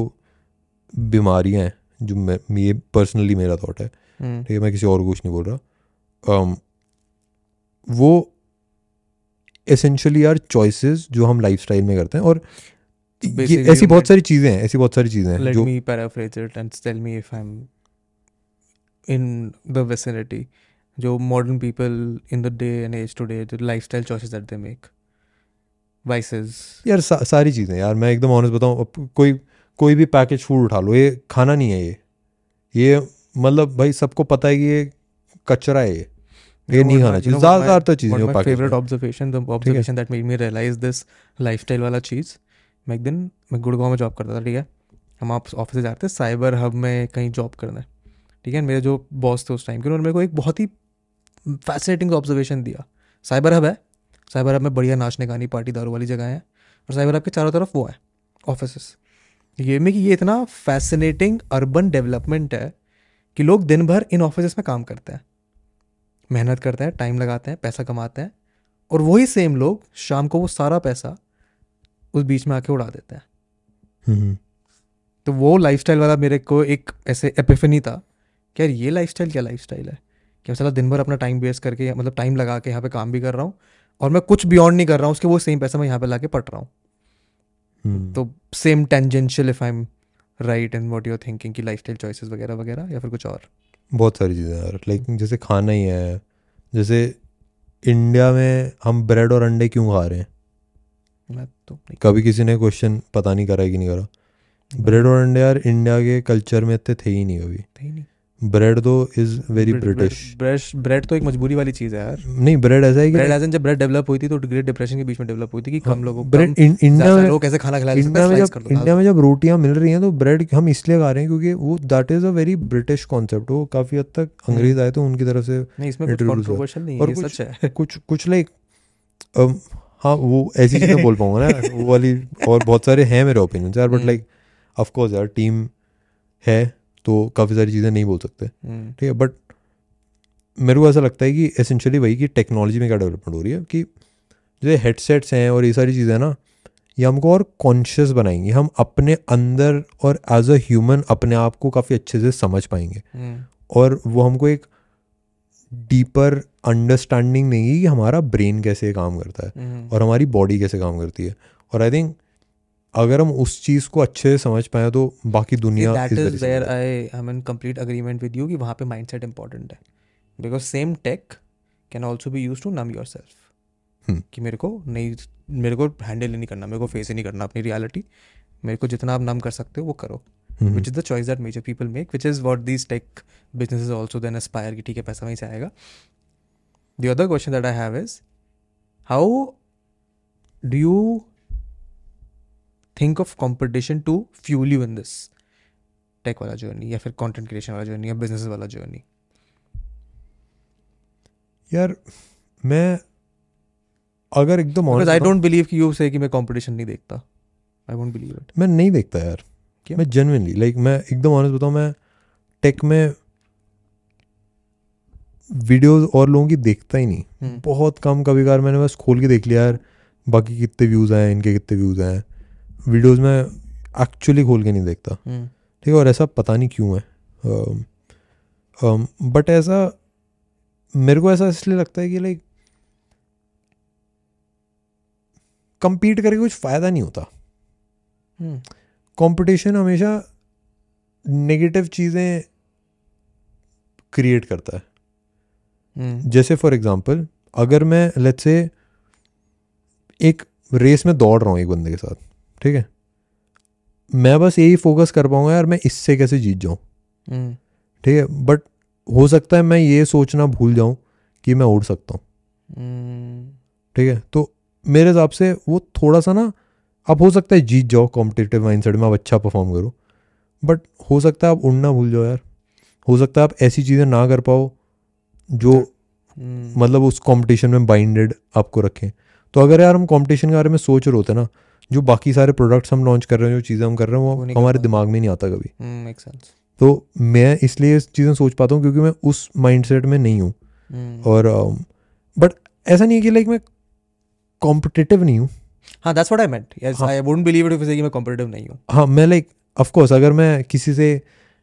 बीमारियाँ हैं जो मैं ये पर्सनली मेरा थॉट है हम्म, ठीक है मैं किसी और को कुछ नहीं बोल रहा um, वो एसेंशियली आर चॉइसेस जो हम लाइफस्टाइल में करते हैं और ऐसी बहुत सारी चीज़ें हैं ऐसी बहुत सारी चीज़ें हैं जो me paraphrase it and tell me if I am in the vicinity जो modern people in the day and age today जो life that they make vices यार सा, सारी चीज़ें यार मैं एकदम ऑनेस्ट बताऊँ कोई कोई भी पैकेज फ़ूड उठा लो ये खाना नहीं है ये। ये मतलब भाई सबको पता है कि ये कचरा है ये। ये नहीं खाना चाहिए ज़्यादातर तो चीज़ें favourite observation observation that made me. Realise this life वाला चीज़ मैं एक दिन, मैं गुड़गांव में जॉब करता था, ठीक है? हम आप ऑफ़िस से जाते साइबर हब में कहीं जॉब करना है, ठीक है? मेरे जो बॉस थे उस टाइम के, उन्होंने मेरे को एक बहुत ही फैसिनेटिंग ऑब्जर्वेशन दिया। साइबर हब है। साइबर हब में बढ़िया नाचने गानी पार्टी दारू वाली जगह है, और साइबर हब के चारों तरफ़ वो है ऑफ़िस ये में कि ये इतना फैसिनेटिंग अर्बन डेवलपमेंट है कि लोग दिन भर इन ऑफ़िस में काम करते हैं। मेहनत करते हैं टाइम लगाते हैं, पैसा कमाते हैं, और वही सेम लोग शाम को वो सारा पैसा उस बीच में आके उड़ा देते हैं। हम्म, तो वो लाइफस्टाइल वाला मेरे को एक ऐसे एपिफनी था कि यार ये लाइफस्टाइल क्या लाइफस्टाइल है? कि मैं साला दिन भर अपना टाइम वेस्ट करके मतलब टाइम लगा के यहाँ पे काम भी कर रहा हूँ और मैं कुछ बियॉन्ड नहीं कर रहा हूँ उसके वो सेम पैसा मैं यहाँ पे लाके पट रहा हूँ। हम्म। तो same tangential if I am right in what you're thinking की लाइफ चॉइसेस वगैरह वगैरह या फिर कुछ और। बहुत सारी चीज़ें यार लाइक जैसे खाना ही है जैसे इंडिया में हम ब्रेड और अंडे क्यों खा रहे हैं? मैं तो कभी किसी ने क्वेश्चन पता नहीं करा कि नहीं करा। ब्रेड और अंडे यार इंडिया के कल्चर में इतने थे ही नहीं कभी थे ही नहीं। ब्रेड तो is very British bread bread तो एक मजबूरी वाली चीज़ है यार। नहीं ब्रेड ऐसा है ब्रेड कि एज जब ब्रेड डेवलप हुई थी तो ग्रेट डिप्रेशन के बीच में डेवलप हुई थी कि कम लोगों ब्रेड इंडिया में लोग कैसे खाना खिला इंडिया में जब इंडिया में जब रोटियाँ मिल रही हैं तो ब्रेड हम इसलिए खा रहे हैं क्योंकि वो that is a very British concept वो काफ़ी हद तक अंग्रेज़ आए तो उनकी तरफ़ से नहीं इसमें और कुछ कुछ लाइक हाँ वो ऐसी चीज़ें बोल पाऊँगा ना। [LAUGHS] वो वाली और बहुत सारे हैं मेरे ओपिनियन यार बट। लाइक ऑफ़ कोर्स यार टीम है तो काफ़ी सारी चीज़ें नहीं बोल सकते। हम्म, ठीक है बट मेरे को ऐसा लगता है कि एसेंशियली वही कि टेक्नोलॉजी में क्या डेवलपमेंट हो रही है कि जो हेडसेट्स हैं और ये सारी चीज़ें ना ये हमको और कॉन्शियस बनाएँगे। हम अपने अंदर और एज अ ह्यूमन अपने आप को काफ़ी अच्छे से समझ पाएँगे। हम्म, और वो हमको एक डीपर अंडरस्टैंडिंग देंगी कि हमारा ब्रेन कैसे काम करता है हम्म, और हमारी बॉडी कैसे काम करती है। और आई थिंक अगर हम उस चीज़ को अच्छे से समझ पाए तो बाकी दुनिया that is where I I am in complete agreement with you कि वहाँ पे माइंडसेट इंपॉर्टेंट है। Because same tech can also be use to numb yourself hmm. कि मेरे को नहीं मेरे को हैंडल ही नहीं करना मेरे को फेस ही नहीं करना अपनी रियलिटी मेरे को जितना आप नम कर सकते हो वो करो। हम्म, which is the choice that major people make which is what these tech business also then aspire कि ठीक है पैसा वहीं से आएगा। The other question that I have is how do you think of competition to fuel you in this tech वाला जर्नी या फिर कंटेंट क्रिएशन वाला जर्नी या बिज़नेस वाला जर्नी यार मैं अगर एकदम आई डोंट बिलीव कि यू से कि मैं कंपटीशन नहीं देखता। आई वोंट बिलीव इट मैं नहीं देखता यार। क्यों? मैं जेनविनली लाइक like, मैं एकदम ऑनेस्ट बताऊँ मैं टेक में वीडियोस और लोगों की देखता ही नहीं। हम्म। बहुत कम कभी कभार मैंने बस खोल के देख लिया यार बाकी कितने व्यूज़ आए इनके कितने व्यूज़ आए। वीडियोस में एक्चुअली खोल के नहीं देखता। ठीक है और ऐसा पता नहीं क्यों है। बट ऐसा मेरे को ऐसा इसलिए लगता है कि लाइक compete करके कुछ फ़ायदा नहीं होता। कंपटीशन हमेशा नेगेटिव चीज़ें क्रिएट करता है। जैसे फॉर एग्जांपल अगर मैं लेट्स से एक रेस में दौड़ रहा हूँ एक बंदे के साथ ठीक है? मैं बस यही फोकस कर पाऊँगा यार मैं इससे कैसे जीत जाऊँ? ठीक है? बट हो सकता है मैं ये सोचना भूल जाऊँ कि मैं उड़ सकता हूँ। ठीक है? तो मेरे हिसाब से वो थोड़ा सा ना अब हो सकता है जीत जाओ कॉम्पिटेटिव माइंडसेट में आप अच्छा परफॉर्म करो। बट हो सकता है आप उड़ना भूल जाओ यार। हो सकता है आप ऐसी चीज़ें ना कर पाओ जो मतलब उस कंपटीशन में बाइंडेड आपको रखें। तो अगर यार हम कंपटीशन के बारे में सोच रहे होते ना जो बाकी सारे प्रोडक्ट्स हम लॉन्च कर रहे हैं जो चीज़ें हम कर रहे हैं वो हमारे दिमाग में नहीं आता कभी। तो मैं इसलिए इस चीज़ें सोच पाता हूँ क्योंकि मैं उस माइंडसेट में नहीं हूँ। और बट ऐसा नहीं है कि लाइक मैं कॉम्पिटिटिव नहीं हूँ। हाँ that's what I meant yes. I wouldn't believe it if कि मैं कॉम्पिटिटिव नहीं हूँ। हाँ मैं लाइक ऑफ़ कोर्स अगर मैं किसी से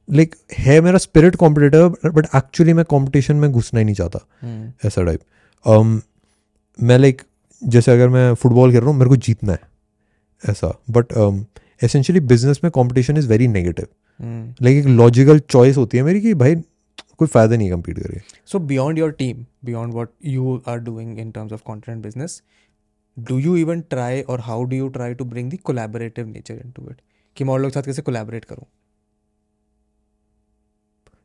लाइक है मेरा स्पिरिट कॉम्पिटिटिव बट एक्चुअली मैं कंपटीशन में घुसना ही नहीं चाहता। ऐसा टाइप um, मैं लाइक जैसे अगर मैं फुटबॉल खेल रहा हूँ मेरे को जीतना है। ऐसा। बट एसेंशियली बिज़नेस में competition is very negative like एक लॉजिकल चॉइस होती है मेरी कि भाई कोई फ़ायदा नहीं कम्पीट करके। So beyond your team, beyond what you are doing in terms of content business, do you even try or how do you try to bring the collaborative nature into it? कि मैं और लोग साथ कैसे collaborate करूँ?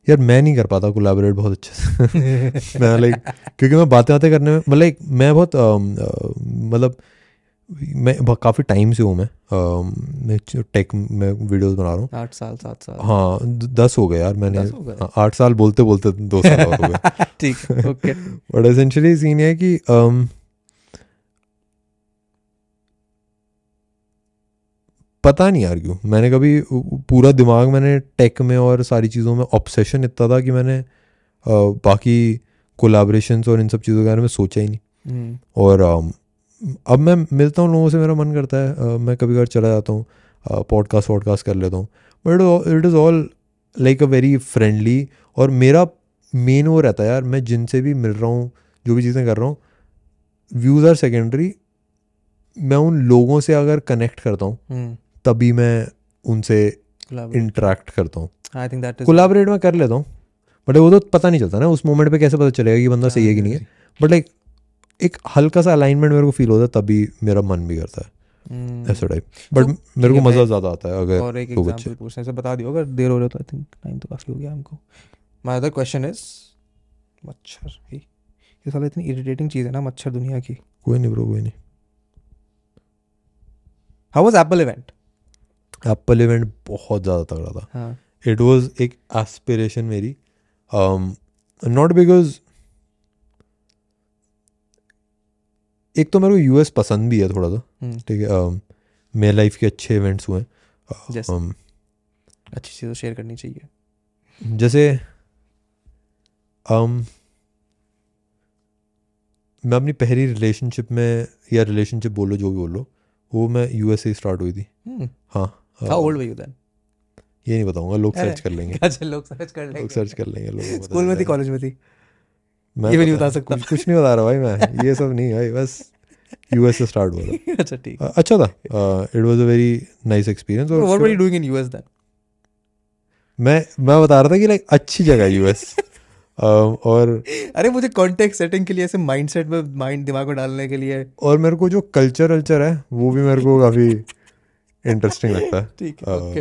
यार मैं नहीं कर पाता कोलैबोरेट बहुत अच्छे से। [LAUGHS] मैं लाइक क्योंकि मैं बातें बातें करने में मतलब like, मैं बहुत मतलब मैं काफ़ी टाइम से हूँ मैं। टेक में वीडियोस बना रहा हूँ। आठ साल सात साल। हाँ दस हो गए यार मैंने। हो आठ साल बोलते बोलते दो साल हो गए। [LAUGHS] ठीक ओके बट एसेंशियली सीन है कि um, पता नहीं यार क्यों। मैंने कभी पूरा दिमाग मैंने टेक में और सारी चीज़ों में ऑब्सेशन इतना था कि मैंने बाकी कोलाब्रेशन और इन सब चीज़ों के बारे में सोचा ही नहीं। हम्म। और अब मैं मिलता हूँ लोगों से मेरा मन करता है। मैं कभी कभार चला जाता हूँ पॉडकास्ट वॉडकास्ट कर लेता हूँ। But it is all like a very friendly और मेरा मेन वो रहता है यार मैं जिनसे भी मिल रहा हूँ जो भी चीज़ें कर रहा हूँ व्यूज़ आर सेकेंडरी मैं उन लोगों से अगर कनेक्ट करता हूँ हम्म। तभी मैं उनसे इंटरेक्ट करता हूँ। कोलाबरेट में कर लेता हूँ बट वो तो पता नहीं चलता ना उस मोमेंट पे कैसे पता चलेगा कि बंदा सही है कि नहीं है। बट लाइक एक हल्का सा अलाइनमेंट मेरे को फील होता है तभी मेरा मन भी करता है। ऐसा टाइप बट मेरे को मज़ा ज़्यादा आता है अगर और एक एग्जांपल पूछने से बता दियो अगर देर हो रहा तो आई थिंक टाइम तो काफ़ी हो गया हमको। माय अदर क्वेश्चन इज़ मच्छर ही ये साला इतनी इरिटेटिंग चीज़ है ना मच्छर दुनिया की। कोई नहीं ब्रो कोई नहीं। How was Apple event Apple event बहुत ज़्यादा तगड़ा था। हाँ। इट वॉज़ एक एस्पिरेशन मेरी। नॉट बिकॉज़ एक तो मेरे को यूएस पसंद भी है थोड़ा सा। हम्म, ठीक है um, मेरे लाइफ के अच्छे इवेंट्स हुए हैं। Um, अच्छी चीज़ शेयर करनी चाहिए। जैसे um, मैं अपनी पहली रिलेशनशिप में या रिलेशनशिप बोलो जो भी बोलो वो मैं यूएस से स्टार्ट हुई थी। हाँ। uh, how old were you then ये नहीं बताऊँगा लोग सर्च कर लेंगे। [LAUGHS] अच्छा लोग सर्च कर लेंगे। लोग सर्च कर लेंगे लोगों स्कूल में थी कॉलेज में थी? मैं ये भी नहीं बता सकता। कुछ कुछ नहीं बता रहा भाई मैं ये सब नहीं भाई बस यूएस से स्टार्ट हुआ था। [LAUGHS] अच्छा ठीक। अच्छा था। It was a very nice experience और what were you doing in US then मैं मैं बता रहा था कि लाइक अच्छी जगह यूएस [LAUGHS] और अरे मुझे कॉन्टेक्स्ट सेटिंग के लिए ऐसे माइंडसेट में माइंड दिमाग में डालने के लिए। और मेरे को जो कल्चर वल्चर है वो भी मेरे को काफ़ी इंटरेस्टिंग लगता है। [LAUGHS] ठीक है ओके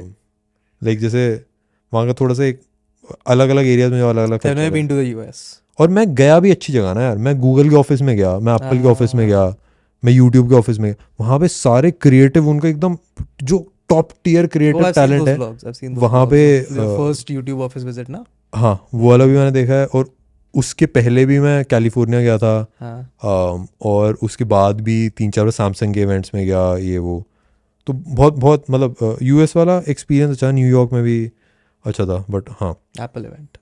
लाइक जैसे वहाँ का थोड़ा सा एक अलग अलग एरियाज़ में अलग अलग बीन टू द यूएस और मैं गया भी अच्छी जगह ना यार। मैं गूगल के ऑफ़िस में गया मैं एप्पल के ऑफ़िस में गया मैं यूट्यूब के ऑफ़िस में गया। वहाँ पे सारे क्रिएटिव उनका एकदम जो टॉप टियर क्रिएटिव टैलेंट है वहाँ पे, फ़र्स्ट YouTube ऑफ़िस विज़िट ना? हाँ वो वाला भी मैंने देखा है और उसके पहले भी मैं कैलिफ़ोर्निया गया था। हाँ। Um, और उसके बाद भी तीन चार बार सैमसंग के इवेंट्स में गया ये वो। तो बहुत बहुत मतलब यूएस वाला एक्सपीरियंस अच्छा न्यूयॉर्क में भी अच्छा था बट हाँ। एप्पल इवेंट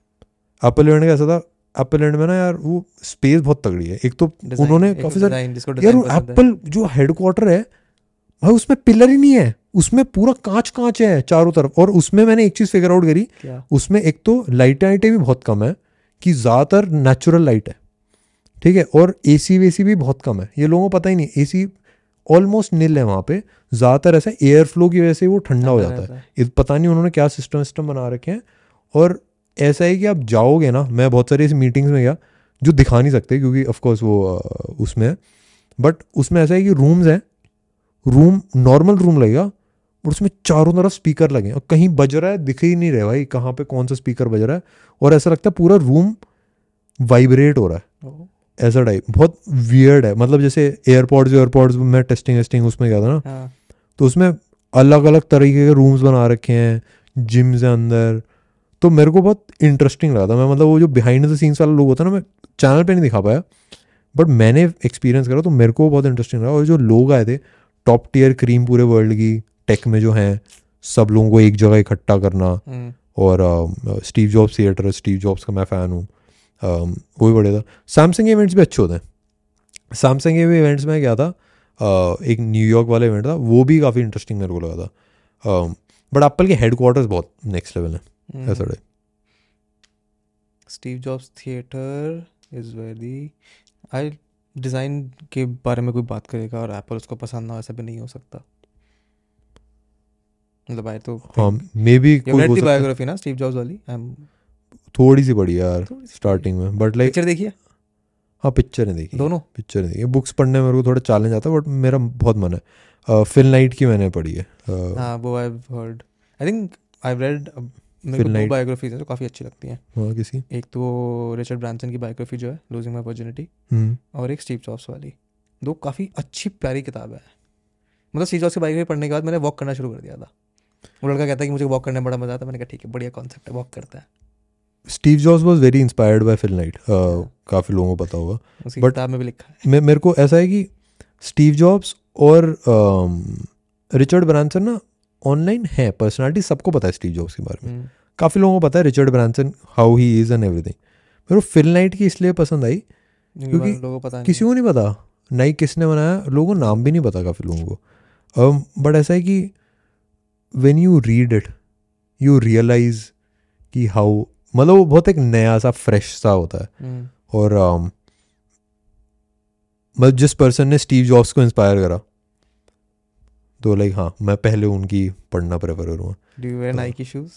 एप्पल इवेंट कैसा था एप्पल इवेंट में ना यार वो स्पेस बहुत तगड़ी है। एक तो उन्होंने काफ़ी सारे यार एप्पल जो हेडक्वार्टर है भाई उसमें पिलर ही नहीं है। उसमें पूरा कांच कांच है चारों तरफ़। और उसमें मैंने एक चीज़ फिगर आउट करी उसमें एक तो लाइटें आइटें भी बहुत कम है कि ज़्यादातर नेचुरल लाइट है। ठीक है? और ए सी वेसी भी बहुत कम है। ये लोगों को पता ही नहीं ए सी ऑलमोस्ट नील है वहाँ पे। ज़्यादातर ऐसा एयर फ्लो की वजह से वो ठंडा हो जाता है। पता नहीं उन्होंने क्या सिस्टम सिस्टम बना रखे हैं। और ऐसा है कि आप जाओगे ना मैं बहुत सारी ऐसी मीटिंग्स में गया जो दिखा नहीं सकते क्योंकि ऑफकोर्स वो उसमें है। बट उसमें ऐसा है कि रूम्स हैं। रूम नॉर्मल रूम लगेगा। और उसमें चारों तरफ़ स्पीकर लगे। और कहीं बज रहा है दिख ही नहीं रहा भाई कहाँ पे कौन सा स्पीकर बज रहा है। और ऐसा लगता है पूरा रूम वाइब्रेट हो रहा है। ऐसा टाइप बहुत वियर्ड है। मतलब जैसे एयरपोर्ट्स एयरपोर्ट्स में टेस्टिंग वेस्टिंग उसमें गया था ना हाँ। तो उसमें अलग अलग तरीके के रूम्स बना रखे हैं जिम्स है अंदर। तो मेरे को बहुत इंटरेस्टिंग लगा था। मैं मतलब वो जो बिहाइंड द सीन्स वाला लोग होता है ना मैं चैनल पे नहीं दिखा पाया। बट मैंने एक्सपीरियंस करा तो मेरे को बहुत इंटरेस्टिंग लगा। और जो लोग आए थे टॉप टीयर क्रीम पूरे वर्ल्ड की टेक में जो हैं सब लोगों को एक जगह इकट्ठा करना। हम्म, और Steve Jobs theatre Steve Jobs का मैं फ़ैन हूँ। वो भी बढ़िया था। सैमसंग के इवेंट्स भी अच्छे होते हैं। सैमसंग के भी इवेंट्स में गया था एक न्यूयॉर्क वाला इवेंट था वो भी काफ़ी इंटरेस्टिंग मेरे को लगा था। बट एप्पल के हेड क्वार्टर्स बहुत नेक्स्ट लेवल है। ऐसा Steve Jobs Theater is where the design के बारे में कोई बात करेगा और एप्पल उसको पसंद ना हो ऐसा भी नहीं हो सकता। मतलब आई तो मे बी बायोग्राफी ना स्टीव जॉब्स वाली? आई एम थोड़ी सी बड़ी है यार स्टार्टिंग में बट लाइक पिक्चर देखिए हाँ? पिक्चर नहीं देखी। दोनों? पिक्चर नहीं देखी। बुक्स पढ़ने में मेरे को थोड़ा चैलेंज आता है बट मेरा बहुत मन है। फिल नाइट की मैंने पढ़ी है। हाँ वो I heard I think I read मेरे को बायोग्राफीज हैं जो काफ़ी अच्छी लगती हैं। हाँ किसी? एक तो रिचर्ड ब्रांसन की बायोग्राफी जो है लूजिंग माई हम्म। और एक स्टीव जॉब्स वाली। दो काफ़ी अच्छी प्यारी किताब है। मतलब स्टीव जॉब्स की बायोग्राफी पढ़ने के बाद मैंने वॉक करना शुरू कर दिया था। वो लड़का कहता है कि मुझे वॉक करने में बड़ा मज़ा आता है। मैंने कहा ठीक है बढ़िया कॉन्सेप्ट है वॉक करता है। Steve Jobs was very inspired by Phil Knight काफ़ी लोगों को पता होगा. बट में भी लिखा है। मे, मेरे को ऐसा है कि स्टीव जॉब्स और रिचर्ड ब्रांसन ना ऑनलाइन है. पर्सनालिटी सबको पता है स्टीव जॉब्स के बारे में. हम्म, काफ़ी लोगों को पता है Richard Branson how he is and everything मेरे को फिल नाइट की इसलिए पसंद आई क्योंकि लोगों को पता किसी को नहीं पता नहीं किसने बनाया लोगों को नाम भी नहीं पता काफ़ी लोगों को। बट ऐसा है कि when you read it you realize कि हाउ मतलब वो बहुत एक नया सा फ्रेश सा होता है। हम्म, और um, मतलब जिस पर्सन ने स्टीव जॉब्स को इंस्पायर करा तो लाइक हाँ मैं पहले उनकी पढ़ना प्रेफर करूँगा। डू यू वेयर तो- नाइकी शूज़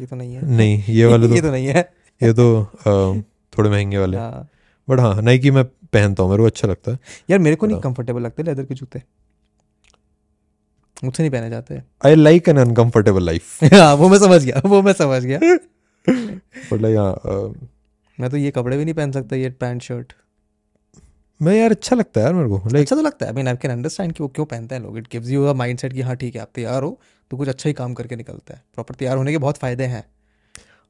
ये तो नहीं है। नहीं ये वाले [LAUGHS] ये तो तो नहीं है। ये तो um, थोड़े महँगे वाले। हाँ। बट हाँ नाइकी मैं पहनता हूँ मेरे को अच्छा लगता है। यार मेरे को नहीं। कंफर्टेबल लगते लेदर के जूते। मुझसे नहीं पहने जाते। I like an uncomfortable life हाँ वो मैं समझ गया वो मैं समझ गया। [LAUGHS] बट लाइक हाँ मैं तो ये कपड़े भी नहीं पहन सकता ये पैंट शर्ट मैं यार अच्छा लगता है यार मेरे को लाइक अच्छा तो लगता है। I mean I can understand कि वो क्यों पहनते हैं लोग। It gives you a mindset कि हाँ ठीक है आप तैयार हो तो कुछ अच्छा ही काम करके निकलता है। प्रॉपर तैयार होने के बहुत फ़ायदे हैं।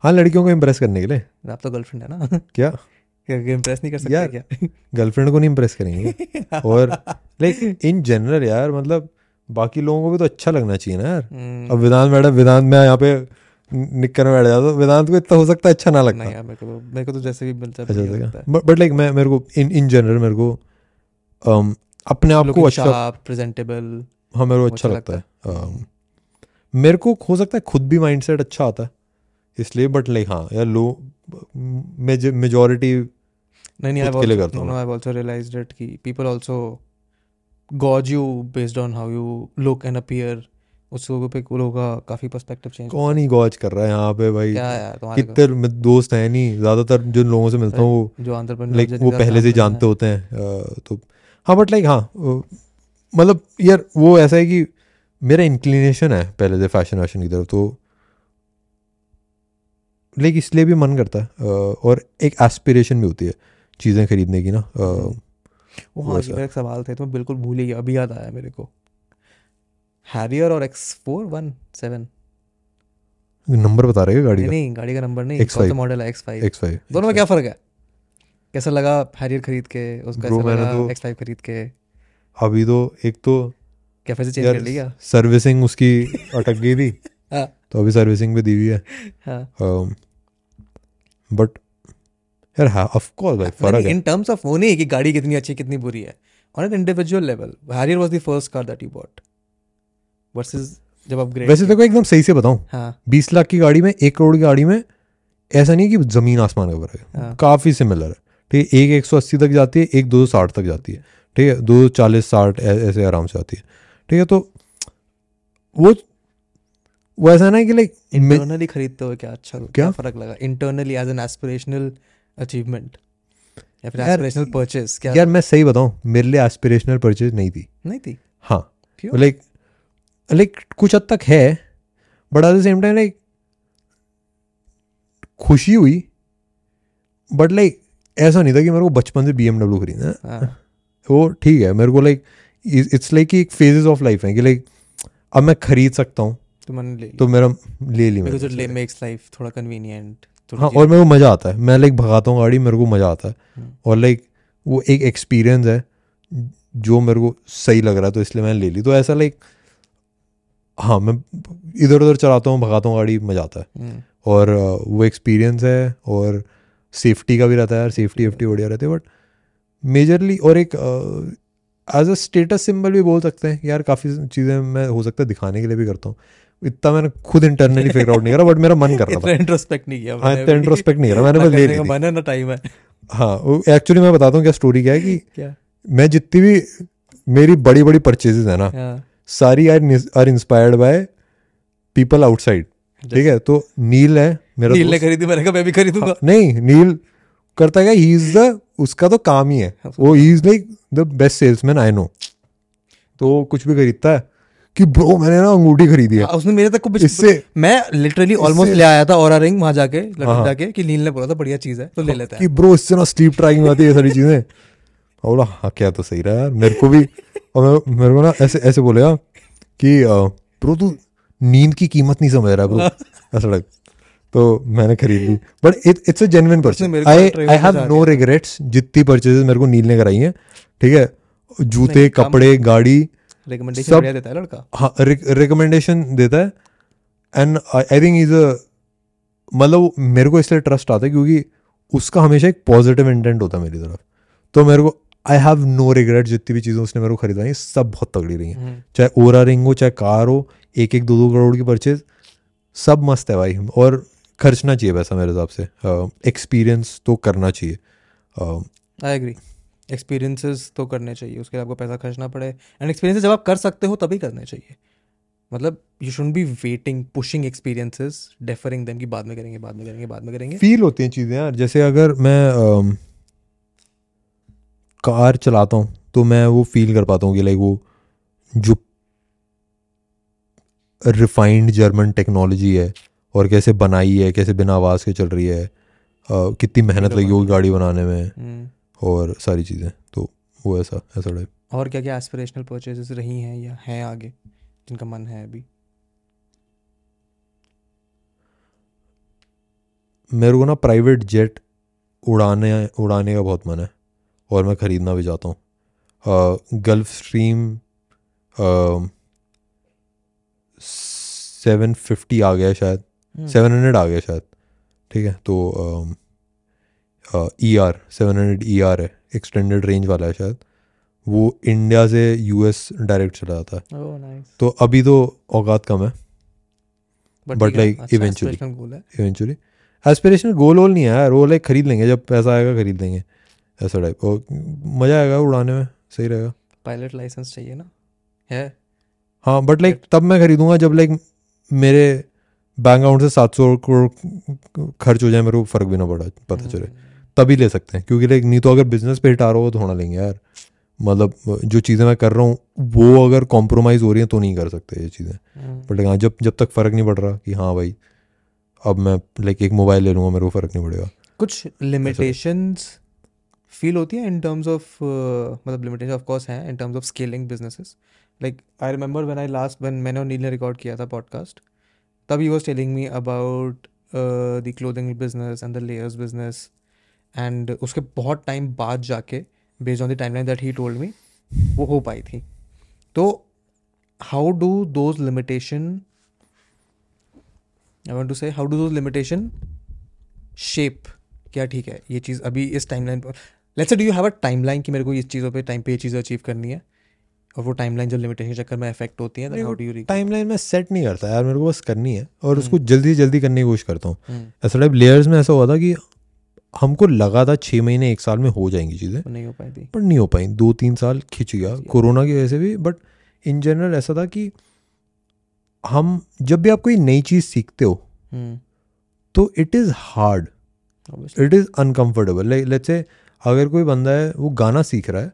हाँ लड़कियों को इम्प्रेस करने के लिए। आप तो गर्लफ्रेंड है ना? [LAUGHS] क्या? इम्प्रेस नहीं कर सकते यार, क्या? [LAUGHS] गर्लफ्रेंड को नहीं इम्प्रेस करेंगे। [LAUGHS] और लाइक इन जनरल यार मतलब बाकी लोगों को भी तो अच्छा लगना चाहिए ना यार। हम्म, अब वेदांत मैडम वेदांत मैं यहाँ पे निक्कर में बैठ जाता वेदांत को इतना हो सकता है अच्छा ना लगता। नहीं यार मेरे को तो मेरे को तो जैसे भी मिलता है अच्छा है। बट लाइक मैं मेरे को इन इन जनरल मेरे को um, अपने आप को अच्छा प्रेजेंटेबल हाँ मेरे को अच्छा अच्छा लगता है। Um, मेरे को हो सकता है खुद भी माइंडसेट अच्छा आता है इसलिए बट लाइक हाँ यार लो मेजोरिटी नहीं नहीं के करता हूँ। आई आल्सो रियलाइज्ड इट कि people also gauge you based on how you look and appear उसको पे लोगों का काफ़ी पर्सपेक्टिव चेंज कौन ही गॉज कर रहा है यहाँ पे भाई? क्या यार कितने दोस्त हैं नहीं ज़्यादातर जिन लोगों से मिलता हूँ वो जो लाइक वो पहले से जानते होते हैं तो हाँ बट लाइक हाँ मतलब यार वो ऐसा है कि मेरा इंक्लिनेशन है पहले से फ़ैशन वैशन की तरफ़ तो लाइक इसलिए भी मन करता है और एक एस्पिरेशन भी होती है चीज़ें खरीदने की ना वो हाँ। ये मेरा एक सवाल था तो मैं बिल्कुल भूल ही गया अभी याद आया मेरे को। हैरियर और X four one seven number बता रहे हैं गाड़ी का? नहीं गाड़ी का नंबर नहीं X5 कौन सा मॉडल है एक्स फाइव एक्स फाइव दोनों में क्या फ़र्क है? कैसा लगा हैरियर खरीद के उसका कैसा लगा तो- एक्स फाइव खरीद के? अभी तो एक तो कैफ़े से चेंज कर लिया? सर्विसिंग उसकी [LAUGHS] अटक गई थी। हाँ। तो अभी सर्विसिंग पे दी हुई है। हाँ। बट यार हाँ ऑफ़ कोर्स भाई फ़र्क है। इन टर्म्स ऑफ़ वो नहीं कि गाड़ी कितनी अच्छी कितनी बुरी है। On an individual level Harrier was the first car that you bought versus जब अपग्रेड वैसे देखो एकदम सही से बताऊँ हाँ। बीस लाख की गाड़ी में एक करोड़ की गाड़ी में ऐसा नहीं कि ज़मीन आसमान का फ़र्क है। हाँ। काफ़ी सिमिलर है। ठीक है एक एक सौ अस्सी तक जाती है एक दो सौ साठ तक जाती है। ठीक है दो सौ चालीस साठ ऐसे आराम से आती है। ठीक है तो वो वो ऐसा ना कि लाइक इंटरनली खरीदते हुए क्या? अच्छा क्या? क्या? फ़र्क लगा? Internally as an aspirational achievement या फिर एस्पिरेशनल परचेज क्या यार मैं सही बताऊँ मेरे लिए एस्पिरेशनल परचेज नहीं थी। नहीं थी? हाँ। लाइक लाइक कुछ हद तक है but at the same time like खुशी हुई बट लाइक ऐसा नहीं था कि मेरे को बचपन से बी एमडब्ल्यू खरीदना है। हाँ। [LAUGHS] वो ठीक है मेरे को लाइक इट्स लाइक एक फेजेस ऑफ़ लाइफ है कि लाइक अब मैं खरीद सकता हूँ तो मैंने ले तो मेरा ले ली मैंने। मेक्स लाइफ थोड़ा कन्वीनियंट हाँ और मेरे को मज़ा आता है। मैं लाइक भगाता हूँ गाड़ी मेरे को मज़ा आता है। हम्म। और लाइक वो एक एक्सपीरियंस है जो मेरे को सही लग रहा है तो इसलिए मैंने ले ली। तो ऐसा लाइक हाँ मैं इधर उधर चलाता हूँ भगाता हूँ गाड़ी मज़ा आता है। हम्म, और वो एक्सपीरियंस है और सेफ्टी का भी रहता है यार सेफ्टी वेफ्टी बढ़िया रहती है बट मेजरली और एक एज अ स्टेटस सिंबल भी बोल सकते हैं यार काफ़ी चीज़ें मैं हो सकता है दिखाने के लिए भी करता हूँ। इतना मैंने खुद इंटरनली फिगर आउट नहीं करा बट मेरा मन कर रहा था। इंट्रोस्पेक्ट नहीं किया हाँ मैंने इतना इंट्रोस्पेक्ट नहीं करा मैंने बस ले करने ली का थी। मन है ना टाइम है। हाँ एक्चुअली मैं बताता हूँ क्या स्टोरी क्या है कि क्या? मैं जितनी भी मेरी बड़ी बड़ी परचेजेस है ना हाँ। Sorry are are inspired by people outside ठीक है? तो नील है मेरा नील ने खरीदी मैंने कहा मैं भी खरीदूँगा. हाँ, नहीं नील करता क्या? ही इज़ द उसका तो काम ही है। हाँ, वो he is like the best salesman I know तो कुछ भी खरीदता है कि ब्रो मैंने ना अंगूठी खरीदी है। हाँ, उसने मेरे तक को इससे- मैं लिटरली ऑलमोस्ट ले आया था और रिंग वहाँ जाके लंदन हाँ, हाँ। जाके कि नील ने बोला था बढ़िया चीज़ है तो ले लेता है। कि ब्रो इससे ना स्लीप ट्रैकिंग आती है सारी चीज़ें। बोला हाँ क्या तो सही रहा यार मेरे को भी और मैं मेरे को ना ऐसे ऐसे बोलेगा कि ब्रो तू नींद की कीमत नहीं समझ रहा ब्रो ऐसा लग तो मैंने खरीद ली but it it's a genuine purchase I I have no regrets जितनी परचेजेस मेरे को नील ने कराई हैं ठीक है जूते कपड़े गाड़ी रिकमेंडेशन सब- देता है लड़का हाँ रिकमेंडेशन देता है and I think is a मतलब मेरे को इसलिए ट्रस्ट आता है क्योंकि उसका हमेशा एक पॉजिटिव इंटेंट होता है मेरी तरफ़। तो मेरे को आई हैव नो रिग्रेट जितनी भी चीज़ें उसने मेरे को खरीदाई सब बहुत तगड़ी रही हैं। हम्म, चाहे ओरा रिंग हो चाहे कार हो एक एक दो दो करोड़ की परचेज सब मस्त है भाई। और खर्चना चाहिए वैसा मेरे हिसाब से। एक्सपीरियंस तो करना चाहिए। आई एग्री एक्सपीरियंसेस तो करने चाहिए उसके लिए आपको पैसा खर्चना पड़े। एंड एक्सपीरियंसेस जब आप कर सकते हो तभी करने चाहिए। मतलब you should be waiting pushing experiences deferring them कि बाद में करेंगे बाद में करेंगे बाद में करेंगे। फील होती हैं चीज़ें यार। जैसे अगर मैं अम, कार चलाता हूँ तो मैं वो फील कर पाता हूँ कि लाइक वो जो रिफाइंड जर्मन टेक्नोलॉजी है और कैसे बनाई है कैसे बिना आवाज़ के चल रही है अ, कितनी मेहनत लगी होगी गाड़ी बनाने में हम्म, और सारी चीज़ें तो वो ऐसा ऐसा टाइप और क्या क्या एस्पिरेशनल परचेजेस रही हैं या हैं आगे जिनका मन है अभी? मेरे को ना प्राइवेट जेट उड़ाने उड़ाने का बहुत मन है। और मैं ख़रीदना भी चाहता हूँ। गल्फ स्ट्रीम सेवन फिफ्टी आ गया शायद। हम्म, सेवन हंड्रेड आ गया शायद। ठीक है तो E R seven hundred E R है। एक्सटेंडेड रेंज वाला है शायद। वो इंडिया से यूएस डायरेक्ट चला जाता है। ओह नाइस तो अभी तो औकात कम है। But like like eventually. aspirational goal है। इवेंचुअली एस्पिरेशनल गोल वोल नहीं है यार। वो लाइक खरीद लेंगे। जब पैसा आएगा खरीद लेंगे। ऐसा टाइप और मज़ा आएगा उड़ाने में सही रहेगा। पायलट लाइसेंस चाहिए ना? है? हाँ बट लाइक तब मैं खरीदूँगा जब लाइक मेरे बैंक अकाउंट से सात सौ करोड़ खर्च हो जाए मेरे को फ़र्क भी ना पड़ा पता चले। तभी ले सकते हैं क्योंकि लाइक नहीं तो अगर बिज़नेस पे हिट आ रहा हो तो होना लेंगे यार। मतलब जो चीज़ें मैं कर रहा हूँ वो अगर कॉम्प्रोमाइज़ हो रही हैं तो नहीं कर सकते ये चीज़ें। हम्म, बट हाँ जब जब तक फ़र्क नहीं पड़ रहा कि हाँ भाई अब मैं लाइक एक मोबाइल ले लूँगा मेरे को फ़र्क नहीं पड़ेगा। कुछ लिमिटेशंस फील होती है इन टर्म्स ऑफ़ मतलब लिमिटेशन ऑफ़ कोर्स हैं in terms of scaling businesses like I remember when I last when मैंने और नील ने रिकॉर्ड किया था पॉडकास्ट तब he was telling me about the clothing business and the layers business and उसके बहुत टाइम बाद जाके based on the timeline that he told me वो हो पाई थी. तो how do those limitation I want to say how do those limitation shape क्या ठीक है? ये चीज़ अभी इस टाइमलाइन पर let's do you have a timeline कि मेरे को इस चीज़ों पे टाइम पे ये चीज़ अचीव करनी है? और वो टाइमलाइन जब लिमिटेशन चक्कर में अफेक्ट होती है हाउ डू यू टाइमलाइन में सेट नहीं करता यार मेरे को बस करनी है और हम्म। उसको जल्दी जल्दी करने की कोशिश करता हूँ। ऐसा टाइप लेयर्स में ऐसा हुआ था कि हमको लगा था छः महीने एक साल में हो जाएँगी चीज़ें। नहीं हो पाई थी। पर नहीं हो पाई। दो तीन साल खिंच गया कोरोना की वजह से भी। बट इन जनरल ऐसा था कि हम जब भी आप कोई नई चीज़ सीखते हो हम्म। तो it is hard it is uncomfortable like let's say अगर कोई बंदा है वो गाना सीख रहा है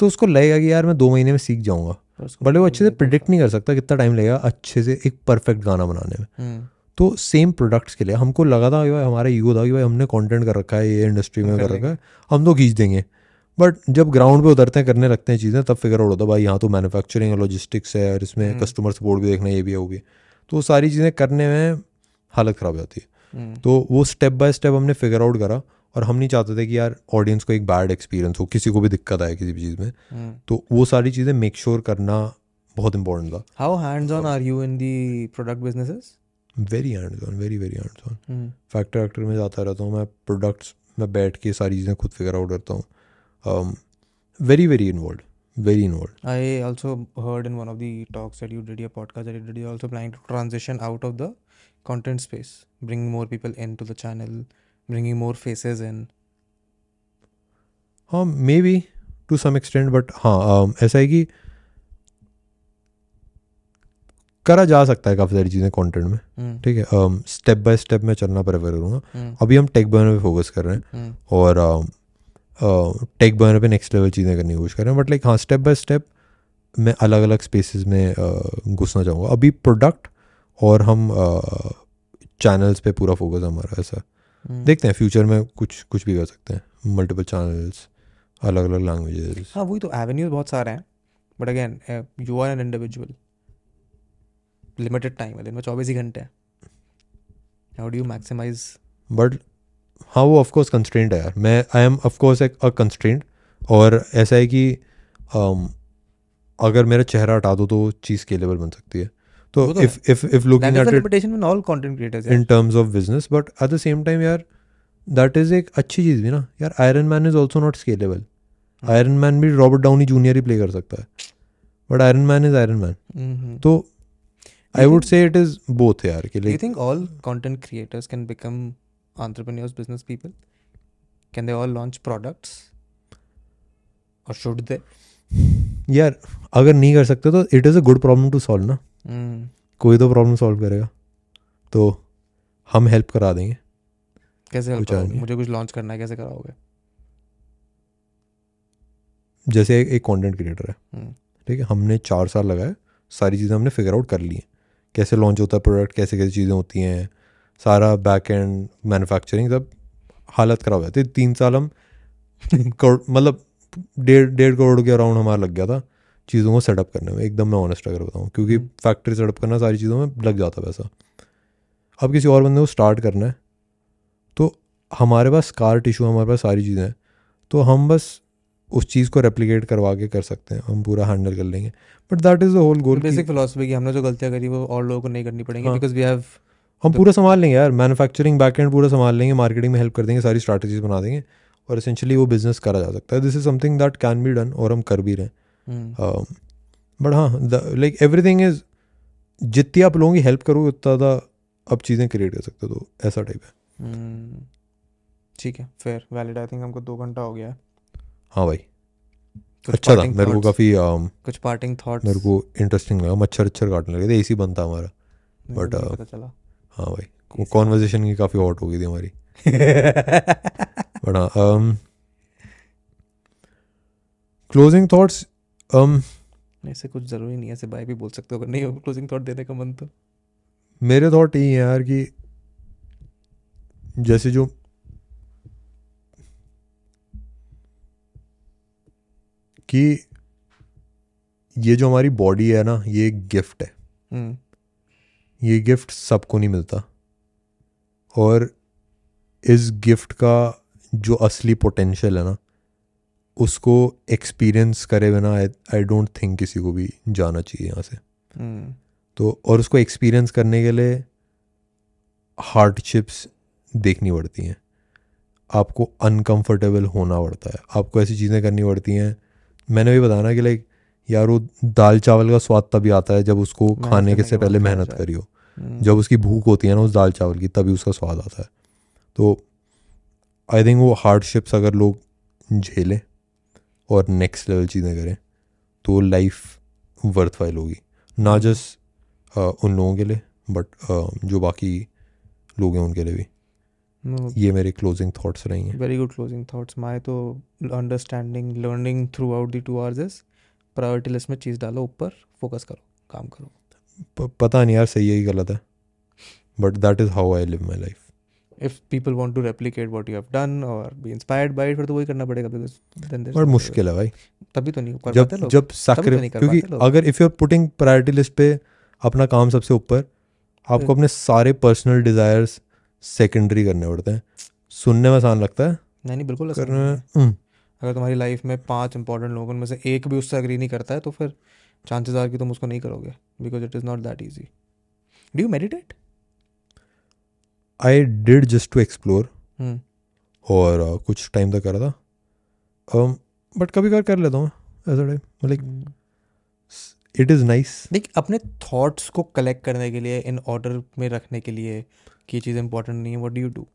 तो उसको लगेगा कि यार मैं दो महीने में सीख जाऊँगा। बट वो अच्छे से प्रिडिक्ट नहीं कर सकता कितना टाइम लगेगा अच्छे से एक परफेक्ट गाना बनाने में। हम्म, तो सेम प्रोडक्ट्स के लिए हमको लगा था कि भाई हमारा ईगो था कि भाई हमने कंटेंट कर रखा है ये इंडस्ट्री में कर रखा है हम तो खींच देंगे। बट जब ग्राउंड पे उतरते हैं करने लगते हैं चीज़ें तब फिगर आउट होता है भाई यहाँ तो मैन्युफैक्चरिंग और लॉजिस्टिक्स है और इसमें हम्म। कस्टमर सपोर्ट भी देखना है ये भी है वो भी। तो वो सारी चीज़ें करने में हालत ख़राब हो जाती है। हम्म, तो वो स्टेप बाय स्टेप हमने फिगर आउट करा और हम नहीं चाहते थे कि यार ऑडियंस को एक बैड एक्सपीरियंस हो किसी को भी दिक्कत आए किसी भी चीज़ में। तो वो सारी चीज़ें मेक श्योर करना बहुत इंपॉर्टेंट था। How hands on are you in the product businesses very hands on very very hands on factor actor में जाता रहता हूँ मैं प्रोडक्ट्स में बैठ के सारी चीज़ें खुद फिगर आउट करता हूँ। Very very involve very involve I also heard in one of the talks at you did you podcast at you did you also planning to transition out of the content space bring more people in to the bringing more faces in. हाँ may be to some extent but हाँ um, ऐसा है कि करा जा सकता है काफ़ी सारी चीज़ें कंटेंट में हम्म, ठीक है? स्टेप बाय स्टेप मैं चलना प्रेफर करूँगा। हम्म, अभी हम टेक बर्नर पे फोकस कर रहे हैं। हम्म, और टेक बर्नर पे नेक्स्ट लेवल चीज़ें करने की कोशिश कर रहे हैं। बट लाइक हाँ स्टेप बाय स्टेप मैं अलग अलग स्पेसेस में uh, घुसना चाहूँगा। अभी प्रोडक्ट और हम चैनल्स पे पूरा फोकस हमारा ऐसा। देखते हैं फ्यूचर में कुछ कुछ भी कर सकते हैं। मल्टीपल चैनल्स अलग अलग लैंग्वेजेस हाँ वही तो एवेन्यूज बहुत सारे हैं। But again you are an individual limited time है दिन में चौबीस ही घंटे हैं। How do you maximize but हाँ वो ऑफकोर्स कंस्ट्रेंट है यार। मैं आई एम ऑफकोर्स एक अ कंस्ट्रेंट और ऐसा है कि um, अगर मेरा चेहरा हटा दो तो चीज़ स्केलेबल बन सकती है। तो if if if looking at limitation with all content creators in terms of business but at the same time यार दैट इज़ एक अच्छी चीज़ भी ना यार Iron Man is also not scalable Iron Man भी रॉबर्ट डाउनी जूनियर ही play कर सकता है but Iron Man is Iron Man तो I would say it is both यार कि Do you like think all content creators can become entrepreneurs, business people? Can they all launch products? Or should they? यार अगर नहीं कर सकते तो it is a good problem to solve ना. कोई तो प्रॉब्लम सॉल्व करेगा। तो हम हेल्प करा देंगे। कैसे कराओगे मुझे कुछ लॉन्च करना है कैसे कराओगे? जैसे एक, कंटेंट क्रिएटर है। हम्म, ठीक है हमने चार साल लगाए सारी चीज़ें हमने फिगर आउट कर ली हैं। कैसे लॉन्च होता है प्रोडक्ट कैसे कैसे चीज़ें होती हैं सारा बैक एंड मैनुफैक्चरिंग सब हालत ख़राब है तो तीन साल हम [LAUGHS] मतलब डेढ़ डेढ़ करोड़ के अराउंड हमारा लग गया था। चीज़ों को सेटअप करने में। एकदम मैं ऑनेस्ट अगर बताऊँ क्योंकि हम्म। फैक्ट्री सेटअप करना सारी चीज़ों में लग जाता है पैसा। अब किसी और बंदे को स्टार्ट करना है तो हमारे पास कार टिशू हमारे पास सारी चीज़ें हैं तो हम बस उस चीज़ को रेप्लिकेट करवा के कर सकते हैं हम पूरा हैंडल कर लेंगे। But that is the whole goal basic philosophy की हमने जो गलतियाँ करी वो और लोगों को नहीं करनी पड़ेंगी। बिकॉज़ वी हैव हम पूरा संभाल लेंगे यार मैन्युफैक्चरिंग बैक एंड पूरा संभाल लेंगे मार्केटिंग में हेल्प कर देंगे सारी स्ट्रैटेजीज बना देंगे और एसेंशियली वो बिज़नेस करा जा सकता है। This is something that can be done और हम कर भी रहे हैं। बट हाँ लाइक एवरीथिंग इज़ जितनी आप लोगों की हेल्प करोगे उतना ज़्यादा आप चीज़ें क्रिएट कर सकते हो तो ऐसा टाइप है। हम्म, ठीक है फिर वैलिड आई थिंक हमको दो घंटा हो गया। है हाँ भाई अच्छा था मेरे को काफ़ी um, कुछ पार्टिंग थॉट्स मेरे को इंटरेस्टिंग लगा मच्छर अच्छर काटने लगे थे एसी बनता हमारा। but, uh, चला। हाँ भाई कॉन्वर्जेशन की काफ़ी हॉट हो गई थी हमारी। [LAUGHS] बट हाँ क्लोजिंग थॉट्स um, ऐसे कुछ ज़रूरी नहीं है ऐसे बाय भी बोल सकते हो अगर नहीं हो क्लोजिंग थॉट देने का मन तो। मेरे थॉट यही है यार कि जैसे जो कि ये जो हमारी बॉडी है ना ये एक गिफ्ट है। हम्म, ये गिफ्ट सबको नहीं मिलता। और इस गिफ्ट का जो असली पोटेंशियल है ना उसको एक्सपीरियंस करे बिना आई डोंट थिंक किसी को भी जाना चाहिए यहाँ से। हम्म, तो और उसको एक्सपीरियंस करने के लिए हार्डशिप्स देखनी पड़ती हैं। आपको अनकंफर्टेबल होना पड़ता है। आपको ऐसी चीज़ें करनी पड़ती हैं। मैंने भी बताया ना कि लाइक यार वो दाल चावल का स्वाद तभी आता है जब उसको खाने के से पहले मेहनत। करी हो। हम्म, जब उसकी भूख होती है ना उस दाल चावल की तभी उसका स्वाद आता है। तो आई थिंक वो हार्डशिप्स अगर लोग झेलें और नेक्स्ट लेवल चीज़ें करें तो लाइफ वर्थ वाइल होगी। ना जस्ट उन लोगों के लिए बट जो बाकी लोग हैं उनके लिए भी। no, ये मेरे क्लोजिंग थॉट्स रहेंगे very good closing thoughts my तो understanding learning throughout the two hours is priority list में चीज़ डालो ऊपर फोकस करो काम करो। प- पता नहीं यार सही है कि गलत है। But that is how I live my life if people want to replicate what you have done और बी इंस्पायर्ड बाय इट फिर तो वही करना पड़ेगा बिकॉज़ बट मुश्किल है भाई। तभी तो नहीं कर जब पाते लोग। जब तो नहीं क्योंकि अगर if you are putting priority list पे अपना काम सबसे ऊपर आपको अपने सारे पर्सनल डिज़ायर्स सेकेंडरी करने पड़ते हैं। सुनने में आसान लगता है। नहीं नहीं बिल्कुल करने में हम्म, अगर तुम्हारी लाइफ में पाँच इंपॉर्टेंट लोगों में से एक भी उससे अग्री नहीं करता है तो फिर चांसेस आर कि तुम उसको नहीं करोगे because it is not that easy do you meditate I did just to explore और uh, कुछ टाइम तक करा था। बट कभी कभार कर लेता हूँ ऐसा time like it is nice देख अपने थॉट्स को कलेक्ट करने के लिए इन ऑर्डर में रखने के लिए कि ये चीज़ इंपॉर्टेंट नहीं है व्हाट डू यू डू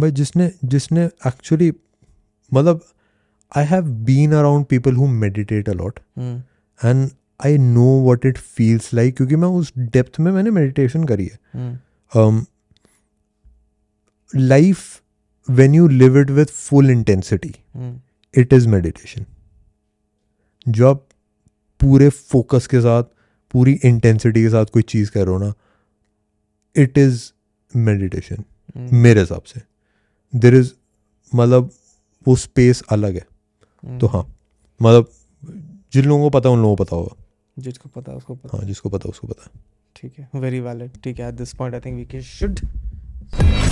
भाई जिसने जिसने एक्चुअली मतलब I have been around people who meditate a lot and I know I it feels like क्योंकि मैं उस डेप्थ में मैंने मेडिटेशन करी है। हम्म um, life when you live it with full intensity. Hmm it is meditation. जो आप पूरे फोकस के साथ पूरी इंटेंसिटी के साथ कोई चीज़ कर रहे हो ना इट इज़ मेडिटेशन मेरे हिसाब से। देर इज़ मतलब वो स्पेस अलग है। हम्म। तो हाँ मतलब जिन लोगों को पता है उन लोगों को पता होगा। जिसको पता उसको पता हाँ जिसको पता उसको पता ठीक है वेरी वैलिड ठीक है at this point I think we के शुड you